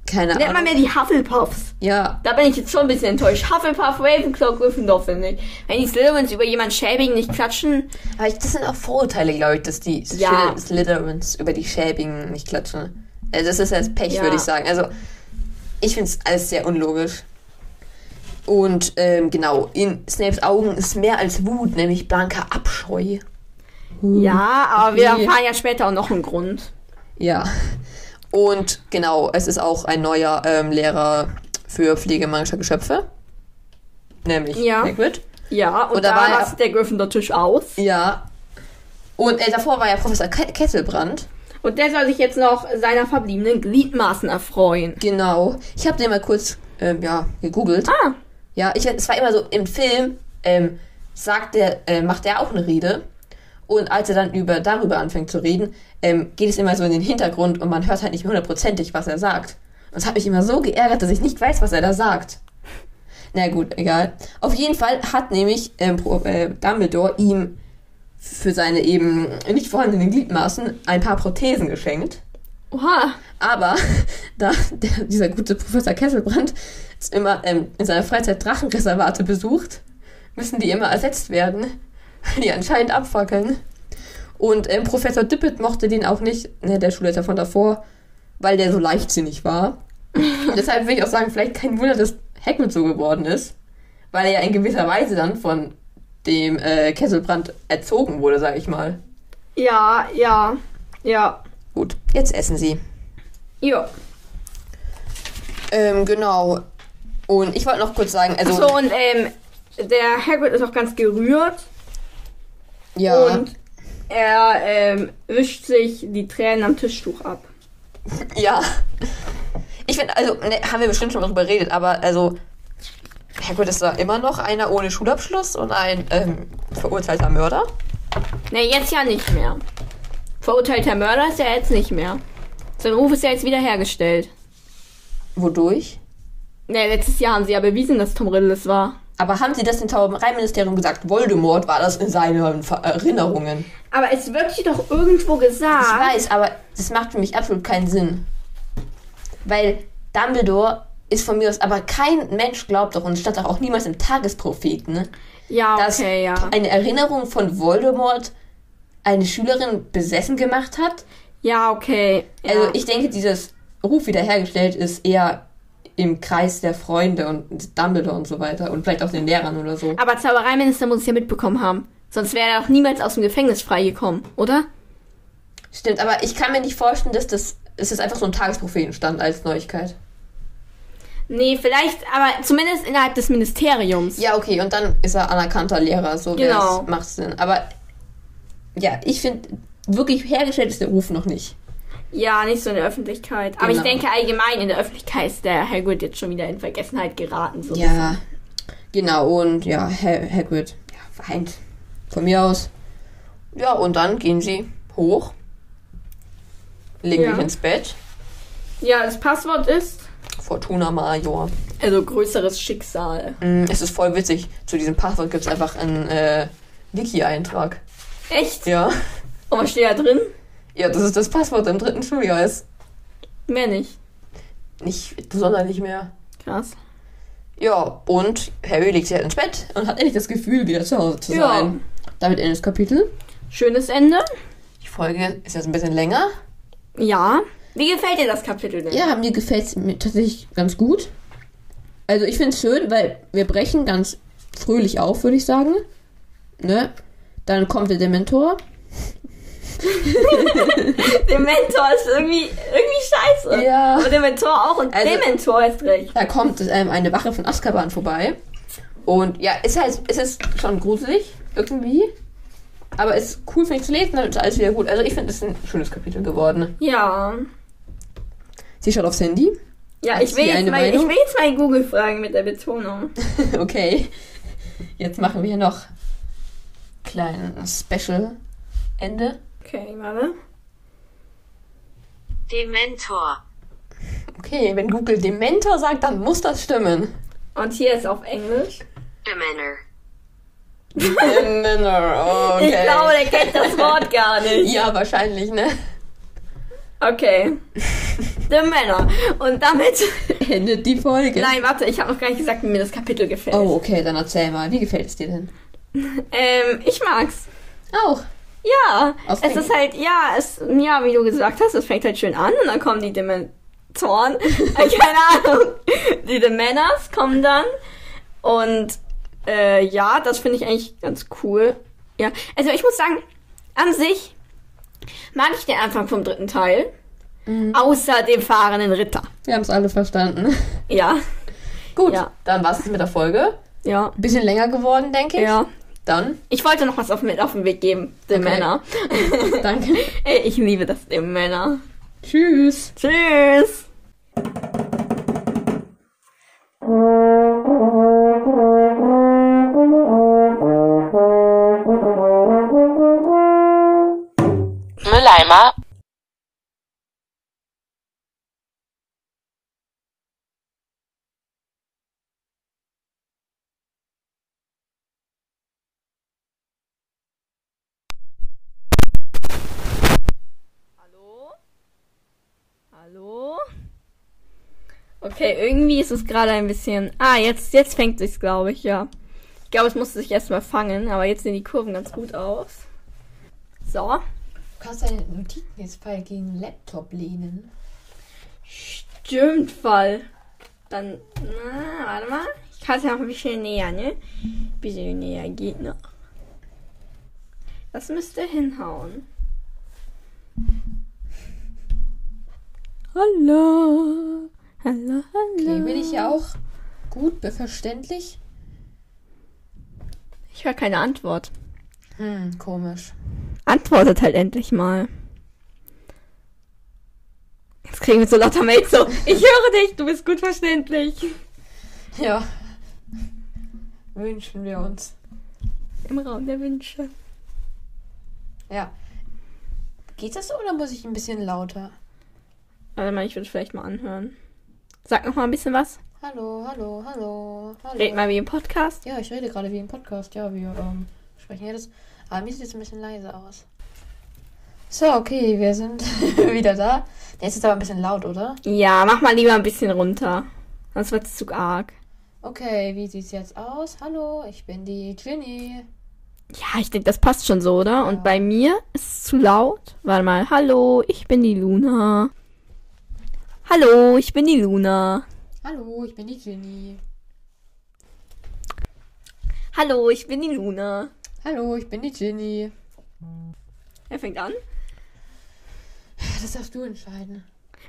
keine Nennt man Ahnung. mehr die Hufflepuffs. Ja, Da bin ich jetzt schon ein bisschen enttäuscht. Hufflepuff, Ravenclaw, Gryffindor, finde ich. Wenn die Slytherins über jemanden schäbigen nicht klatschen, aber ich, das sind auch Vorurteile, glaube ich, dass die Ja. Slyth- Slytherins über die Schäbigen nicht klatschen. Also das ist jetzt Pech, Ja. würde ich sagen. Also ich finde es alles sehr unlogisch. Und ähm, genau, in Snapes Augen ist mehr als Wut, nämlich blanker Abscheu. ja, aber wir erfahren ja später auch noch einen Grund. Ja. Und genau, es ist auch ein neuer ähm, Lehrer für Pflege magischer Geschöpfe. Nämlich Ja. Hagrid. Ja, und, Und da war ja- rastet der Gryffindor-Tisch aus. Ja. Und äh, davor war ja Professor Ke Kesselbrand. Und der soll sich jetzt noch seiner verbliebenen Gliedmaßen erfreuen. Genau. Ich habe den mal kurz ähm, ja, gegoogelt. Ah, Ja, ich, es war immer so, im Film ähm, sagt der, äh, macht er auch eine Rede. Und als er dann über, darüber anfängt zu reden, ähm, geht es immer so in den Hintergrund und man hört halt nicht mehr hundertprozentig, was er sagt. Und es hat mich immer so geärgert, dass ich nicht weiß, was er da sagt. Na gut, egal. Auf jeden Fall hat nämlich ähm, äh, Dumbledore ihm für seine eben nicht vorhandenen Gliedmaßen ein paar Prothesen geschenkt. oha. Aber da der, dieser gute Professor Kesselbrand immer ähm, in seiner Freizeit Drachenreservate besucht, müssen die immer ersetzt werden, weil die anscheinend abfackeln. Und ähm, Professor Dippet mochte den auch nicht, ne, der Schulleiter von davor, weil der so leichtsinnig war. Deshalb will ich auch sagen, vielleicht kein Wunder, dass Hagrid so geworden ist, weil er ja in gewisser Weise dann von dem äh, Kesselbrand erzogen wurde, sag ich mal. Ja, ja, ja. Gut, jetzt essen sie. Jo. Ähm, genau. Und ich wollte noch kurz sagen, also. So, und ähm, der Hagrid ist auch ganz gerührt. ja. Und er ähm, wischt sich die Tränen am Tischtuch ab. Ja. Ich finde, also, ne, haben wir bestimmt schon mal drüber geredet, aber also. Herrgott ist da immer noch einer ohne Schulabschluss und ein ähm, verurteilter Mörder. Ne, jetzt ja nicht mehr. Verurteilter Mörder ist er jetzt nicht mehr. Sein Ruf ist ja jetzt wiederhergestellt. Wodurch? Ne, letztes Jahr haben sie ja bewiesen, dass Tom Riddle es war. Aber haben sie das im Zaubereiministerium gesagt? Voldemort war das in seinen Erinnerungen. Aber es wird hier doch irgendwo Ich gesagt. weiß, aber das macht für mich absolut keinen Sinn. Weil Dumbledore ist von mir aus, aber kein Mensch glaubt doch, und es stand auch niemals im Tagespropheten, ne? Ja, dass okay, ja. eine Erinnerung von Voldemort eine Schülerin besessen gemacht hat. Ja, okay. Ja. Also ich denke, dieses Ruf wiederhergestellt ist eher im Kreis der Freunde und Dumbledore und so weiter und vielleicht auch den Lehrern oder so. Aber Zaubereiminister muss es ja mitbekommen haben. Sonst wäre er doch niemals aus dem Gefängnis freigekommen, oder? Stimmt, aber ich kann mir nicht vorstellen, dass das, dass das einfach so ein Tagesprophet stand als Neuigkeit. Nee, vielleicht, aber zumindest innerhalb des Ministeriums. Ja, okay, und dann ist er anerkannter Lehrer, so Genau. macht Sinn. Aber ja, ich finde, wirklich hergestellt ist der Ruf noch nicht. Ja, nicht so in der Öffentlichkeit. Aber ich Genau. denke allgemein in der Öffentlichkeit ist der Hagrid jetzt schon wieder in Vergessenheit geraten. So. Ja, genau, und ja, Ha- Hagrid ja, weint. Von mir aus. Ja, und dann gehen sie hoch, legen Ja. sich ins Bett. Ja, das Passwort ist Fortuna Major. also größeres Schicksal. Mm, Es ist voll witzig. Zu diesem Passwort gibt es einfach einen äh, Wiki-Eintrag. Echt? Ja. Und was steht da drin? Ja, das ist das Passwort im dritten Schuljahr. Ist Mehr nicht. nicht sonderlich mehr. Krass. Ja, und Harry legt sich halt ins Bett und hat endlich das Gefühl, wieder zu Hause zu Ja. sein. Damit endet das Kapitel. Schönes Ende. Die Folge ist jetzt ein bisschen länger. Ja. Wie gefällt dir das Kapitel denn? Ja, mir gefällt es mir tatsächlich ganz gut. Also ich finde es schön, weil wir brechen ganz fröhlich auf, würde ich sagen. Ne? Dann kommt der Dementor. Der Mentor ist irgendwie, irgendwie scheiße. Ja. Aber der Mentor auch und Also- der Mentor ist recht. Da kommt ähm, eine Wache von Azkaban vorbei. Und ja, ist halt, es ist schon gruselig, irgendwie. Aber es ist cool, finde ich, zu lesen, dann ist alles wieder gut. Also ich finde, es ist ein schönes Kapitel geworden. Ja. Sie schaut aufs Handy. Ja, Hat ich will, jetzt mal, ich will jetzt mal Google fragen mit der Betonung. okay. Jetzt machen wir noch kleinen Special-Ende. Okay, warte. Dementor. Okay, wenn Google Dementor sagt, dann muss das stimmen. Und hier ist auf Englisch. Dementor. Dementor, okay. Ich glaube, der kennt das Wort gar nicht. Ja, wahrscheinlich, ne? Okay. The Männer. Und damit. Endet die Folge. Nein, warte, ich habe noch gar nicht gesagt, wie mir das Kapitel gefällt. Oh, okay, dann erzähl mal. Wie gefällt es dir denn? Ähm, ich mag's. Auch. Ja. Aus es ist halt, ja, es, ja, wie du gesagt hast, es fängt halt schön an und dann kommen die Dementoren. äh, keine Ahnung. Die Demenors kommen dann. Und äh, ja, das finde ich eigentlich ganz cool. Ja. Also ich muss sagen, an sich mag ich den Anfang vom dritten Teil. Außer dem fahrenden Ritter. Wir haben es alle verstanden. Ja. Gut, Ja. dann war es mit der Folge. Ja. Bisschen länger geworden, denke ich. Ja. Dann, Ich wollte noch was auf, mit auf den Weg geben. Den Okay. Männer. danke. Ey, ich liebe das, den Männer. Tschüss. Tschüss. Okay, irgendwie ist es gerade ein bisschen. Ah, jetzt, jetzt fängt sich's, glaube ich, ja. Ich glaube, es musste sich erstmal fangen, aber jetzt sehen die Kurven ganz gut aus. So. Du kannst deine Notizen jetzt voll gegen den Laptop lehnen. Stimmt voll. Dann, na, warte mal. Ich kann es ja noch ein bisschen näher, ne? Ein bisschen näher geht noch. Das müsste hinhauen. Hallo. Hallo, hallo. Okay, bin ich ja auch gut verständlich? Ich höre keine Antwort. Hm, komisch. Antwortet halt endlich mal. Jetzt kriegen wir so lauter Mails so. Ich höre dich, du bist gut verständlich. Ja. Wünschen wir uns. Im Raum der Wünsche. Ja. Geht das so oder muss ich ein bisschen lauter? Warte mal, ich würde vielleicht mal anhören. Sag noch mal ein bisschen was. Hallo, hallo, hallo, hallo. Red mal wie im Podcast. Ja, ich rede gerade wie im Podcast. Ja, wir ähm, sprechen jetzt. Aber mir sieht es ein bisschen leise aus. So, okay, wir sind wieder da. Der ist jetzt aber ein bisschen laut, oder? Ja, mach mal lieber ein bisschen runter. Sonst wird's zu arg. Okay, wie sieht's jetzt aus? Hallo, ich bin die Ginny. Ja, ich denke, das passt schon so, oder? Und bei mir ist es zu laut. Warte mal. Hallo, ich bin die Luna. Hallo, ich bin die Luna. Hallo, ich bin die Ginny. Hallo, ich bin die Luna. Hallo, ich bin die Ginny. Er fängt an. Das darfst du entscheiden.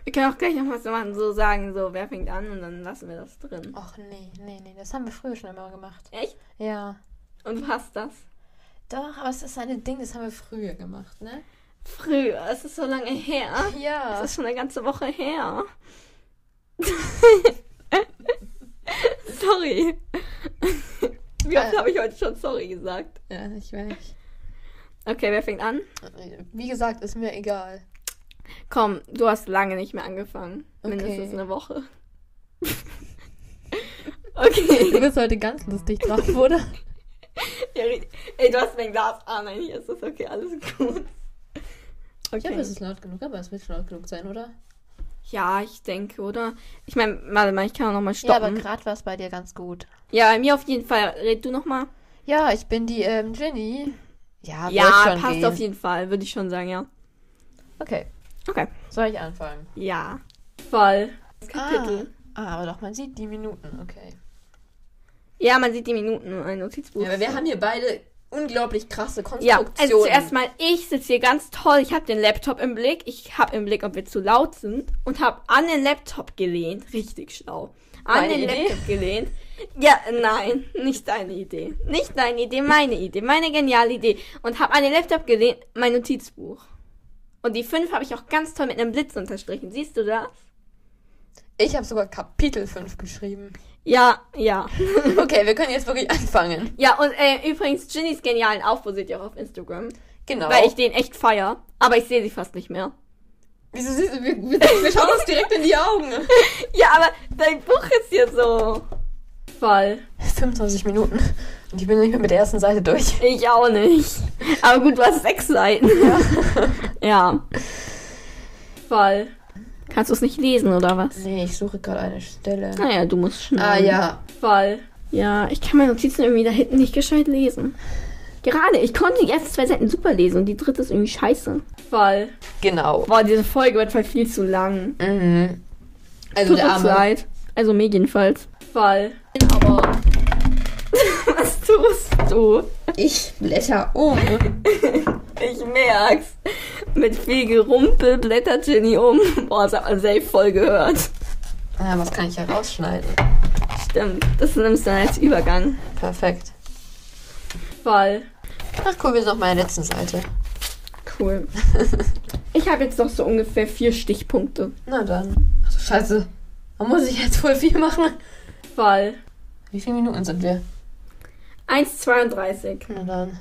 Wir können auch gleich noch was machen, so sagen, so, wer fängt an und dann lassen wir das drin. Ach nee, nee, nee, das haben wir früher schon immer gemacht. Echt? Ja. Und hast das? Doch, aber es ist ein Ding, das haben wir früher gemacht, ne? Früher, es ist so lange her. Ja. Das ist schon eine ganze Woche her. sorry. Wie oft Äh. habe ich heute schon sorry gesagt? Ja, ich weiß. Okay, wer fängt an? Wie gesagt, ist mir egal. Komm, du hast lange nicht mehr angefangen. Okay. Mindestens eine Woche. Du okay. bist heute ganz lustig drauf, oder? Ja. Ey, du hast mein Glas. Ah, nein, hier ist das okay, alles gut. Ich hoffe, Okay. es ist laut genug, aber es wird schon laut genug sein, oder? Ja, ich denke, oder? Ich meine, warte mal, ich kann auch nochmal Ja, aber stoppen. gerade war es bei dir ganz gut. Ja, bei mir auf jeden Fall. Red du nochmal. Ja, ich bin die ähm, Jenny. Ja, Ja, schon passt gehen. auf jeden Fall, würde ich schon sagen, ja. Okay, Okay. soll ich anfangen? Ja. Voll. Das Kapitel. Ah, ah, aber doch, man sieht die Minuten, okay. Ja, man sieht die Minuten in einem Notizbuch. Ja, aber wir haben hier beide unglaublich krasse Ja, Konstruktionen. also zuerst mal, ich sitze hier ganz toll. Ich habe den Laptop im Blick. Ich habe im Blick, ob wir zu laut sind. Und habe an den Laptop gelehnt. Richtig schlau. An Meine den Idee? Laptop gelehnt. Ja, nein, nicht deine Idee. Nicht deine Idee, meine Idee. Meine geniale Idee. Und habe an den Laptop gelehnt, mein Notizbuch. Und die 5 habe ich auch ganz toll mit einem Blitz unterstrichen. Siehst du das? Ich habe sogar Kapitel 5 geschrieben. Ja, ja. Okay, wir können jetzt wirklich anfangen. ja, und äh, übrigens, Ginnys genialen Aufbau seht ihr auch auf Instagram. Genau. Weil ich den echt feier. Aber ich sehe sie fast nicht mehr. Wieso siehst du, wir, wir, schauen uns direkt in die Augen. Ja, aber dein Buch ist hier so voll. 25 Minuten. Und ich bin nicht mehr mit der ersten Seite durch. Ich auch nicht. Aber gut, du hast sechs Seiten. Ja. ja. Voll. Kannst du es nicht lesen, oder was? Nee, ich suche gerade eine Stelle. Naja, du musst schnell. Ah ja. Voll. Ja, ich kann meine Notizen irgendwie da hinten nicht gescheit lesen. Gerade, ich konnte die ersten zwei Seiten super lesen und die dritte ist irgendwie scheiße. Voll. Genau. Boah, diese Folge wird voll viel zu lang. Mhm. Also Tut der uns arme. leid. Also mir jedenfalls. Voll. Aber. Was tust du? Ich blätter um. Ich merk's. Mit viel Gerumpel blättert Jenny um. Boah, das hat man safe voll gehört. Ah, was kann ich hier rausschneiden? Stimmt, das nimmst du dann als Übergang. Perfekt. Voll. Ach cool, wir sind auf meiner letzten Seite. Cool. Ich habe jetzt noch so ungefähr vier Stichpunkte. Na dann. Ach so, scheiße. Man muss ich jetzt voll viel machen. Voll. Wie viele Minuten sind wir? 1,32. Na dann.